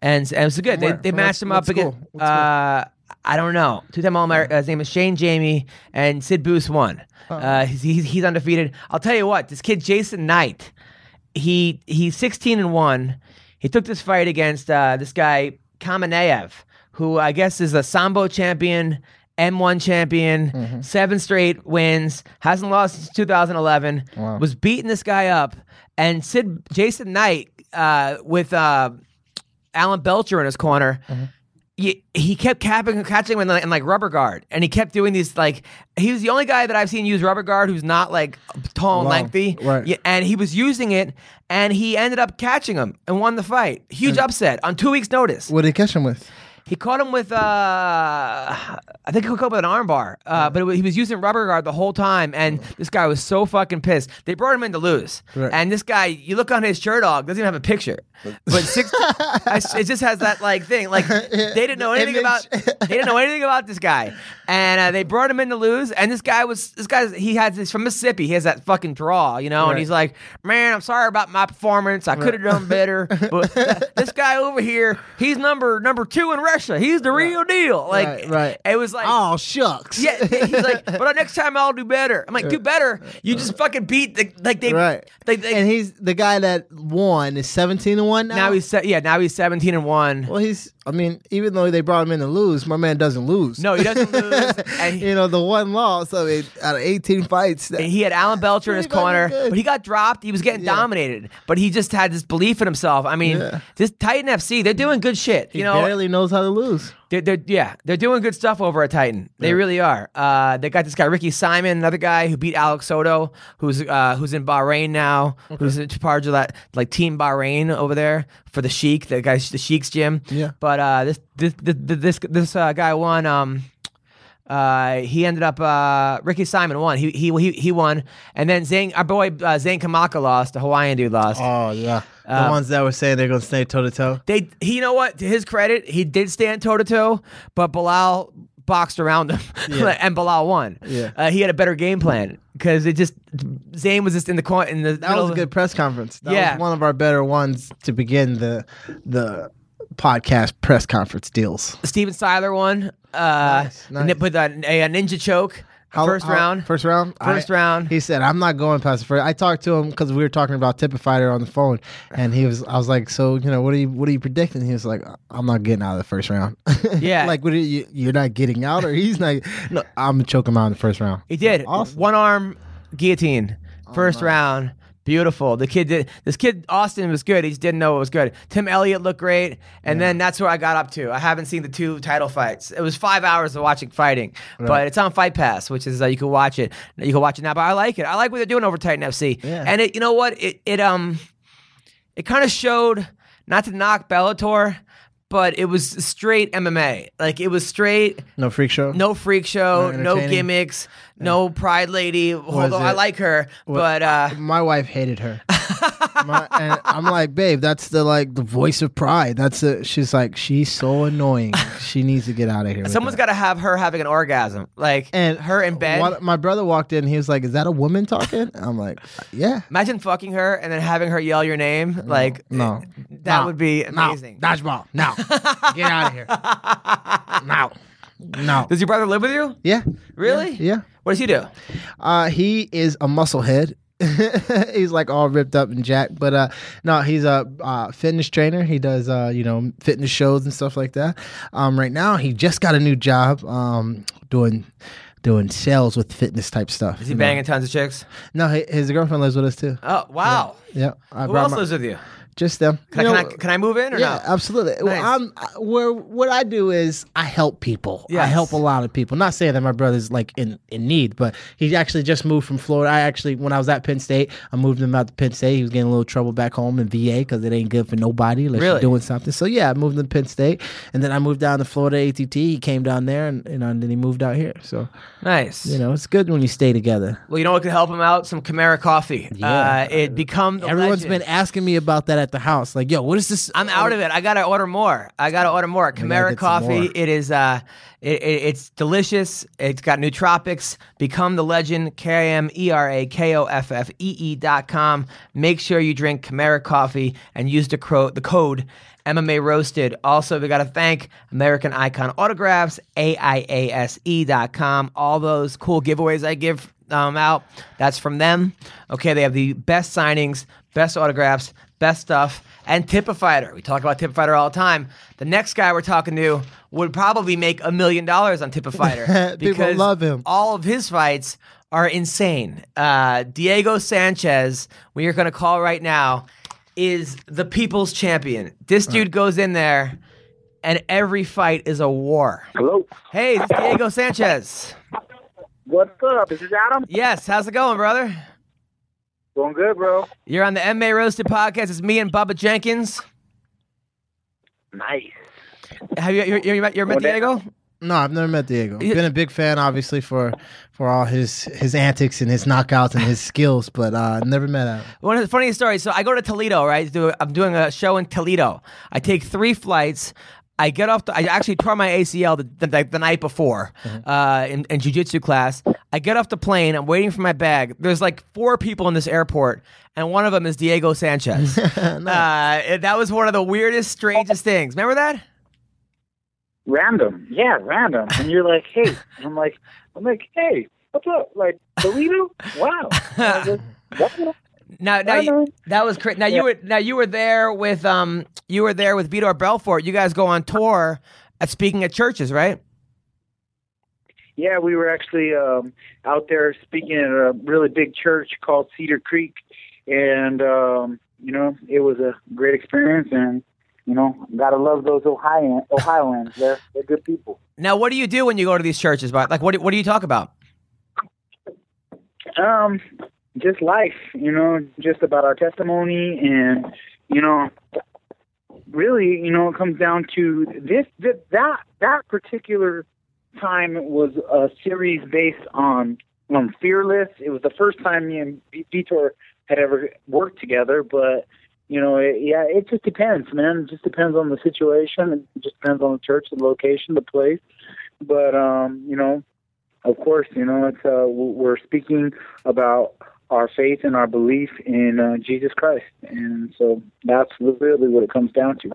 and, and it was good. They, Where? they matched him up against. school? Uh, I don't know. Two time All American. His name is Shane Jamie, and Sid Boos won. Oh. Uh, he's, he's he's undefeated. I'll tell you what. This kid Jason Knight, he he's 16 and one. He took this fight against uh, this guy Kamenev, who I guess is a sambo champion, M1 champion, Mm-hmm. seven straight wins, hasn't lost since 2011. Wow. Was beating this guy up, and Sid Jason Knight uh, with uh, Alan Belcher in his corner. Mm-hmm. He, he kept capping, catching him in, like, in like rubber guard, and he kept doing these like he was the only guy that I've seen use rubber guard who's not like tall and Long. lengthy. Right. Yeah, and he was using it, and he ended up catching him and won the fight. Huge upset on two weeks' notice. what did he catch him with? He caught him with, uh, I think he caught him with an armbar, uh, but it, he was using rubber guard the whole time, and this guy was so fucking pissed. They brought him in to lose, Right. and this guy, you look on his shirt dog, doesn't even have a picture, but [laughs] six, it just has that like thing, like [laughs] they didn't know anything Image. about, [laughs] they didn't know anything about this guy, and uh, they brought him in to lose, and this guy was, this guy, he had this from Mississippi, he has that fucking draw, you know, and he's like, man, I'm sorry about my performance, I could have done better, but this guy over here, he's number number two in Russia, he's the real deal, like, Right, right. it was like, Oh shucks. yeah, he's like, [laughs] but next time I'll do better. I'm like, do better. You just fucking beat the like they right. They, they, and he's the guy that won is seventeen to one now. now he's se- yeah now he's 17 and one. well, he's. I mean, even though they brought him in to lose, my man doesn't lose. No, he doesn't lose. [laughs] and he, you know, the one loss. I mean, out of eighteen fights, that- and he had Alan Belcher in his corner, but he got dropped. He was getting Yeah. dominated, but he just had this belief in himself. I mean, Yeah. this Titan FC, they're doing good shit. he You know, barely knows how to lose. They're, they're yeah, they're doing good stuff over at Titan. They Yeah. really are. Uh, they got this guy Ricky Simon, another guy who beat Alex Soto, who's uh, who's in Bahrain now, who's in charge of that like Team Bahrain over there for the Sheik, the guy, the Sheik's gym. Yeah. But uh, this this this this, this uh, guy won. Um, uh, he ended up uh, Ricky Simon won. He he he, he won, and then Zane, our boy uh, Zane Kamaka lost. The Hawaiian dude lost. Oh yeah, the Uh, ones that were saying they're going to stay toe to toe. They, he, you know what? To his credit, he did stand toe to toe, but Bilal boxed around him, [laughs] Yeah. and Bilal won. Yeah. uh, he had a better game plan because it just Zane was just in the corner in the That was a good press conference. That Yeah. was one of our better ones to begin the the podcast press conference deals. Steven Siler won. Uh, Nice, nice. with a, a ninja choke. How- First how- round. First round. First I- round. He said, "I'm not going past the first. I talked to him because we were talking about Tip Fighter on the phone, and he was. I was like, "So you know, what are you what are you predicting?" He was like, "I'm not getting out of the first round." [laughs] Yeah. like what are you? You're not getting out, or he's not. No, I'm gonna choke him out in the first round. He did. Awesome. One arm guillotine. First oh round. Beautiful. The kid did. This kid Austin was good. He just didn't know it was good. Tim Elliott looked great, and then that's where I got up to. I haven't seen the two title fights. It was five hours of watching fighting, but it's on Fight Pass, which is uh, you can watch it. You can watch it now. But I like it. I like what they're doing over Titan FC. Yeah. And it, you know what? It it um, it kind of showed not to knock Bellator, but it was straight MMA. Like it was straight. No freak show. No freak show, No gimmicks, no pride lady. Although I like her, but uh, my wife hated her. My, and I'm like, babe, that's the like the voice of pride. That's the. She's like, she's so annoying. She needs to get out of here. Someone's got to have her having an orgasm, like and her in bed. One- my brother walked in. He was like, "Is that a woman talking?" I'm like, "Yeah." Imagine fucking her and then having her yell your name. like no. that No. would be No. amazing. Dodgeball. No. Get out of here. [laughs] No. No. Does your brother live with you? Yeah. Really? Yeah. What does he do? Uh, he is a musclehead. [laughs] he's like all ripped up and jacked, but uh, no, he's a uh, fitness trainer. He does uh, you know fitness shows and stuff like that. Um, right now he just got a new job um, doing doing sales with fitness type stuff. Is he you know. banging tons of chicks? No, hi- his girlfriend lives with us too. Oh wow. Yeah, I Who else my- lives with you? Just them. Can, I, know, can, I, can I move in or not? yeah, no? absolutely. Well, I'm where what I do is I help people. I help a lot of people. Not saying that my brother's like in in need, but he actually just moved from Florida. I actually when I was at Penn State, I moved him out to Penn State. He was getting a little trouble back home in VA because it ain't good for nobody unless Really? you're doing something. So yeah, I moved him to Penn State, and then I moved down to Florida ATT. He came down there, and you know, and then he moved out here. So Nice. you know, it's good when you stay together. Well, you know what could help him out? Some Kimera Koffee. Yeah. Uh, it become Everyone's legend. been asking me about that at the house. Like, yo, what is this? I'm out of it. I gotta order more. I gotta order more. Kimera Koffee. It is uh, it, it, it's delicious. It's got nootropics. Become the legend. K M E R A K O F F E E dot com. Make sure you drink Kimera Koffee and use the cro- the code MMA roasted. Also, we got to thank American Icon Autographs, AIASE dot com. All those cool giveaways I give um, out, that's from them. Okay, they have the best signings, best autographs, best stuff, and Tipifighter. We talk about Tipifighter all the time. The next guy we're talking to would probably make a million dollars on Tipifighter Fighter [laughs] because love him. all of his fights are insane. Uh, Diego Sanchez, we are going to call right now, is the people's champion. This dude goes in there, and every fight is a war. Hello. Hey, this is Diego Sanchez. What's up? This is Adam. Yes, how's it going, brother? Going good, bro. You're on the MMA Roasted podcast. It's me and Bubba Jenkins. Nice. Have you you you met, you met Well, that- Diego? No, I've never met Diego. Yeah. Been a big fan, obviously, for for all his his antics and his knockouts and his skills, but uh, never met him. One of the funniest stories. So I go to Toledo, right? Do I'm doing a show in Toledo. I take three flights. I get off. The, I actually tore my ACL the, the, the night before uh, in, in jujitsu class. I get off the plane. I'm waiting for my bag. There's like four people in this airport, and one of them is Diego Sanchez. [laughs] uh, that was one of the weirdest, strangest things. Remember that? Random. Yeah, random. And you're like, hey. I'm like, I'm like, hey, what's up? Like Toledo? Wow. I was like, "What?" Now, now you, that was cra- now you were now you were there with um you were there with Vitor Belfort. You guys go on tour at speaking at churches, right? Yeah, we were actually um, out there speaking at a really big church called Cedar Creek, and um, you know, it was a great experience. And you know, gotta love those Ohio Ohioans. They're they're good people. Now, what do you do when you go to these churches? But like, what do, what do you talk about? Um, just life, you know, just about our testimony, and you know, really, you know, it comes down to this, that that particular time was a series based on on fearless. It was the first time me and Vitor had ever worked together, but you know, it, yeah, it just depends, man. It just depends on the situation. It just depends on the church, the location, the place. But um, you know, of course, you know, it's uh, we're speaking about our faith and our belief in uh, Jesus Christ, and so that's really what it comes down to.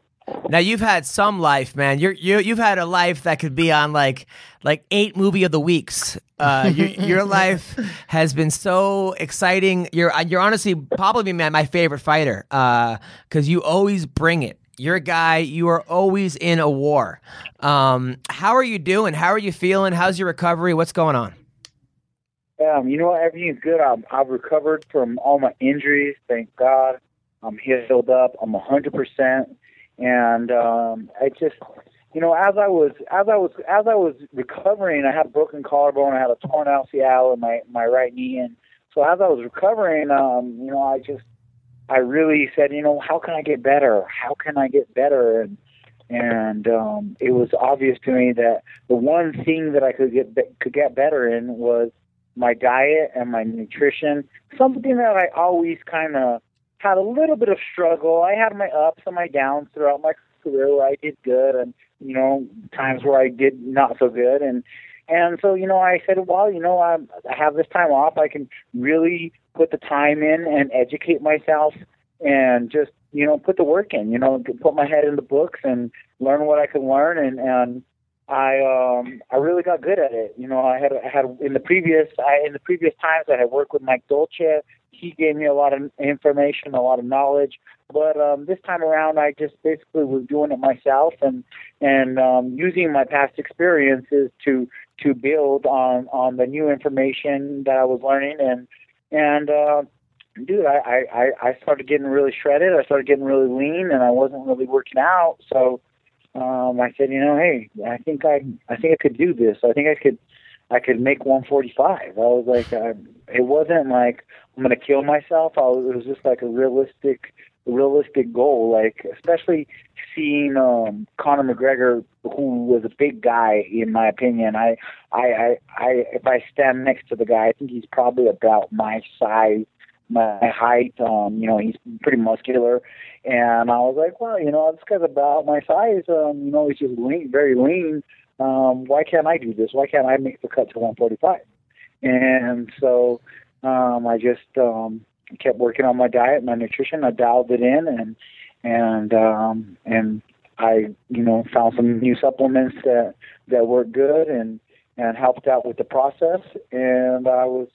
Now you've had some life, man. You're you you've had a life that could be on like like eight movie of the weeks. Uh, your, [laughs] your life has been so exciting. You're you're honestly probably man my favorite fighter because uh, you always bring it. You're a guy. You are always in a war. Um, how are you doing? How are you feeling? How's your recovery? What's going on? Um, you know what? Everything's good. I'm, I've recovered from all my injuries. Thank God. I'm healed up. I'm a hundred percent and um, I just, you know, as I was as I was as I was recovering, I had a broken collarbone, I had a torn LCL in my my right knee, and so as I was recovering, um, you know, I just I really said, you know, how can I get better? How can I get better? And and um, it was obvious to me that the one thing that I could get could get better in was my diet and my nutrition. Something that I always kind of had a little bit of struggle. I had my ups and my downs throughout my career where I did good and, you know, times where I did not so good. And, and so, you know, I said, well, you know, I, I have this time off. I can really put the time in and educate myself and just, you know, put the work in, you know, put my head in the books and learn what I can learn. And, and, I um I really got good at it. You know, I had I had in the previous I in the previous times I had worked with Mike Dolce he gave me a lot of information, a lot of knowledge. But um, this time around, I just basically was doing it myself and and um, using my past experiences to to build on on the new information that I was learning and and uh, dude, I, I I started getting really shredded. I started getting really lean, and I wasn't really working out. So um, I said, you know, hey, I think I I think I could do this. I think I could I could make 145. I was like, I, it wasn't like I'm gonna kill myself. I was, it was just like a realistic, realistic goal. Like especially seeing um, Conor McGregor, who was a big guy in my opinion. I, I, I, I, if I stand next to the guy, I think he's probably about my size, my height. Um, you know, he's pretty muscular, and I was like, well, you know, this guy's about my size. Um, you know, he's just lean, very lean um, why can't I do this? Why can't I make the cut to 145? And so um, I just um, kept working on my diet, my nutrition. I dialed it in, and and um, and I you know found some new supplements that that worked good and and helped out with the process. And I was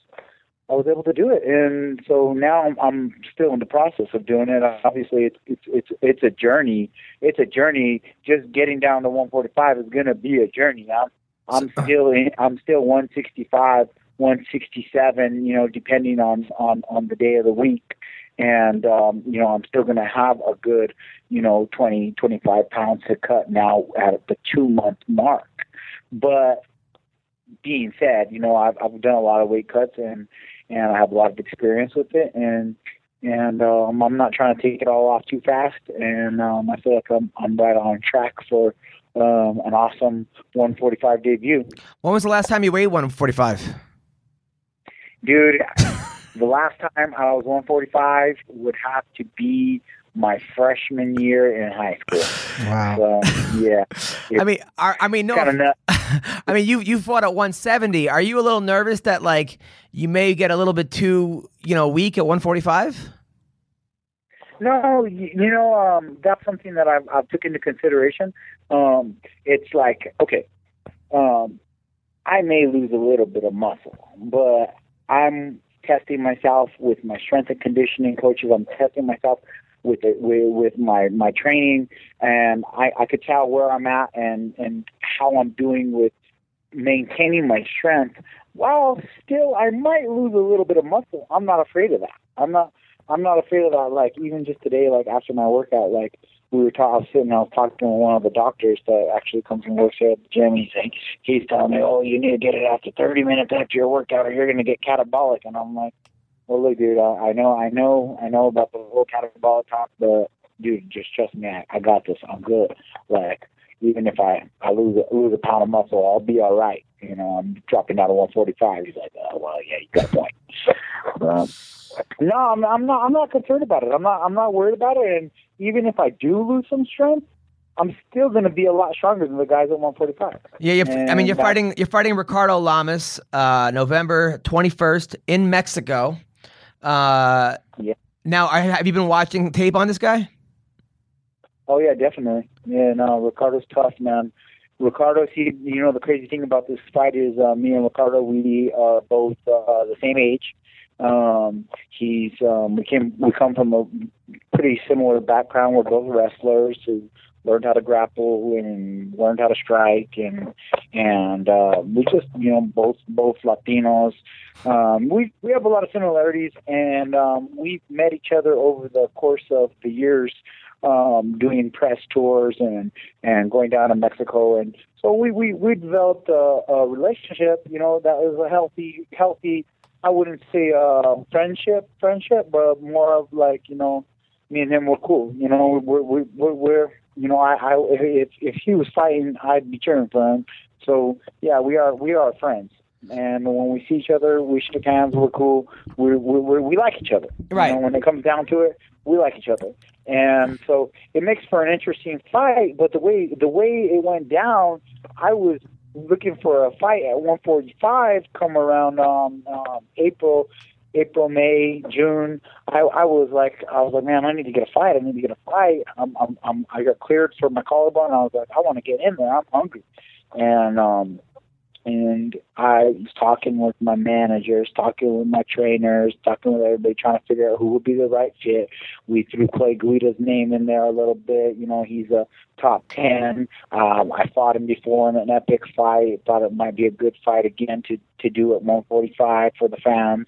I was able to do it, and so now I'm, I'm still in the process of doing it. Obviously, it's it's it's it's a journey. It's a journey. Just getting down to 145 is going to be a journey. I'm I'm still in, I'm still 165, 167. You know, depending on on on the day of the week, and um, you know, I'm still going to have a good you know 20 25 pounds to cut now at the two month mark. But being said, you know, I've I've done a lot of weight cuts and and I have a lot of experience with it, and and um, I'm not trying to take it all off too fast, and um, I feel like I'm I'm right on track for um, an awesome 145 debut. When was the last time you weighed 145? Dude, [laughs] the last time I was 145 would have to be my freshman year in high school. Wow. So, yeah. [laughs] I mean, are, I mean, no. [laughs] I mean, you you fought at 170. Are you a little nervous that like you may get a little bit too you know weak at 145? No, you, you know um, that's something that I've, I've took into consideration. Um, it's like okay, um, I may lose a little bit of muscle, but I'm testing myself with my strength and conditioning coaches. I'm testing myself with it, with, with my my training, and I, I could tell where I'm at and and how I'm doing with maintaining my strength. While still, I might lose a little bit of muscle. I'm not afraid of that. I'm not. I'm not afraid of that. Like even just today, like after my workout, like we were talking, I was sitting, I was talking to one of the doctors that actually comes and works here at the gym. He's saying, he's telling me, oh, you need to get it after 30 minutes after your workout, or you're going to get catabolic. And I'm like, well, look, dude, I, I know, I know, I know about the whole catabolic talk, but dude, just trust me, I, I got this. I'm good. Like, even if I I lose a, lose a pound of muscle, I'll be all right. You know, I'm dropping down to 145. He's like, oh, well, yeah, you got a point. [laughs] um, no, I'm, I'm not. I'm not concerned about it. I'm not. I'm not worried about it. And even if I do lose some strength, I'm still going to be a lot stronger than the guys at 145. Yeah, you're, I mean, you're fighting. You're fighting Ricardo Lamas, uh, November 21st in Mexico. Uh, yeah. Now, have you been watching tape on this guy? Oh yeah, definitely. Yeah, no, Ricardo's tough, man. Ricardo, see, you know, the crazy thing about this fight is uh, me and Ricardo, we are both uh, the same age. Um, he's um, we came we come from a pretty similar background. We're both wrestlers who learned how to grapple and learned how to strike and and uh, we just you know both both Latinos. Um, we we have a lot of similarities and um, we've met each other over the course of the years um, doing press tours and and going down to Mexico and so we we we developed a, a relationship you know that was a healthy healthy I wouldn't say uh, friendship, friendship, but more of like you know, me and him were cool. You know, we're we're, we're, we're you know, I, I if if he was fighting, I'd be cheering for him. So yeah, we are we are friends. And when we see each other, we shake hands. We're cool. We we we, we like each other. Right. You know, when it comes down to it, we like each other. And so it makes for an interesting fight. But the way the way it went down, I was looking for a fight at 145 come around um, um April April, May, June, I, I was like, I was like, man, I need to get a fight. I need to get a fight. I'm, I'm, I'm I got cleared for my collarbone. I was like, I want to get in there. I'm hungry, and um, and I was talking with my managers, talking with my trainers, talking with everybody, trying to figure out who would be the right fit. We threw Clay Guida's name in there a little bit. You know, he's a top ten. Um, I fought him before in an epic fight. Thought it might be a good fight again to to do at 145 for the fans.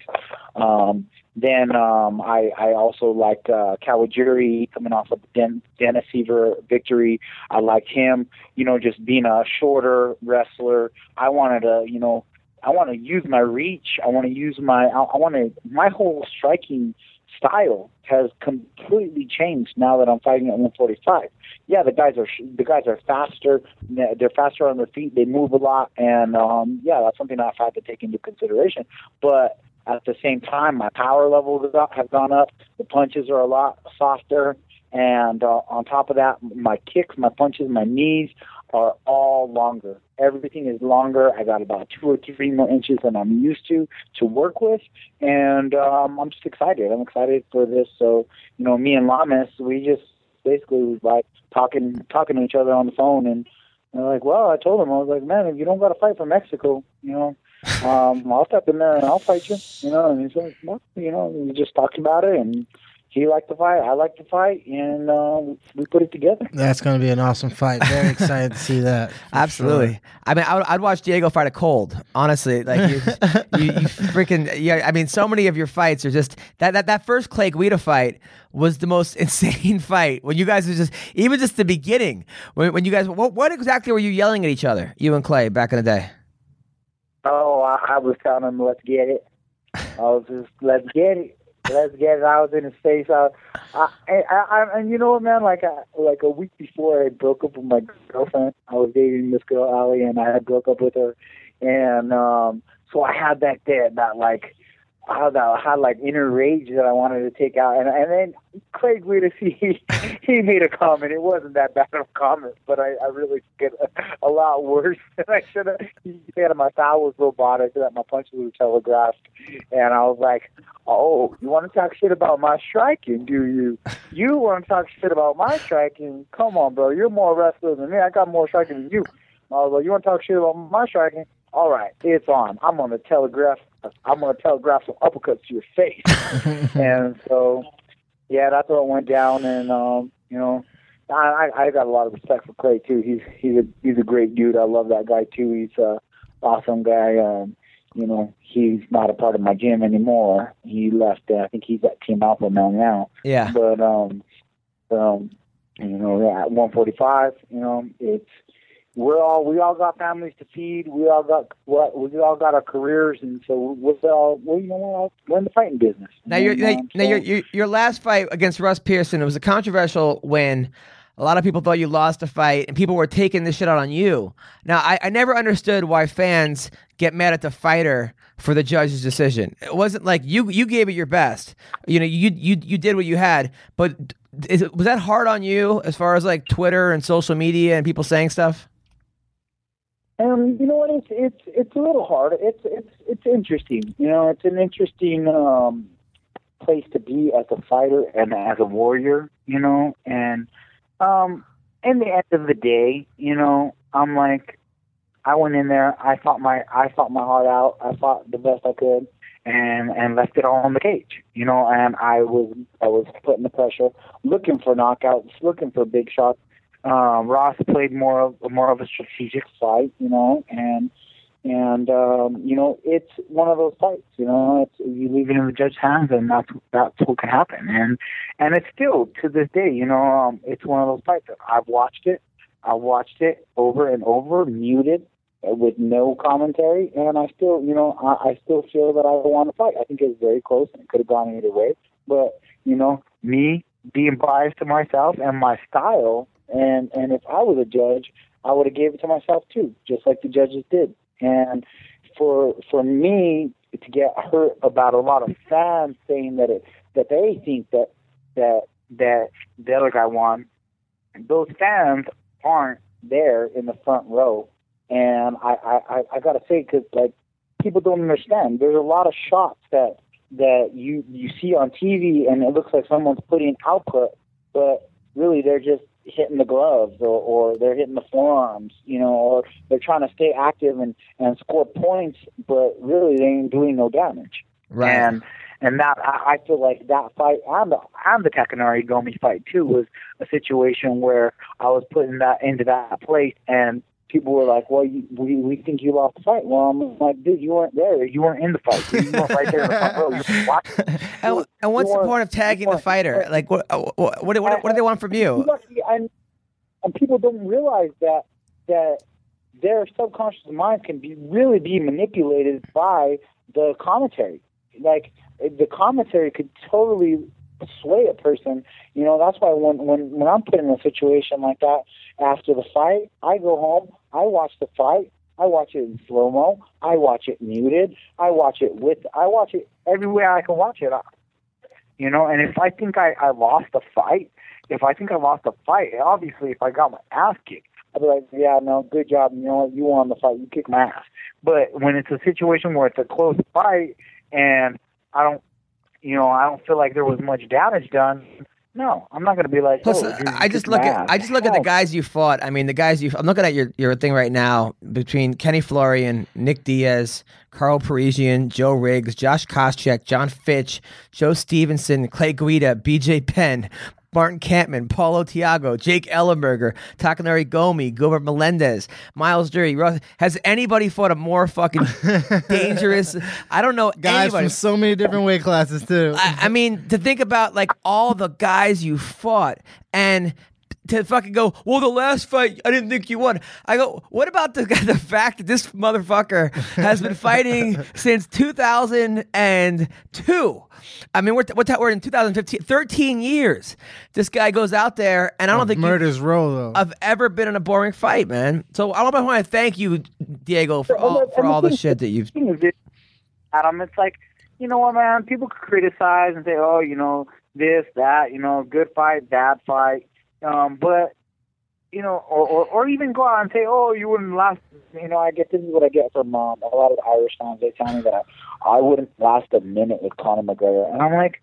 Um, then um, I, I also liked uh, Kawajiri coming off of Den- Dennis Siver victory. I liked him, you know, just being a shorter wrestler. I wanted to, you know, I want to use my reach. I want to use my, I, I want to, my whole striking style has completely changed now that I'm fighting at 145. Yeah, the guys are the guys are faster. They're faster on their feet. They move a lot, and um, yeah, that's something I've had to take into consideration. But at the same time, my power levels have gone up. The punches are a lot softer. And uh, on top of that, my kicks, my punches, my knees are all longer. Everything is longer. I got about two or three more inches than I'm used to to work with, and um, I'm just excited. I'm excited for this. So, you know, me and Lamas, we just basically was like talking talking to each other on the phone, and they're like, "Well," I told him, I was like, "Man, if you don't got to fight for Mexico, you know, um, I'll step in there and I'll fight you. You know, and he's like, well, you know, we just talked about it and he liked to fight, I liked to fight, and uh, we put it together. That's going to be an awesome fight. Very excited to see that. [laughs] Absolutely. Sure. I mean, I would, I'd watch Diego fight a cold. Honestly, like you, [laughs] you, you, freaking yeah. I mean, so many of your fights are just that that that first Clay Guida fight was the most [laughs] insane fight. When you guys were just even just the beginning when, when you guys what what exactly were you yelling at each other, you and Clay back in the day? Oh, I, I was telling him, let's get it. I was just, let's get it. Let's get it. I was in his face. I, I, I, I and you know what, man? Like, I, like a week before I broke up with my girlfriend, I was dating this girl, Ali, and I had broke up with her. And, um, so I had that there, that like, I had, I had like inner rage that I wanted to take out, and and then Craig Wittes, [laughs] he he made a comment. It wasn't that bad of a comment, but I I really get a, a lot worse than I should have. He said my foul was robotic, that my punches were telegraphed, and I was like, oh, you want to talk shit about my striking, do you? You want to talk shit about my striking? Come on, bro, you're more wrestler than me. I got more striking than you. I was like, you want to talk shit about my striking? All right, it's on. I'm on the telegraph I'm going to telegraph some uppercuts to your face. [laughs] and so, yeah, that's what went down. And, um, you know, I, I got a lot of respect for Clay too. He's he's a he's a great dude. I love that guy too. He's a awesome guy. Um, you know, he's not a part of my gym anymore. He left. Uh, I think he's at Team Alpha now now. Yeah. But um, um, you know, at 145, you know, it's we're all we all got families to feed. We all got what we all got our careers, and so we're all well, you know we're, all, we're in the fighting business. Now, your, now so, your, your your last fight against Ross Pearson it was a controversial win. A lot of people thought you lost a fight, and people were taking this shit out on you. Now, I, I never understood why fans get mad at the fighter for the judge's decision. It wasn't like you you gave it your best. You know, you you you did what you had, but is, was that hard on you as far as like Twitter and social media and people saying stuff? Um, you know what? It's it's it's a little hard. It's it's it's interesting. You know, it's an interesting um, place to be as a fighter and as a warrior. You know, and Um, in the end of the day, you know, I'm like, I went in there. I fought my I fought my heart out. I fought the best I could, and and left it all in the cage. You know, and I was I was putting the pressure, looking for knockouts, looking for big shots. Um, Ross played more of more of a strategic fight, you know, and and um, you know it's one of those fights. You know, it's you leave it in the judge's hands, and that's that's what can happen. And and it's still to this day, you know, um, it's one of those fights. That I've watched it. I watched it over and over, muted with no commentary, and I still, you know, I, I still feel that I want to fight. I think it was very close, and it could have gone either way. But you know, me being biased to myself and my style, and and if I was a judge, I would have gave it to myself too, just like the judges did. And for for me to get hurt about a lot of fans saying that it that they think that that that the other guy won, those fans aren't there in the front row. And I I I, gotta say because like people don't understand. There's a lot of shots that that you you see on TV and it looks like someone's putting output, but really they're just hitting the gloves or, or they're hitting the forearms, you know, or they're trying to stay active and, and score points, but really they ain't doing no damage. Right. And and that I, I feel like that fight and the and the Takanori Gomi fight too was a situation where I was putting that into that place and people were like, "Well, you, we we think you lost the fight." Well, I'm like, "Dude, you weren't there. You weren't in the fight. You weren't right there in the front row. You were watching." [laughs] And, and what's the point of tagging the fighter? Like, what what what, what, what do they want from you? And and people don't realize that that their subconscious minds can be really be manipulated by the commentary. Like the commentary could totally sway a person. You know, that's why when when when I'm put in a situation like that after the fight, I go home, I watch the fight, I watch it in slow mo, I watch it muted, I watch it with, I watch it everywhere I can watch it. You know, and if I think I I lost a fight, if I think I lost a fight, obviously if I got my ass kicked. I'd be like, yeah, no, good job. You know what? You won the fight. You kicked my ass. But when it's a situation where it's a close fight and I don't you know, I don't feel like there was much damage done. No, I'm not going to be like. Plus, oh, I just look at I just look at the guys you fought. I mean, the guys you. I'm looking at your your thing right now between Kenny Florian, Nick Diaz, Karo Parisyan, Joe Riggs, Josh Koscheck, John Fitch, Joe Stevenson, Clay Guida, B.J. Penn, Martin Kampmann, Paulo Thiago, Jake Ellenberger, Takanori Gomi, Gilbert Melendez, Myles Jury. Has anybody fought a more fucking [laughs] dangerous? I don't know. Guys anybody. from so many different weight classes too. I, I mean, to think about like all the guys you fought and to fucking go, well, the last fight, I didn't think you won. I go, what about the [laughs] the fact that this motherfucker has been fighting [laughs] since 2002? I mean, we're, we're, we're in 2015, 13 years. This guy goes out there, and I don't think murder's you, row though. I've ever been in a boring fight, man. So I want to thank you, Diego, for all for all the shit that you've. Adam, it's like you know what, man? People could criticize and say, oh, you know, this, that, you know, good fight, bad fight. Um, but you know, or, or or even go out and say, "Oh, you wouldn't last." You know, I get this is what I get from um, a lot of Irish fans. They tell me that I, I wouldn't last a minute with Conor McGregor, and I'm like,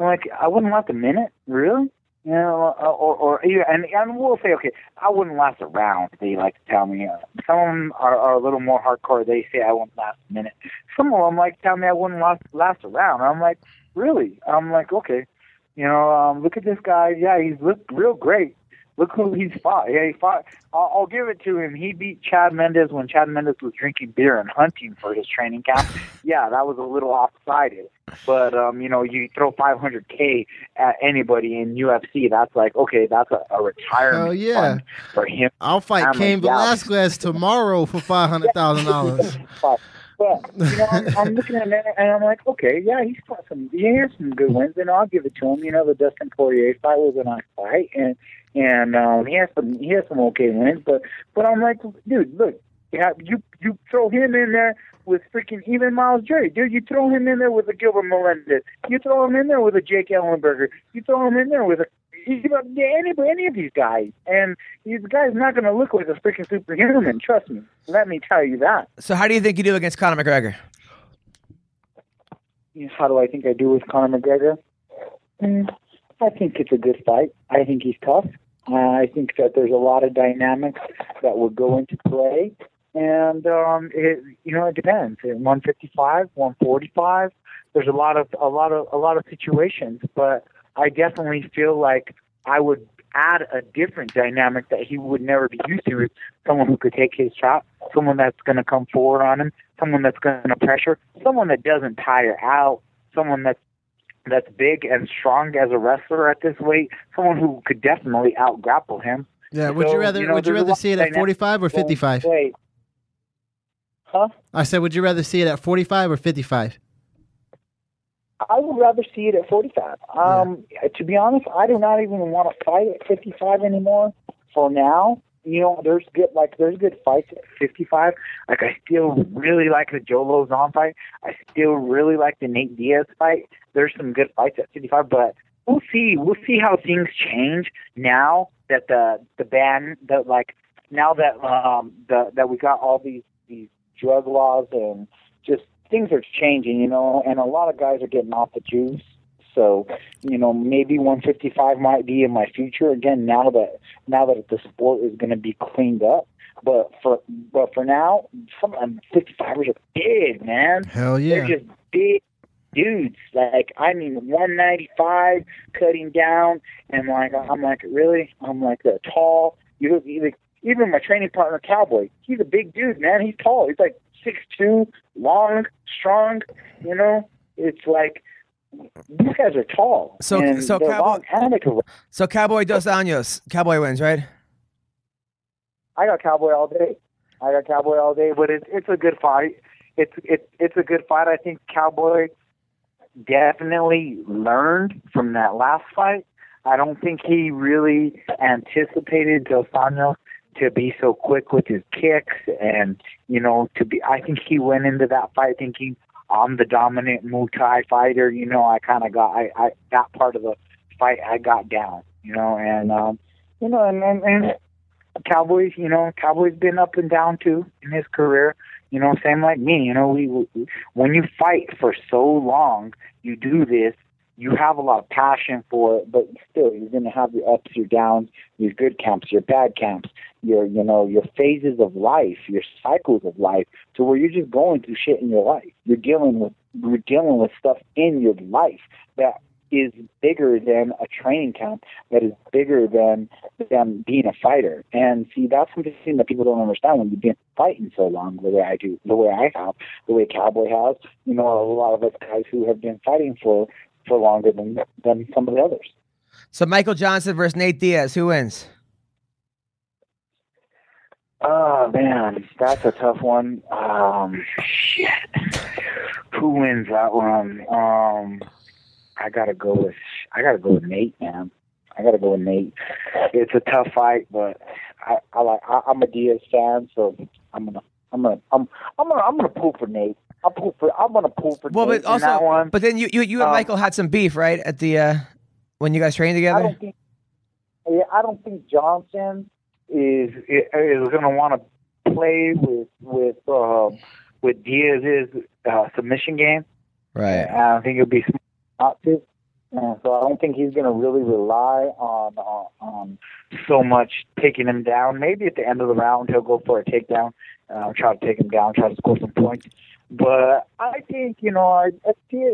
I'm like, I wouldn't last a minute, really? You know, or or, or and and we'll say, okay, I wouldn't last a round. They like to tell me. Uh, some of them are, are a little more hardcore. They say I wouldn't last a minute. Some of them like tell me I wouldn't last last a round. I'm like, really? I'm like, okay. You know, um, look at this guy. Yeah, he's looked real great. Look who he's fought. Yeah, he fought. I'll, I'll give it to him. He beat Chad Mendes when Chad Mendes was drinking beer and hunting for his training camp. yeah, that was a little off-sided. But um, you know, you throw 500k at anybody in UFC, that's like okay, that's a, a retirement Hell yeah. fund for him. I'll fight Cain. Velasquez tomorrow for five hundred thousand dollars. [laughs] But you know, I'm, I'm looking at it and I'm like, okay, yeah, he's got some, he has some good wins, and I'll give it to him. You know, the Dustin Poirier fight was a nice fight, and and um, he has some, he has some okay wins. But but I'm like, dude, look, have, you you throw him in there with freaking even Myles Jury, dude. You throw him in there with a Gilbert Melendez. You throw him in there with a Jake Ellenberger. You throw him in there with a any any of these guys, and these guys not going to look like a freaking superhuman. Trust me. Let me tell you that. So, how do you think you do against Conor McGregor? How do I think I do with Conor McGregor? Mm, I think it's a good fight. I think he's tough. Uh, I think that there's a lot of dynamics that would go into play, and um, it you know it depends. At 155, 145, there's a lot of a lot of a lot of situations, but I definitely feel like I would add a different dynamic that he would never be used to. Someone who could take his shot, someone that's going to come forward on him, someone that's going to pressure, someone that doesn't tire out, someone that's that's big and strong as a wrestler at this weight, someone who could definitely out grapple him. Yeah. Would you rather you know, Would you rather see it at 45 or 55? Huh? I said, would you rather see it at 45 or 55? I would rather see it at 45. Um, To be honest, I do not even want to fight at 55 anymore for now. You know, there's good like there's good fights at 55. Like I still really like the Joe Lauzon fight. I still really like the Nate Diaz fight. There's some good fights at 55, but we'll see. We'll see how things change now that the the ban that like now that um the that we got all these these drug laws and just things are changing, you know, and a lot of guys are getting off the juice. So, you know, maybe 155 might be in my future again now that now that the sport is going to be cleaned up. But for but for now, some um, 55ers are big, man. Hell yeah. They're just big dudes. Like I mean, 195 cutting down, and like I'm like really, I'm like a tall. You even even my training partner Cowboy, he's a big dude, man. He's tall. He's like six two, long, strong. You know, it's like these guys are tall. So- and so Cowboy- long and they can- So Cowboy Dos Anjos, Cowboy wins, right? I got Cowboy all day. I got Cowboy all day, but it's it's a good fight. It's it's it's a good fight. I think Cowboy definitely learned from that last fight. I don't think he really anticipated Dos Anjos to be so quick with his kicks and you know to be. I think he went into that fight thinking I'm the dominant Muay Thai fighter. You know, I kind of got I I that part of the fight I got down. You know, and um, you know, and and, and Cowboys, you know, Cowboys been up and down too in his career. You know, same like me. You know, we, we when you fight for so long, you do this. You have a lot of passion for it, but still, you're going to have your ups, your downs, your good camps, your bad camps, your you know your phases of life, your cycles of life, to where you're just going through shit in your life. You're dealing with you're dealing with stuff in your life that is bigger than a training camp that is bigger than than being a fighter. And see, that's something that people don't understand when you've been fighting so long, the way I do, the way I have, the way Cowboy has. You know, a lot of us guys who have been fighting for for longer than than some of the others. So Michael Johnson versus Nate Diaz, who wins? Oh man, that's a tough one. Um, shit. Who wins that one? Um, I gotta go with I gotta go with Nate, man. I gotta go with Nate. It's a tough fight, but I, I like I, I'm a Diaz fan, so I'm gonna I'm gonna I'm I'm gonna I'm gonna pull for Nate. I'm pull for I'm gonna pull for Well, but in that also, one. but then you you, you and Um, Michael had some beef, right? At the uh when you guys trained I together. don't think yeah, I don't think Johnson is is going to want to play with with um, with Diaz's uh, submission game. Right. I don't think it'll be smart not to. Uh, so I don't think he's going to really rely on, on on so much taking him down. Maybe at the end of the round he'll go for a takedown, uh, try to take him down, try to score some points. But I think you know I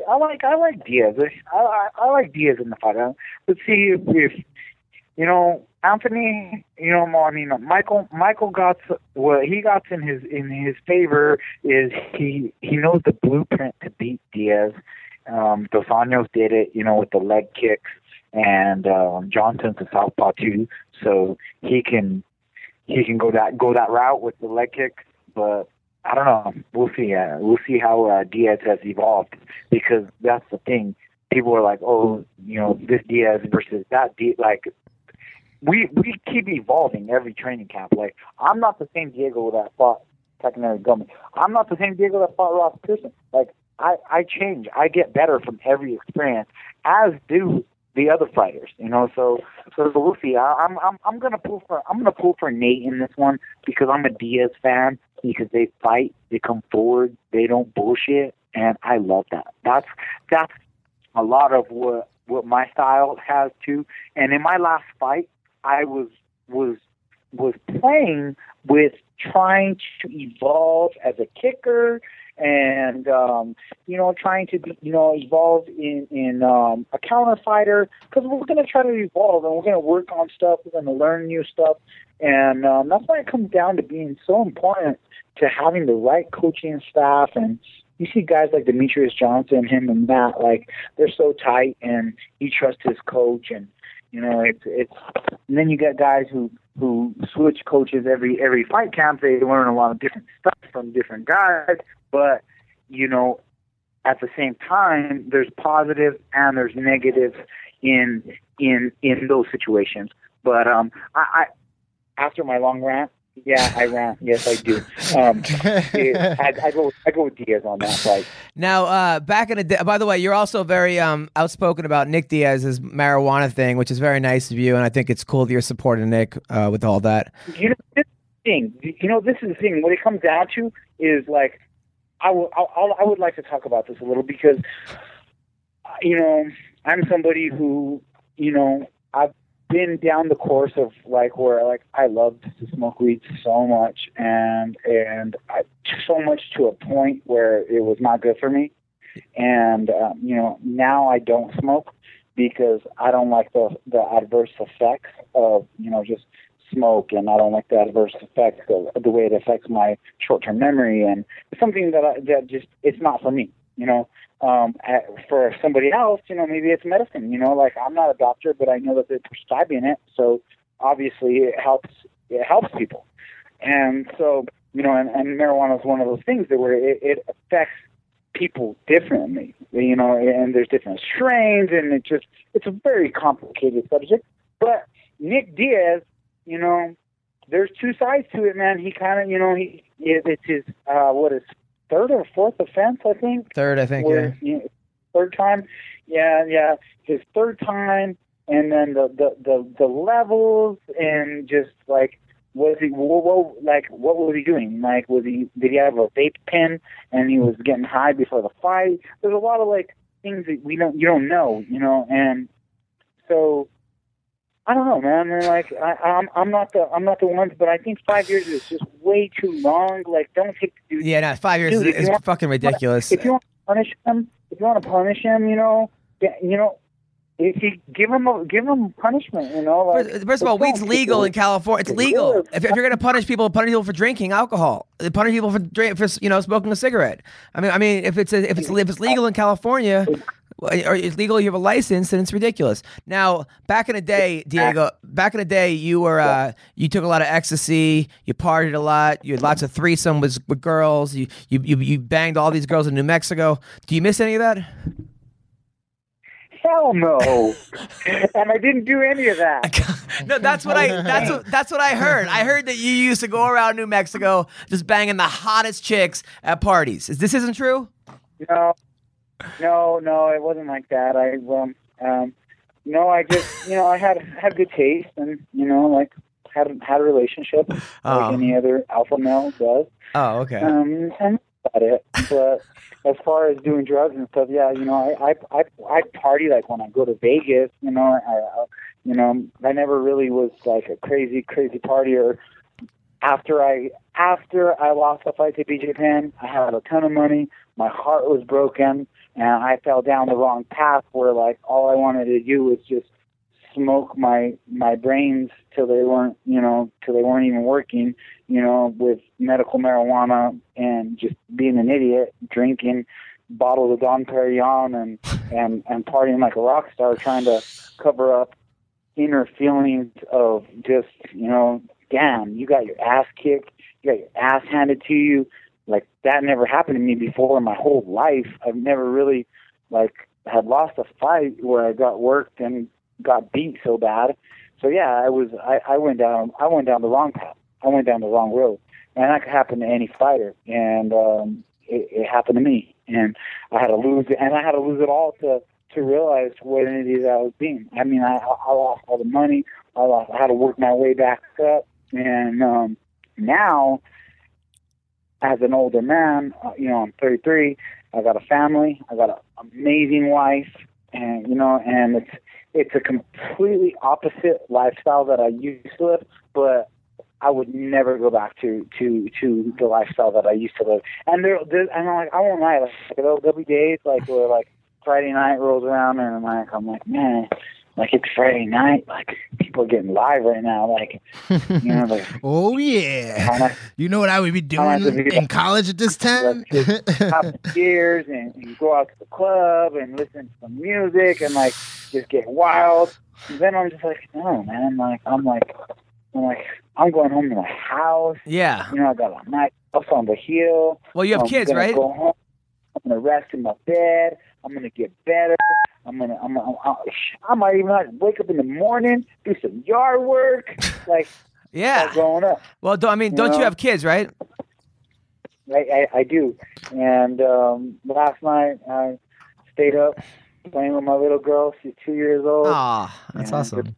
I, like I like Diaz. I, I I like Diaz in the fight. Let's see if, if you know Anthony. You know I mean Michael. Michael got what he got in his in his favor is he he knows the blueprint to beat Diaz. Um, Dos Anjos did it, you know, with the leg kicks, and um, Johnson's a southpaw too, so he can he can go that go that route with the leg kick. But I don't know. We'll see. Uh, we'll see how uh, Diaz has evolved because that's the thing. People are like, oh, you know, this Diaz versus that Diaz. Like, we we keep evolving every training camp. Like, I'm not the same Diego that fought Takanori Gomi. I'm not the same Diego that fought Ross Pearson. Like, I I change. I get better from every experience, as do the other fighters. You know, so so we'll see. I, I'm I'm I'm gonna pull for I'm gonna pull for Nate in this one because I'm a Diaz fan because they fight, they come forward, they don't bullshit, and I love that. That's that's a lot of what what my style has too. And in my last fight, I was was was playing with trying to evolve as a kicker and um, you know trying to be you know evolve in in um, a counter fighter because we're going to try to evolve and we're going to work on stuff we're going to learn new stuff. And um, that's why it comes down to being so important to having the right coaching staff. And you see guys like Demetrious Johnson, him and Matt, like they're so tight and he trusts his coach and you know it's it's and then you get guys who who switch coaches every every fight camp. They learn a lot of different stuff from different guys, but you know at the same time there's positive and there's negative in in in those situations. But um I, I after my long rant, yeah, I ran. Yes, I do. Um, [laughs] I, I, go. I go with Diaz on that fight. Now, uh, back in the day. By the way, you're also very um, outspoken about Nick Diaz's marijuana thing, which is very nice of you, and I think it's cool that you're supporting Nick uh, with all that. You know, this thing. You know, this is the thing. What it comes down to is like, I would. I would like to talk about this a little because, you know, I'm somebody who, you know, I've been down the course of like where like I loved to smoke weed so much and and I, so much to a point where it was not good for me and um, you know now I don't smoke because I don't like the the adverse effects of you know just smoke and I don't like the adverse effects of the way it affects my short term memory and it's something that I, that just it's not for me you know um, at, for somebody else, you know, maybe it's medicine. You know, like I'm not a doctor, but I know that they're prescribing it, so obviously it helps. It helps people, and so you know, and, and marijuana is one of those things that where it, it affects people differently. You know, and there's different strains, and it just it's a very complicated subject. But Nick Diaz, you know, there's two sides to it, man. He kind of, you know, he it, it's his uh, what is third or fourth offense, I think. Third, I think. Where, yeah. You know, third time. Yeah, yeah. His third time, and then the the the, the levels, and just like was he what, what like what was he doing? Like was he did he have a vape pen and he was getting high before the fight? There's a lot of like things that we don't you don't know, you know, and so I don't know, man. And like I, I'm, I'm not the, I'm not the one, but I think five years is just way too long. Like, don't take dude. Yeah, no, five years dude, is, is fucking ridiculous. If you want to punish him, if you want to punish him, you know, you know, if you give him a, give him punishment, you know. Like, first, first of all, weed's legal in California. It's legal. If, if you're going to punish people, punish people for drinking alcohol. Punish people for drink, for you know smoking a cigarette. I mean, I mean, if it's a, if it's if it's legal in California, or it's legal, you have a license, and it's ridiculous. Now, back in the day, Diego, back in the day, you were uh, you took a lot of ecstasy, you partied a lot, you had lots of threesome with, with girls, you, you you you banged all these girls in New Mexico. Do you miss any of that? Hell no, [laughs] and I didn't do any of that. [laughs] no, that's what I that's what that's what I heard. I heard that you used to go around New Mexico just banging the hottest chicks at parties. Is this isn't true? No, no, no, it wasn't like that. I um, um, no, I just you know I had had good taste and you know like had had a relationship oh. like any other alpha male does. Oh, okay. Um, and about it. But as far as doing drugs and stuff, yeah, you know, I I I, I party like when I go to Vegas. You know, I, I you know I never really was like a crazy crazy partier. After I after I lost the fight to BJ Penn, I had a ton of money. My heart was broken and I fell down the wrong path where like all I wanted to do was just smoke my my brains till they weren't you know till they weren't even working you know with medical marijuana and just being an idiot drinking bottles of Dom Perignon and and and partying like a rock star trying to cover up inner feelings of just you know damn you got your ass kicked you got your ass handed to you like that never happened to me before in my whole life. I've never really like had lost a fight where I got worked and got beat so bad. So yeah, I was I, I went down I went down the wrong path. I went down the wrong road. And that could happen to any fighter. And um it, it happened to me. And I had to lose it and I had to lose it all to to realize what an idiot I was being. I mean I I lost all the money, I lost I had to work my way back up and um now as an older man, uh, you know, I'm 33. I got a family. I got an amazing wife. and you know, and it's it's a completely opposite lifestyle that I used to live, but I would never go back to to to the lifestyle that I used to live. And there, there and I'm like, I won't lie, like there'll, there'll be days like where like Friday night rolls around and I'm like, I'm like, man, like it's Friday night, like people are getting live right now, like you know, like [laughs] oh yeah. You know what I would be doing in college at this time? Have beers [laughs] and, and go out to the club and listen to some music and like just get wild. And then I'm just like, no, man, like I'm like, I'm like, I'm going home to my house. Yeah. You know, I got a nice house on the hill. Well, you have I'm kids, right? Go home. I'm gonna rest in my bed. I'm gonna get better. I'm gonna. I'm. I'm I, I might even like wake up in the morning, do some yard work, [laughs] like Yeah. growing up. Well, I mean, don't you have kids, right? I, I, I do. And um, last night I stayed up playing with my little girl. She's two years old. Aw, that's awesome.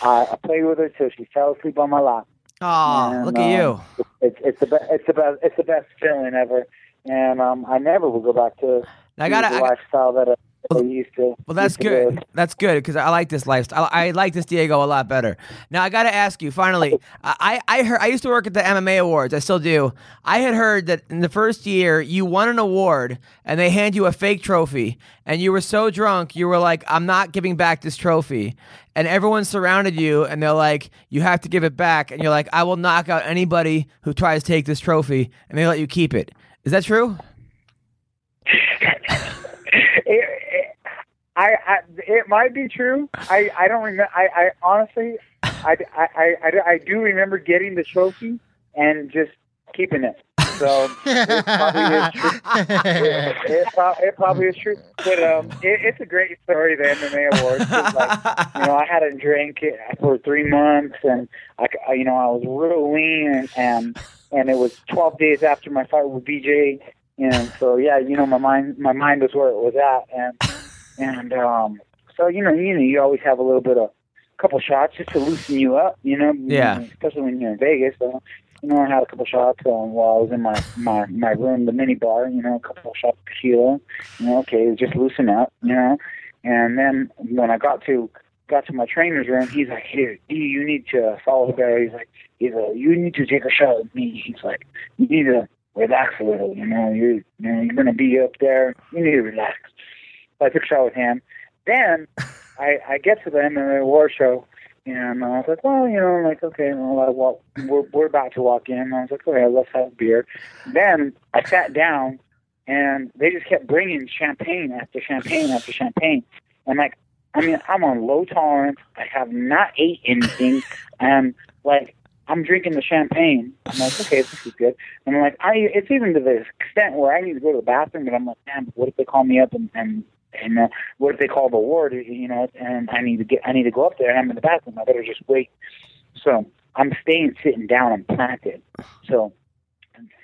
I, I played with her till she fell asleep on my lap. And, look at you. um, It's it's the be- it's the best it's the best feeling ever. And um, I never will go back to I gotta. the I, lifestyle that I, used to. well, that's used to live. good. That's good because I like this lifestyle. I, I like this Diego a lot better. Now I got to ask you. Finally, oh. I I heard I used to work at the MMA awards. I still do. I had heard that in the first year you won an award and they hand you a fake trophy, and you were so drunk you were like, "I'm not giving back this trophy," and everyone surrounded you and they're like, "You have to give it back," and you're like, "I will knock out anybody who tries to take this trophy," and they let you keep it. Is that true? it, it, I, I it might be true. I, I don't remember. I, I honestly, I, I, I, I do remember getting the trophy and just keeping it. So it probably is true. [laughs] It, it, it probably is true. But um, it, it's a great story. The MMA awards. Like, you know, I hadn't drank it for three months, and I, you know, I was real lean, and, and and it was 12 days after my fight with BJ, and so yeah, you know, my mind my mind was where it was at, and and um, so you know, you know, you always have a little bit of a couple shots just to loosen you up, you know, Yeah. especially when you're in Vegas. So, you know, I had a couple shots um, while I was in my my my room, the mini bar. You know, a couple shots of tequila. You know, okay, just loosen up. You know, and then when I got to got to my trainer's room, he's like, "Here, D, you need to follow the guy." He's like, "He's like, you need to take a shot with me." He's like, "You need to relax a little. You know, you're you know, you're gonna be up there. You need to relax." I took a shot with him. Then I I get to the MMA war show. And I was like, well, you know, I'm like, okay, well, I walk, we're, we're about to walk in. And I was like, okay, let's have a beer. Then I sat down, and they just kept bringing champagne after champagne after champagne. And like, I mean, I'm on low tolerance. I have not ate anything, and like, I'm drinking the champagne. I'm like, okay, this is good. And I'm like, I, it's even to the extent where I need to go to the bathroom, but I'm like, man, what if they call me up and and and uh, what if they call the ward, you know, and I need to get, I need to go up there and I'm in the bathroom. I better just wait. So I'm staying sitting down. I'm planted. So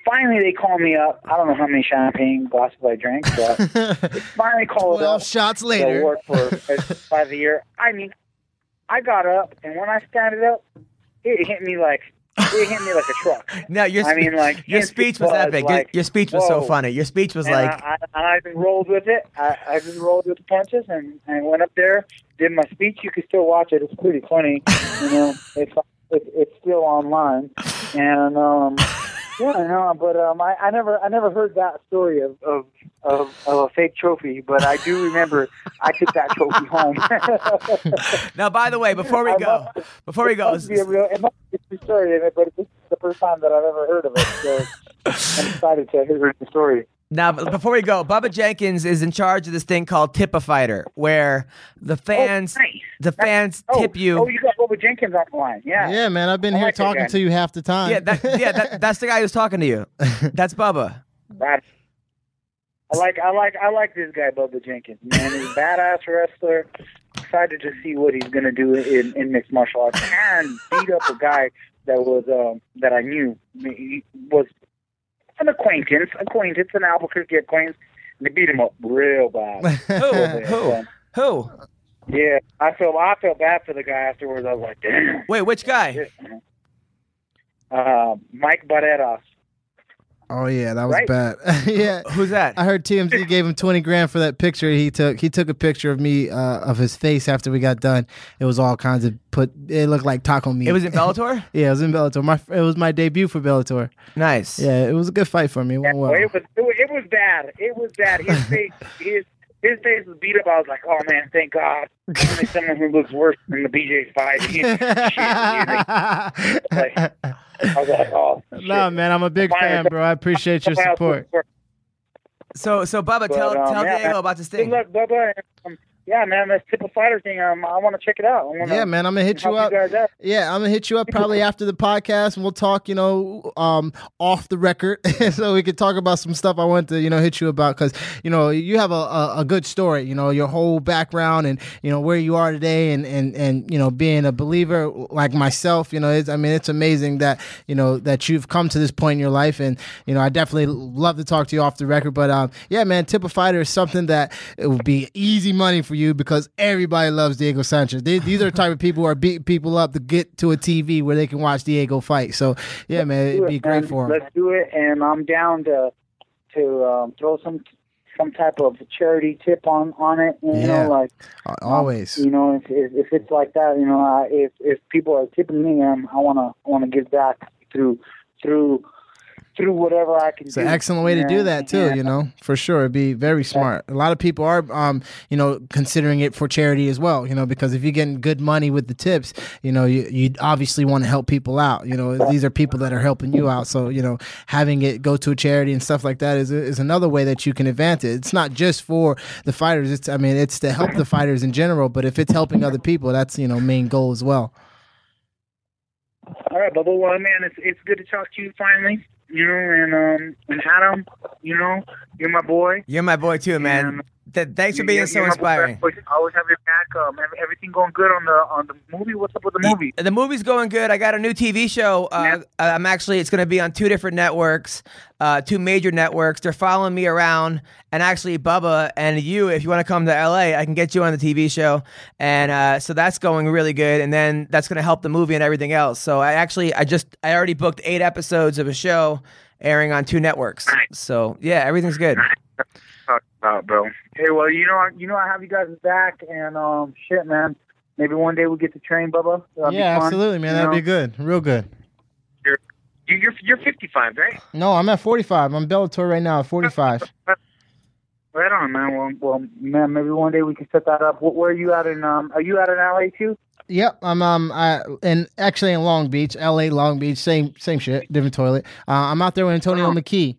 finally they call me up. I don't know how many champagne glasses I drank, but [laughs] they finally called up shots later. award for [laughs] five the year. I mean, I got up and when I standed up, it hit me like it hit me like a truck. [laughs] No, your I mean, like your speech was epic. Your- like, your, speech was so funny. Your speech was and like, I, I, I just rolled with it. I, I just rolled with the punches and, and went up there, did my speech. You can still watch it. It's pretty funny. You know, [laughs] it's it's, it's still online, and um, [laughs] yeah, I know. But um, I, I never I never heard that story of, of of of a fake trophy. But I do remember I took that trophy home. [laughs] now. By the way, before we go, must- before we it go, must be a real, it must be a story, but this is the first time that I've ever heard of it. So [laughs] I'm excited to hear the story. Now before we go, Bubba Jenkins is in charge of this thing called Tip a Fighter, where the fans, oh, nice. the fans Oh, tip you. Oh, you got Bubba Jenkins on the line. Yeah. Yeah, man, I've been I here like talking to you half the time. yeah, that, yeah, that, [laughs] that's the guy who's talking to you. That's Bubba. That's. I like I like I like this guy Bubba Jenkins. Man, he's a badass wrestler. Excited to see what he's gonna do in, in mixed martial arts and beat up a guy that was um that I knew he was an acquaintance, acquaintance, an Albuquerque acquaintance. And they beat him up real bad. [laughs] Who? Who? Who? Yeah, I feel I felt bad for the guy afterwards. I was like, damn. Wait, which guy? Uh, Mike Barreras. Oh yeah, that was Right? bad. [laughs] yeah. Who's that? I heard TMZ [laughs] gave him twenty grand for that picture he took. He took a picture of me uh, of his face after we got done. It was all kinds of put. It looked like taco meat. It was in [laughs] Bellator. yeah, it was in Bellator. My it was my debut for Bellator. nice. Yeah, it was a good fight for me. It went well. Well, was it was, it was bad. It was bad. His face his his face was beat up. I was like, oh man, thank God. Finally, [laughs] someone who looks worse than the BJ fight. [laughs] Shit. Like, I was like, oh. Shit. nah, man, I'm a big fan, bro. I appreciate your support. So so Bubba, tell um, tell yeah, Diego about this Good thing. luck, Bubba. Um, yeah, man, this tip of fighter thing. Um, I want to check it out. Wanna Yeah, man, I'm gonna hit you up. You. Yeah, I'm gonna hit you up probably after the podcast, and we'll talk. You know, um, off the record, [laughs] so we could talk about some stuff I want to, you know, hit you about because you know you have a, a, a good story. You know, your whole background and you know where you are today, and and and you know being a believer like myself. You know, it's, I mean, it's amazing that you know that you've come to this point in your life, and you know, I definitely love to talk to you off the record. But um, yeah, man, tip of fighter is something that it would be easy money for you because everybody loves Diego Sanchez. They, these are the type of people who are beating people up to get to a TV where they can watch Diego fight. So yeah, man, it'd Do be it, great man. for him. Let's do it, and I'm down to to um, throw some some type of charity tip on on it. You Yeah. know, like Always. you know, if, if if it's like that, you know, I, if if people are tipping me, um, I wanna I wanna give back through through through whatever I can It's do. an excellent way to do that too, yeah. you know, for sure. It'd be very smart. A lot of people are, um, you know, considering it for charity as well, you know, because if you're getting good money with the tips, you know, you you obviously want to help people out. You know, these are people that are helping you out, so you know, having it go to a charity and stuff like that is is another way that you can advance it. It's not just for the fighters. It's I mean, it's to help the fighters in general, but if it's helping other people, that's you know, main goal as well. All right, Bubba. Well, man, it's it's good to talk to you finally. You know, and um and Adam, you know, you're my boy. You're my boy too, man. And- Th- thanks for being so you're my boy. inspiring. I always have your back. Um, everything going good on the on the movie. What's up with the movie? The movie's going good. I got a new TV show. Uh, I'm actually, it's going to be on two different networks, uh, two major networks. They're following me around. And actually, Bubba and you, if you want to come to LA, I can get you on the TV show. And uh, so that's going really good. And then that's going to help the movie and everything else. So I actually, I just, I already booked eight episodes of a show airing on two networks. So yeah, everything's good. Talk about, bro. Hey, well, you know, I- you know, I have you guys back, and um, shit, man. Maybe one day we get to train, Bubba. That'd be yeah, fun, absolutely, man. you That'd know? be good, real good. You're you're you're 55, right? No, I'm at 45. I'm Bellator right now at 45. Right on, man. Well, well, man, maybe one day we can set that up. Where are you at in um? Are you out in LA too? Yep, I'm um I and actually in Long Beach, L.A. Long Beach, same same shit, different toilet. Uh, I'm out there with Antonio Oh. McKee.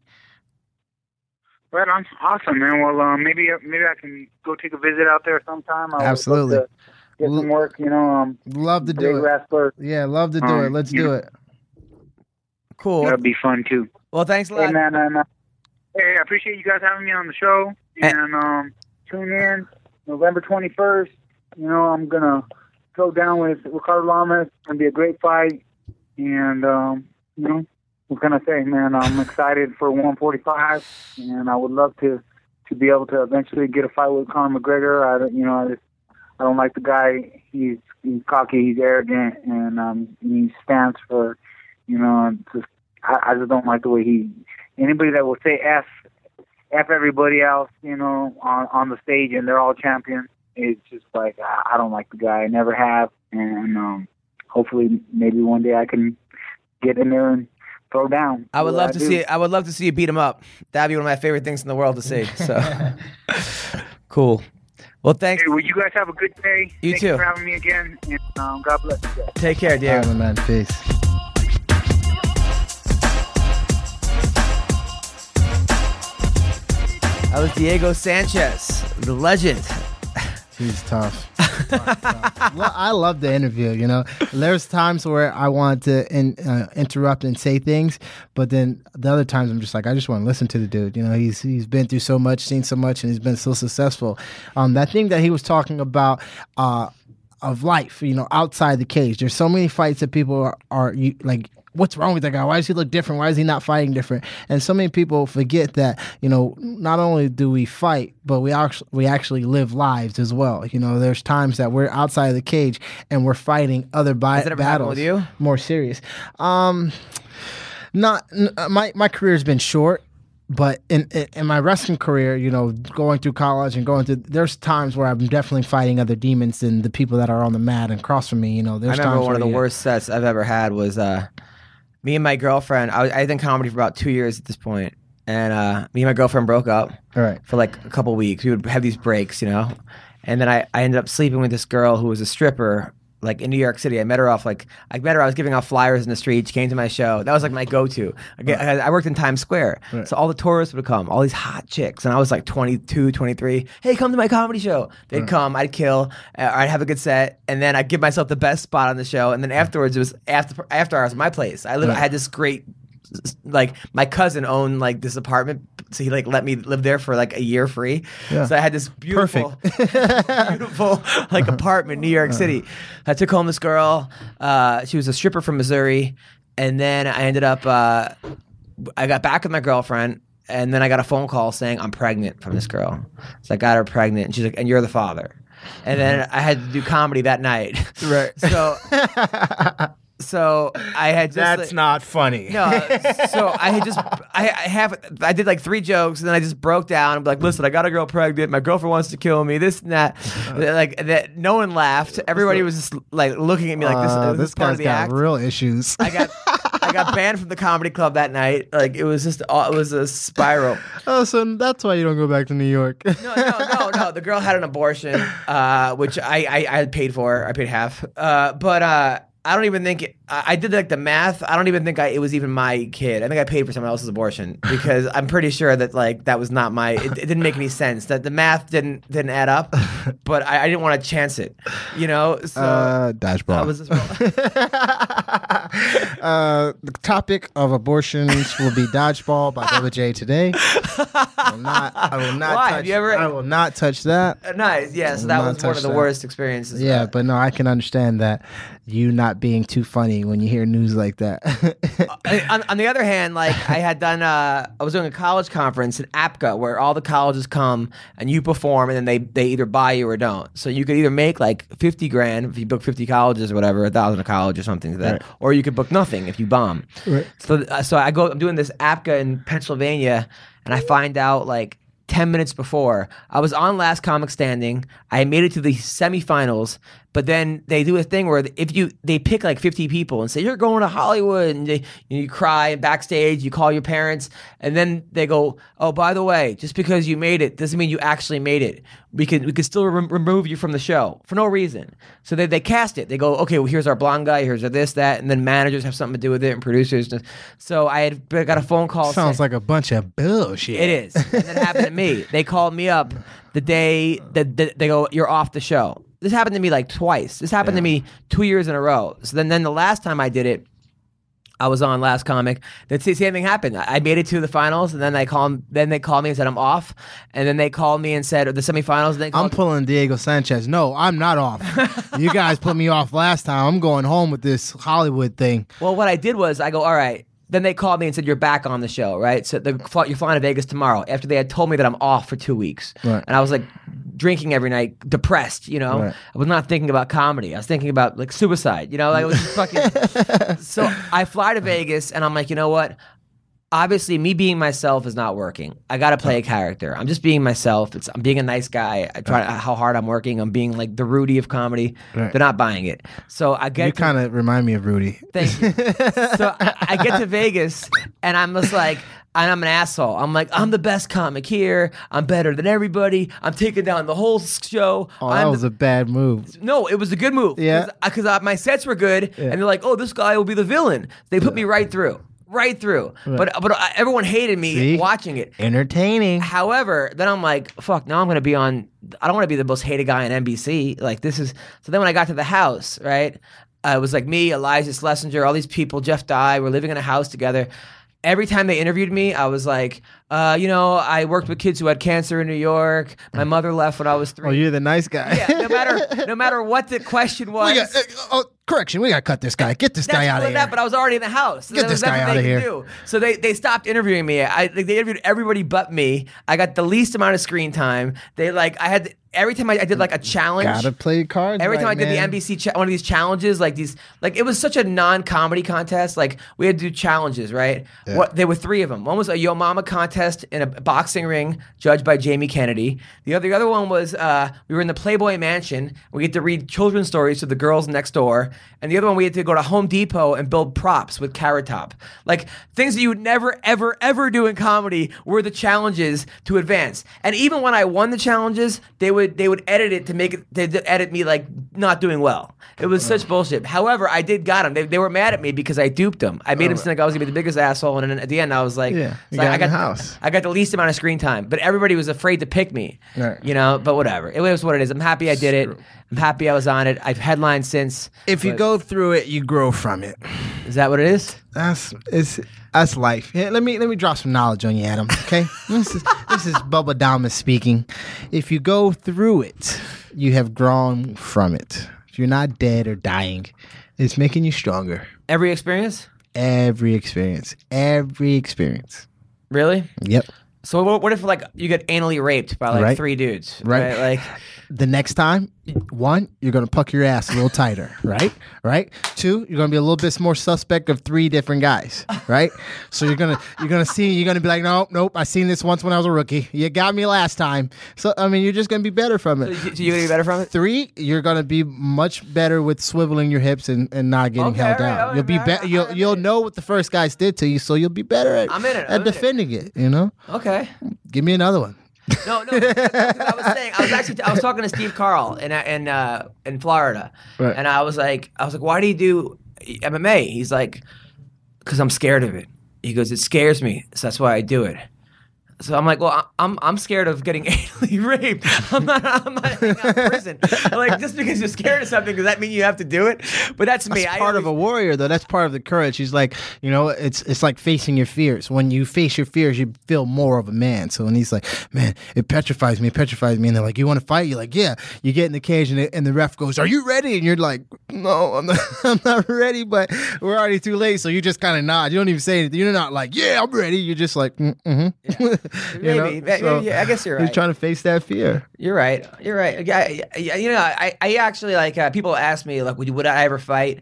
Right on. Awesome, man. Well, um, maybe maybe I can go take a visit out there sometime. I would Absolutely. Get some work, you know. Um, Love to do it. wrestler. Yeah, love to do Um, it. Let's you do know- it. Cool. That'd be fun too. Well, thanks a Hey, lot. man, and, uh, hey, I appreciate you guys having me on the show. And um, tune in November 21st. You know, I'm gonna go down with Ricardo Lamas. It's gonna be a great fight. And um, you know, what can I say, man? I'm excited for 145, and I would love to to be able to eventually get a fight with Conor McGregor. I, don't- you know, I just I don't like the guy. He's he's cocky, he's arrogant, and um, he stands for, you know, just I, I just don't like the way he. Anybody that will say f f everybody else, you know, on on the stage, and they're all champions. It's just like I, don't like the guy. I never have, and um, hopefully maybe one day I can get in there and throw down. I would love what to do. see. I would love to see you beat him up. That'd be one of my favorite things in the world to see. So [laughs] cool. Well, thanks. Hey, well, you guys have a good day. You Thanks too. for having me again, and um, God bless you guys. Take care, All dear. right, my man. Peace. That was Diego Sanchez, the legend. He's tough. Well, I love the interview. You know, there's times where I want to in, uh, interrupt and say things, but then the other times I'm just like, I just want to listen to the dude. You know, he's he's been through so much, seen so much, and he's been so successful. Um, that thing that he was talking about. Uh, of life, you know, outside the cage. There's so many fights that people are, are you, like, what's wrong with that guy? Why does he look different? Why is he not fighting different? And so many people forget that, you know, not only do we fight, but we actually we actually live lives as well. You know, there's times that we're outside of the cage and we're fighting other bi- Has that ever battles. with you? More serious. Um not n- uh, my my career's been short, but in, in my wrestling career, you know, going through college and going through, there's times where I'm definitely fighting other demons than the people that are on the mat and across from me. You know, there's I remember times one of the worst sets I've ever had was uh, me and my girlfriend. I was I was in comedy for about two years at this point, and uh, me and my girlfriend broke up All right. for like a couple weeks. We would have these breaks, you know, and then I, I ended up sleeping with this girl who was a stripper. Like in New York City, I met her off like I met her. I was giving out flyers in the street. She came to my show. That was like my go-to. I, I I worked in Times Square, so all the tourists would come, all these hot chicks, and I was like 22, 23. Hey, come to my comedy show. They'd come, I'd kill, uh, I'd have a good set, and then I'd give myself the best spot on the show. And then afterwards, it was after after hours at my place. I live. I had this great like my cousin owned like this apartment so he like let me live there for like a year free. Yeah. so i had this beautiful [laughs] beautiful like apartment in new york city. I took home this girl uh, she was a stripper from missouri and then i ended up uh, i got back with my girlfriend and then i got a phone call saying i'm pregnant from this girl. So i got her pregnant and she's like and you're the father. And then i had to do comedy that night. Right. so [laughs] so i had just That's like- not funny. no, [laughs] so I had just I, I have I did like three jokes and then I just broke down and be like, listen, I got a girl pregnant. My girlfriend wants to kill me. This and that. Like that. No one laughed. Everybody was just like looking at me like this. Uh, this, this is part of the got act. real issues. I got I got [laughs] banned from the comedy club that night. Like it was just all- it was a spiral. [laughs] oh, so that's why you don't go back to New York. No, no, no, no. The girl had an abortion, uh, which I, I I paid for. I paid half. Uh, but uh, I don't even think it, I, I did like the math. I don't even think I, it was even my kid. I think I paid for someone else's abortion [laughs] because I'm pretty sure that like that was not my. It, it didn't make any sense. That the math didn't didn't add up. [laughs] But I, I didn't want to chance it. You know. So uh, dodgeball. was [laughs] uh, the topic of abortions will be dodgeball by Double J today. I will not. I will not. Why? Touch, Have you ever- I will not touch that. nice. Yeah. So that was one of the that. worst experiences. Yeah, Uh, but no, I can understand that you not being too funny when you hear news like that. [laughs] On, on the other hand, like I had done, uh, I was doing a college conference in APCA where all the colleges come and you perform, and then they they either buy you or don't. So you could either make like fifty grand if you book fifty colleges or whatever, a thousand a college or something like that, Right. or you could book nothing if you bomb. Right. So uh, so I go, I'm doing this APCA in Pennsylvania, and I find out like. 10 minutes before I was on Last Comic Standing. I made it to the semifinals, but then they do a thing where if you they pick like 50 people and say you're going to Hollywood and they, you cry backstage, you call your parents, and then they go, "Oh, by the way, just because you made it doesn't mean you actually made it. We could we could still rem- remove you from the show for no reason." So they they cast it. They go, "Okay, well here's our blonde guy, here's our this that," and then managers have something to do with it and producers. So I had got a phone call. Sounds saying- like a bunch of bullshit. it is. And that happened to me. They called me up the day that that they go, "You're off the show." This happened to me like twice. This happened to me two years in a row. So then, then the last time I did it, I was on Last Comic. The same thing happened. I made it to the finals, and then they called. Then they called me and said I'm off. And then they called me and said the semifinals. And they I'm pulling Diego Sanchez. No, I'm not off. you guys put me off last time. I'm going home with this Hollywood thing. Well, what I did was I go, all right. Then they called me and said you're back on the show, right? So the, you're flying to Vegas tomorrow. After they had told me that I'm off for two weeks, Right. and I was like drinking every night, depressed. You know, Right. I was not thinking about comedy. I was thinking about like suicide. You know, like it was just fucking. [laughs] so I fly to Vegas and I'm like, you know what? Obviously, me being myself is not working. I got to play a character. I'm just being myself. It's I'm being a nice guy. I try how hard I'm working. I'm being like the Rudy of comedy. Right. They're not buying it. So I get You kind of remind me of Rudy. Thank you. [laughs] so I, I get to Vegas and I'm just like, and I'm an asshole. I'm like, I'm the best comic here. I'm better than everybody. I'm taking down the whole show. Oh, that I'm was the- a bad move. no, it was a good move. Yeah. because uh, uh, my sets were good, and they're like, "Oh, this guy will be the villain." They put me right through, right through. But but uh, everyone hated me See? watching it. Entertaining. However, then I'm like, fuck, now I'm going to be on, I don't want to be the most hated guy on NBC. Like, this is, so then when I got to the house, right, uh, it was like me, Iliza Shlesinger, all these people, Jeff Dye, we're living in a house together. Every time they interviewed me, I was like, uh, you know, I worked with kids who had cancer in New York. My mother left when I was three. Oh, you're the nice guy. yeah, no matter [laughs] no matter what the question was. got, uh, oh, correction. We got to cut this guy. Get this That's guy out of that, but I was already in the house. Get this guy they could here. do. So they, they stopped interviewing me. I they interviewed everybody but me. I got the least amount of screen time. They like I had every time I, I did like a challenge, Gotta play cards. Every right, time I did man. the NBC cha- one of these challenges, like these, like it was such a non-comedy contest. Like we had to do challenges, right? What there were three of them. One was a Yo Mama contest in a boxing ring, judged by Jamie Kennedy. The other, the other one was uh, we were in the Playboy Mansion. We had to read children's stories to the girls next door, and the other one we had to go to Home Depot and build props with Carrot Top, like things that you would never, ever, ever do in comedy were the challenges to advance. And even when I won the challenges, they would they would edit it to make it would edit me like not doing well. It was such bullshit. However, I did got them. They, they were mad at me because I duped them. I made them oh. think I was gonna be the biggest asshole, and then at the end I was like, Yeah, it's you like, got I in the house. I got the least amount of screen time, but everybody was afraid to pick me. Right. You know, but whatever. It was what it is. I'm happy I did it. I'm happy I was on it. I've headlined since. If you but- go through it, you grow from it. is that what it is? That's it's that's life. Here, let me let me drop some knowledge on you, Adam. Okay, [laughs] this is this is Bubba Damas speaking. If you go through it, you have grown from it. You're not dead or dying. It's making you stronger. Every experience? Every experience, every experience. Really? Yep. So what, what if like you get anally raped by like Right. three dudes? Right. Like The next time, one, you're gonna puck your ass a little tighter, [laughs] right? Right. Two, you're gonna be a little bit more suspect of three different guys, [laughs] right? So you're gonna you're gonna see you're gonna be like, nope, nope. I seen this once when I was a rookie. You got me last time. So I mean, you're just gonna be better from it. so you gonna be better from it? Three, you're gonna be much better with swiveling your hips and, and not getting Okay, held right, down. all you'll be better. You'll you'll I'm know what the first guys did to you, so you'll be better at I'm in it, I'm at it. defending it. You know, Okay. give me another one. No, no. I was saying, I was actually, I was talking to Steve Carl in in uh, in Florida, Right. and I was like, I was like, why do you do MMA? He's like, because I'm scared of it. He goes, it scares me, so that's why I do it. So I'm like, well, I'm I'm scared of getting [laughs] anally raped. I'm not I'm not in [laughs] prison. I'm like, just because you're scared of something, does that mean you have to do it? But that's me. That's part of a warrior, though. That's part of the courage. He's like, you know, it's it's like facing your fears. When you face your fears, you feel more of a man. So when he's like, man, it petrifies me, it petrifies me, and they're like, you want to fight? You're like, yeah. You get in the cage, and, the- and the ref goes, are you ready? And you're like, no, I'm not, [laughs] I'm not ready, but we're already too late. So you just kind of nod. You don't even say anything. You're not like, yeah, I'm ready. You're just like, mm, mm-hmm. [laughs] Maybe, maybe, yeah, I guess you're He's trying to face that fear. You're right. You're right. Yeah, yeah, you know, I, I actually like uh, people ask me like, would, would I ever fight?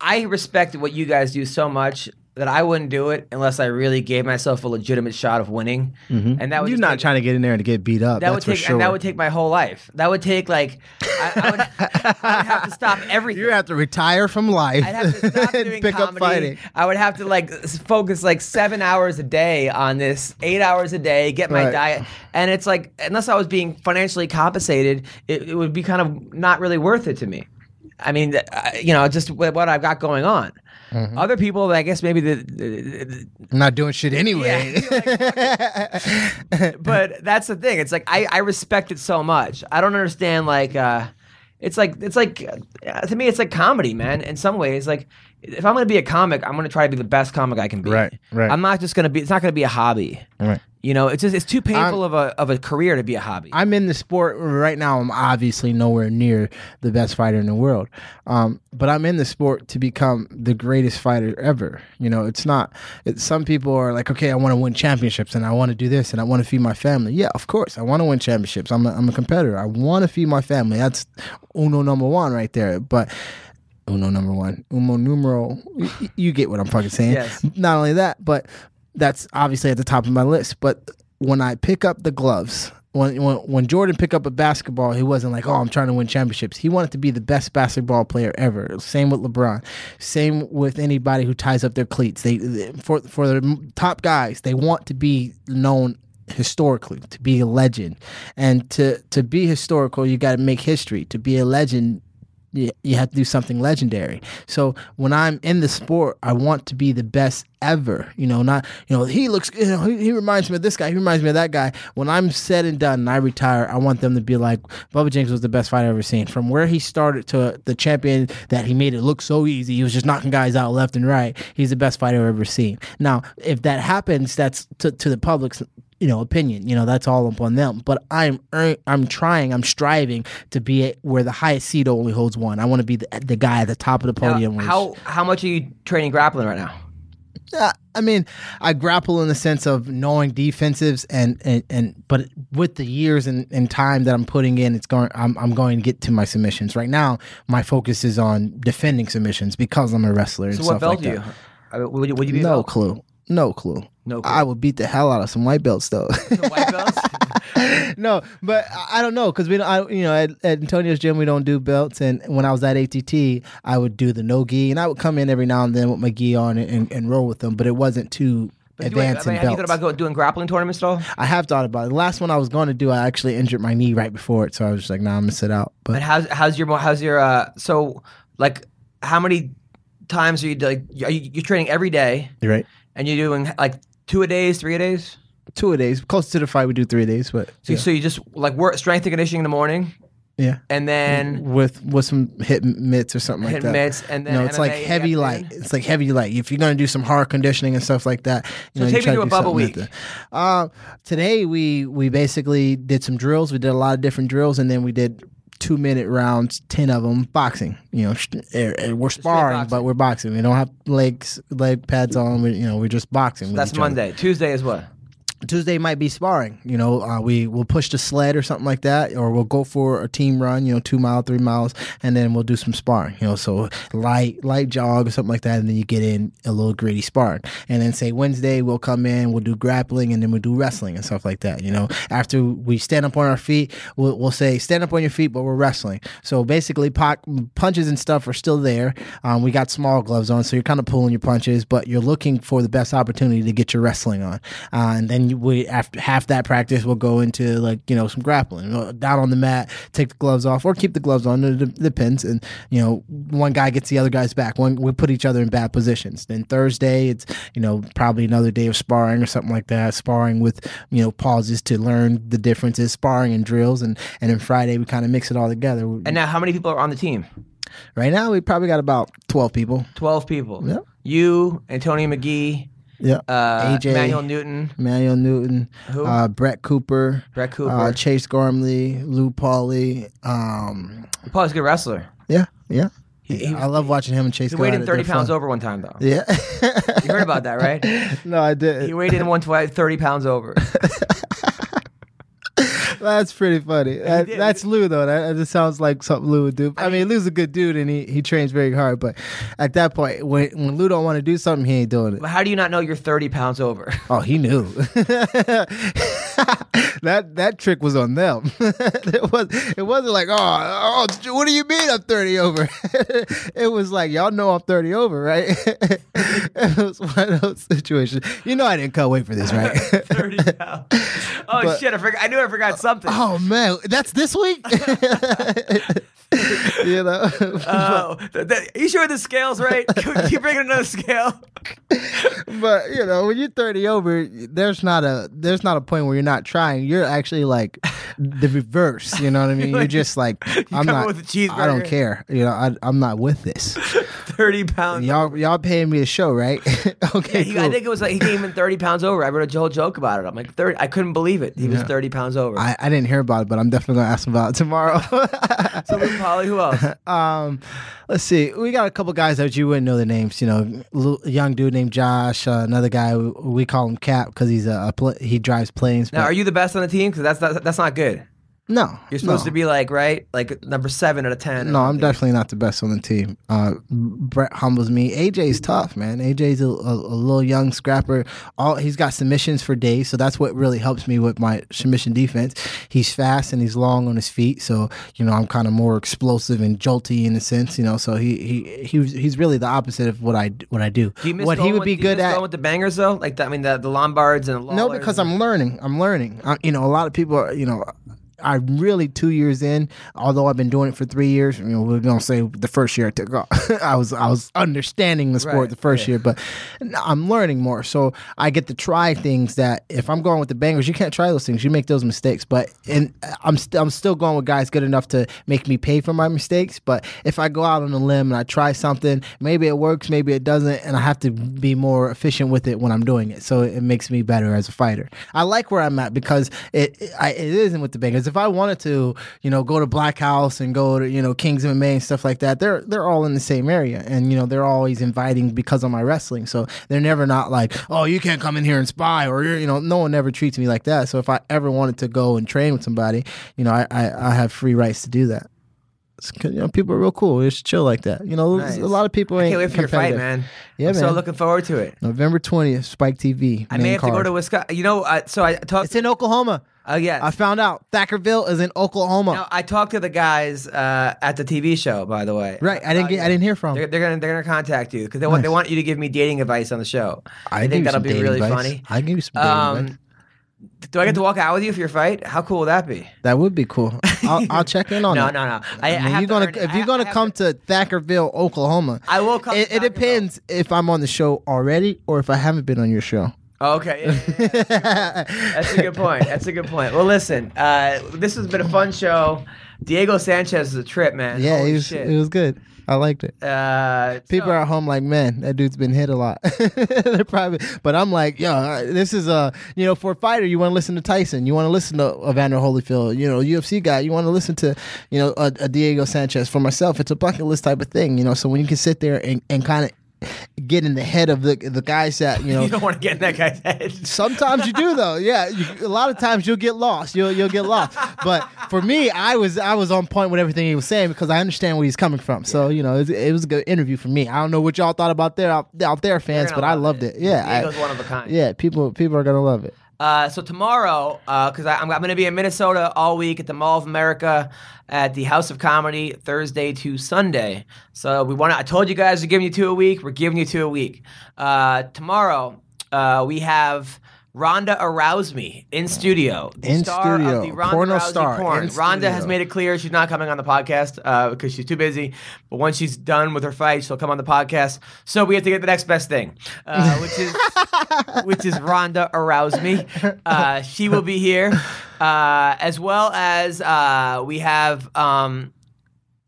I respect what you guys do so much that I wouldn't do it unless I really gave myself a legitimate shot of winning, and that would You're not take, trying to get in there and get beat up. that would take sure. and that would take my whole life. That would take like I, I, would, [laughs] I would have to stop everything. you have to retire from life I'd have to stop [laughs] doing pick comedy. up fighting. I would have to like focus like seven hours a day on this, eight hours a day, get my Right. diet, and it's like unless I was being financially compensated, it, it would be kind of not really worth it to me. I mean, uh, you know, just what I've got going on. Mm-hmm. Other people, I guess maybe the, the, the not doing shit anyway. [laughs] but that's the thing. It's like I, I respect it so much. I don't understand like uh it's like it's like uh, to me it's like comedy, man. In some ways, like if I'm gonna be a comic, I'm gonna try to be the best comic I can be. Right, right. I'm not just gonna be. It's not gonna be a hobby. Right. You know, it's just it's too painful I'm- of a of a career to be a hobby. I'm in the sport right now. I'm obviously nowhere near the best fighter in the world, um, but I'm in the sport to become the greatest fighter ever. You know, it's not. It's, some people are like, okay, I want to win championships and I want to do this and I want to feed my family. Yeah, of course, I want to win championships. I'm a, I'm a competitor. I want to feed my family. That's uno number one right there. But uno number one, uno numero. y- y- You get what I'm fucking saying. Yes. Not only that, but that's obviously at the top of my list. But when I pick up the gloves, when when, when Jordan picked up a basketball, he wasn't like, "Oh, I'm trying to win championships." He wanted to be the best basketball player ever. Same with LeBron. Same with anybody who ties up their cleats. They, they for for the top guys, they want to be known historically to be a legend and to to be historical you got to make history to be a legend you, have to do something legendary. So when I'm in the sport, I want to be the best ever. You know, not you know he looks. You know, he, he reminds me of this guy. He reminds me of that guy. When I'm said and done and I retire, I want them to be like Bubba James was the best fighter I've ever seen. From where he started to the champion that he made it look so easy. He was just knocking guys out left and right. He's the best fighter I've ever seen. Now, if that happens, that's to, to the public's you know opinion you know that's all upon them but i'm i'm trying i'm striving to be at where the highest seat only holds one i want to be the, the guy at the top of the podium where- how how much are you training grappling right now? Uh, I mean, I grapple in the sense of knowing defensives and and, and but with the years and, and time that I'm putting in, it's going. I'm I'm going to get to my submissions. Right now, my focus is on defending submissions because I'm a wrestler. So and what stuff belt like do you? I mean, Would you, would you be No clue. No clue. No clue. I would beat the hell out of some white belts though. [laughs] White belts? [laughs] no, but I- don't know because we don't. I, you know, at, at Antonio's gym we don't do belts, and when I was at ATT, I would do the no gi, and I would come in every now and then with my gi on and, and, and roll with them, but it wasn't too But do I advanced mean, have you thought about doing grappling tournaments at all? I have thought about it. The last one I was going to do, I actually injured my knee right before it, so I was just like, "Nah, I'm gonna sit out." And But how's how's your how's your uh so like how many times are you like are you you're training every day you're right. And you're doing like two a days, three a days? Two a days. Close to the fight, we do three a days, but So, yeah. so you just like work strength and conditioning in the morning yeah. and then with with some hit mitts or something like that. hit mitts and then no, it's like MMA heavy after light. It's like heavy light. If you're gonna do some hard conditioning and stuff like that, you So know, you take me try to a bubble something week. that. Uh, today we we basically did some drills. We did a lot of different drills, and then we did two minute rounds, ten of them boxing. You know, eh, eh, we're sparring, but we're boxing. We don't have legs leg pads on. We, you know, we're just boxing. with That's each other. Monday. Tuesday is what? Tuesday might be sparring. You know, uh, we will push the sled or something like that, or we'll go for a team run. You know, two mile, three miles, and then we'll do some sparring. You know, so light, light jog or something like that, and then you get in a little gritty sparring. And then say Wednesday we'll come in, we'll do grappling, and then we'll do wrestling and stuff like that. You know, after we stand up on our feet, we'll, we'll say stand up on your feet, but we're wrestling. So basically, poc- punches and stuff are still there. Um, we got small gloves on, so you're kind of pulling your punches, but you're looking for the best opportunity to get your wrestling on. Uh, and then you, we after half that practice, we'll go into like you know some grappling down on the mat, take the gloves off, or keep the gloves on. It depends. And you know, one guy gets the other guy's back. One we put each other in bad positions. Then Thursday, it's you know probably another day of sparring or something like that. Sparring with you know pauses to learn the differences, sparring and drills, and and then Friday we kind of mix it all together. And now how many people are on the team? right now we probably got about twelve people. 12 people. Yeah. You, Antonio McKee, Yeah. uh, AJ. Manuel Newton, Manuel Newton, Who? uh, Brett Cooper, Brett Cooper. uh, Chase Gormley, Lew Polley. Um, Paul's a good wrestler. yeah, yeah. He, he, I love watching him and Chase. he weighed in 30 pounds fun. over one time, though. Yeah. You heard about that, right? [laughs] no, I did. He weighed in one tw- 30 pounds over. [laughs] [laughs] That's pretty funny. That, that's Lou though. That, that just sounds like something Lou would do. I, mean, Lou's a good dude and he, he trains very hard. But at that point, when when Lou don't want to do something, he ain't doing it. But how do you not know you're 30 pounds over? [laughs] Oh, he knew. [laughs] that that trick was on them. it was it wasn't like oh, oh what do you mean I'm 30 over? it was like y'all know I'm 30 over, right? it was one of those situations. You know I didn't cut weight for this, right? 30 pounds. Oh, But- shit. I, forgot, I knew I forgot something. Oh man, that's this week. [laughs] [laughs] you know. [laughs] Oh, th- th- you sure the scale's right? Can you bring in another scale? but you know when you're 30 over there's not a there's not a point where you're not trying you're actually like the reverse you know what i mean you're just like i'm not i don't care you know I, i'm not with this 30 pounds. y'all y'all paying me a show right okay He, cool. I think it was like he came in 30 pounds over. I wrote a whole joke about it. I'm like, 30. I couldn't believe it. He was 30 pounds over. I, I didn't hear about it but i'm definitely gonna ask him about it tomorrow [laughs] so, Luke Polley, who else? [laughs] um let's see we got a couple guys that you wouldn't know the names you know little- a young dude named josh uh, another guy we, we call him cap because he's a, a pl- he drives planes Now, but- are you the best on the team? Because that's not, that's not good. No You're supposed no. to be like, right? Like number seven out of 10. No, I'm definitely not the best on the team. Uh, Brett humbles me. AJ's tough, man. AJ's a, a, a little young scrapper. All he's got submissions for days, so that's what really helps me with my submission defense. He's fast and he's long on his feet, so you know I'm kind of more explosive and jolty in a sense. You know, so he he he he's really the opposite of what I what I do. Do what he would with- be good at. going with the bangers though? Like the, I mean, the, the Lombards and the No, because and- I'm learning. I'm learning. I, you know, a lot of people, are, you know, I'm really two years in. Although I've been doing it for three years, you know, we're gonna say the first year I took off. [laughs] I was I was understanding the sport Right, the first yeah. year, but I'm learning more. So I get to try things that if I'm going with the bangers, you can't try those things. You make those mistakes. But and I'm st- I'm still going with guys good enough to make me pay for my mistakes. But if I go out on a limb and I try something, maybe it works, maybe it doesn't, and I have to be more efficient with it when I'm doing it. So it makes me better as a fighter. I like where I'm at because it it, I, it isn't with the bangers. If I wanted to, you know, go to Black House and go to you know Kings MMA and stuff like that, they're they're all in the same area, and you know they're always inviting because of my wrestling. So they're never not like, oh, you can't come in here and spy, or you're, you know, no one ever treats me like that. So if I ever wanted to go and train with somebody, you know, I I, I have free rights to do that. You know, people are real cool. It's chill like that. You know, Nice. a lot of people ain't Can't wait for your fight, man. Yeah, I'm so looking forward to it. November twentieth, Spike TV. I may have to go to Wisconsin. You know, uh, so I talked. It's in Oklahoma. Oh yeah. I found out Thackerville is in Oklahoma. Now, I talked to the guys uh, at the TV show, by the way. right. I didn't get. I didn't hear from. They're, they're gonna they're gonna contact you because they want they want you to give me dating advice on the show. I I think that'll be really advice. funny. I give you some dating advice. Um, do I get to walk out with you for your fight? How cool would that be? That would be cool. I'll, I'll check in on [laughs] No, it. no, no. I, I- I mean, you're gonna earn- if you're gonna I have come to Thackerville, Oklahoma. I will come. It, to it depends if I'm on the show already or if I haven't been on your show. Oh, okay. yeah, yeah, yeah. That's a good point. That's a good point. Well, listen, uh, this has been a fun show. Diego Sanchez is a trip, man. yeah, Holy it was, shit. it was good. I liked it. uh, People so- are at home like, man, that dude's been hit a lot. [laughs] They're probably, but I'm like, yo, uh, this is a, you know, for a fighter, you want to listen to Tyson, you want to listen to Evander Holyfield, you know, UFC guy, you want to listen to, you know, a, a Diego Sanchez. For myself, it's a bucket list type of thing, you know. So when you can sit there and, and kind of get in the head of the the guys that you know. [laughs] you don't want to get in that guy's head. [laughs] Sometimes you do though. Yeah, you, a lot of times you'll get lost. You'll you'll get lost. But for me, I was I was on point with everything he was saying because I understand where he's coming from. So you know, it was, it was a good interview for me. I don't know what y'all thought about there out, out there, fans, but I loved it. it. Yeah, I- Diego's one of a kind. Yeah, people people are gonna love it. Uh, so tomorrow, because I'm, I'm going to be in Minnesota all week at the Mall of America at the House of Comedy Thursday to Sunday. So we want. I told you guys we're giving you two a week. We're giving you two a week. Uh, tomorrow uh, we have. Rhonda arouse me in studio. The In star of studio. the Ronda Porno Rousey star porn. Rhonda has made it clear she's not coming on the podcast uh, because she's too busy. But once she's done with her fight, she'll come on the podcast. So we have to get the next best thing, uh, which is [laughs] which is Rhonda Arouse Me. Uh, she will be here, uh, as well as uh, we have um,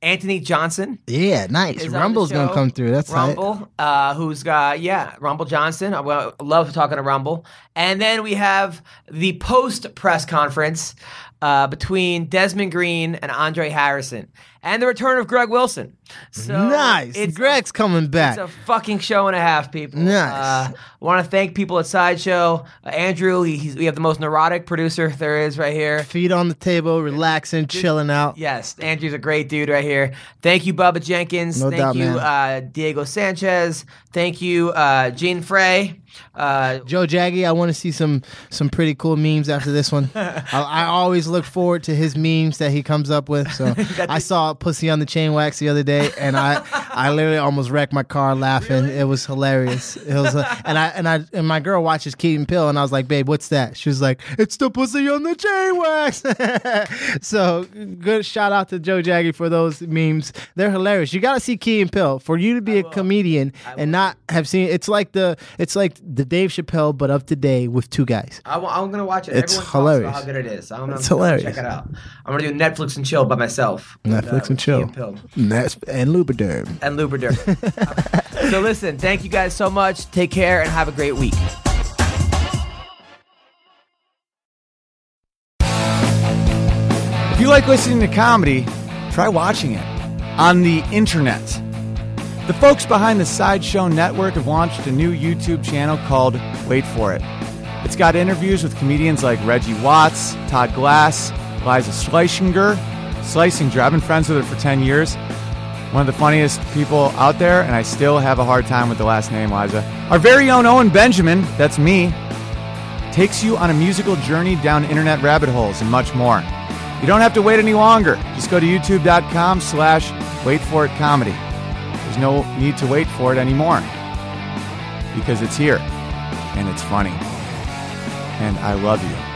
Anthony Johnson. Yeah, nice. is on the Rumble's gonna come through. That's. Rumble, uh, who's got yeah, Rumble Johnson. I love talking to Rumble. And then we have the post press conference uh, between Desmond Green and Andre Harrison, and the return of Greg Wilson. So nice. It's Greg's coming back. it's a fucking show and a half, people. Nice. Uh, I want to thank people at Sideshow. Uh, Andrew, he, he's, we have the most neurotic producer there is right here. Feet on the table, relaxing, chilling out. Yes, Andrew's a great dude right here. Thank you, Bubba Jenkins. No Thank doubt, you, uh, Diego Sanchez. Thank you, uh, Jinh Frey. Uh, Joe Jaggy, I want to see some some pretty cool memes after this one. [laughs] I, I always look forward to his memes that he comes up with. So [laughs] I saw "Pussy on the Chain Wax" the other day, and I I literally almost wrecked my car laughing. It was hilarious. It was, uh, and I and I and my girl watches Key and Peele, and I was like, "Babe, what's that?" She was like, "It's the pussy on the chain wax." [laughs] so good shout out to Joe Jaggy for those memes. They're hilarious. You got to see Key and Peele for you to be a comedian and not have seen. It's like the it's like the Dave Chappelle, but of today with two guys. I, am gonna watch it. It's Everyone hilarious. About how good it is. I'm, It's I'm gonna hilarious. Check it out. I'm gonna do Netflix and chill by myself. uh, Netflix and chill. Pill And that's and Lubriderm. and Lubrider. so listen, thank you guys so much. Take care and have a great week. If you like listening to comedy, try watching it on the internet. The folks behind the Sideshow Network have launched a new YouTube channel called Wait For It. It's got interviews with comedians like Reggie Watts, Todd Glass, Liza Schleichinger, Shlesinger. I've been friends with her for 10 years. One of the funniest people out there, and I still have a hard time with the last name, Liza. Our very own Owen Benjamin, that's me, takes you on a musical journey down internet rabbit holes and much more. You don't have to wait any longer. Just go to youtube.com slash wait for it comedy. There's no need to wait for it anymore because it's here and it's funny. And I love you.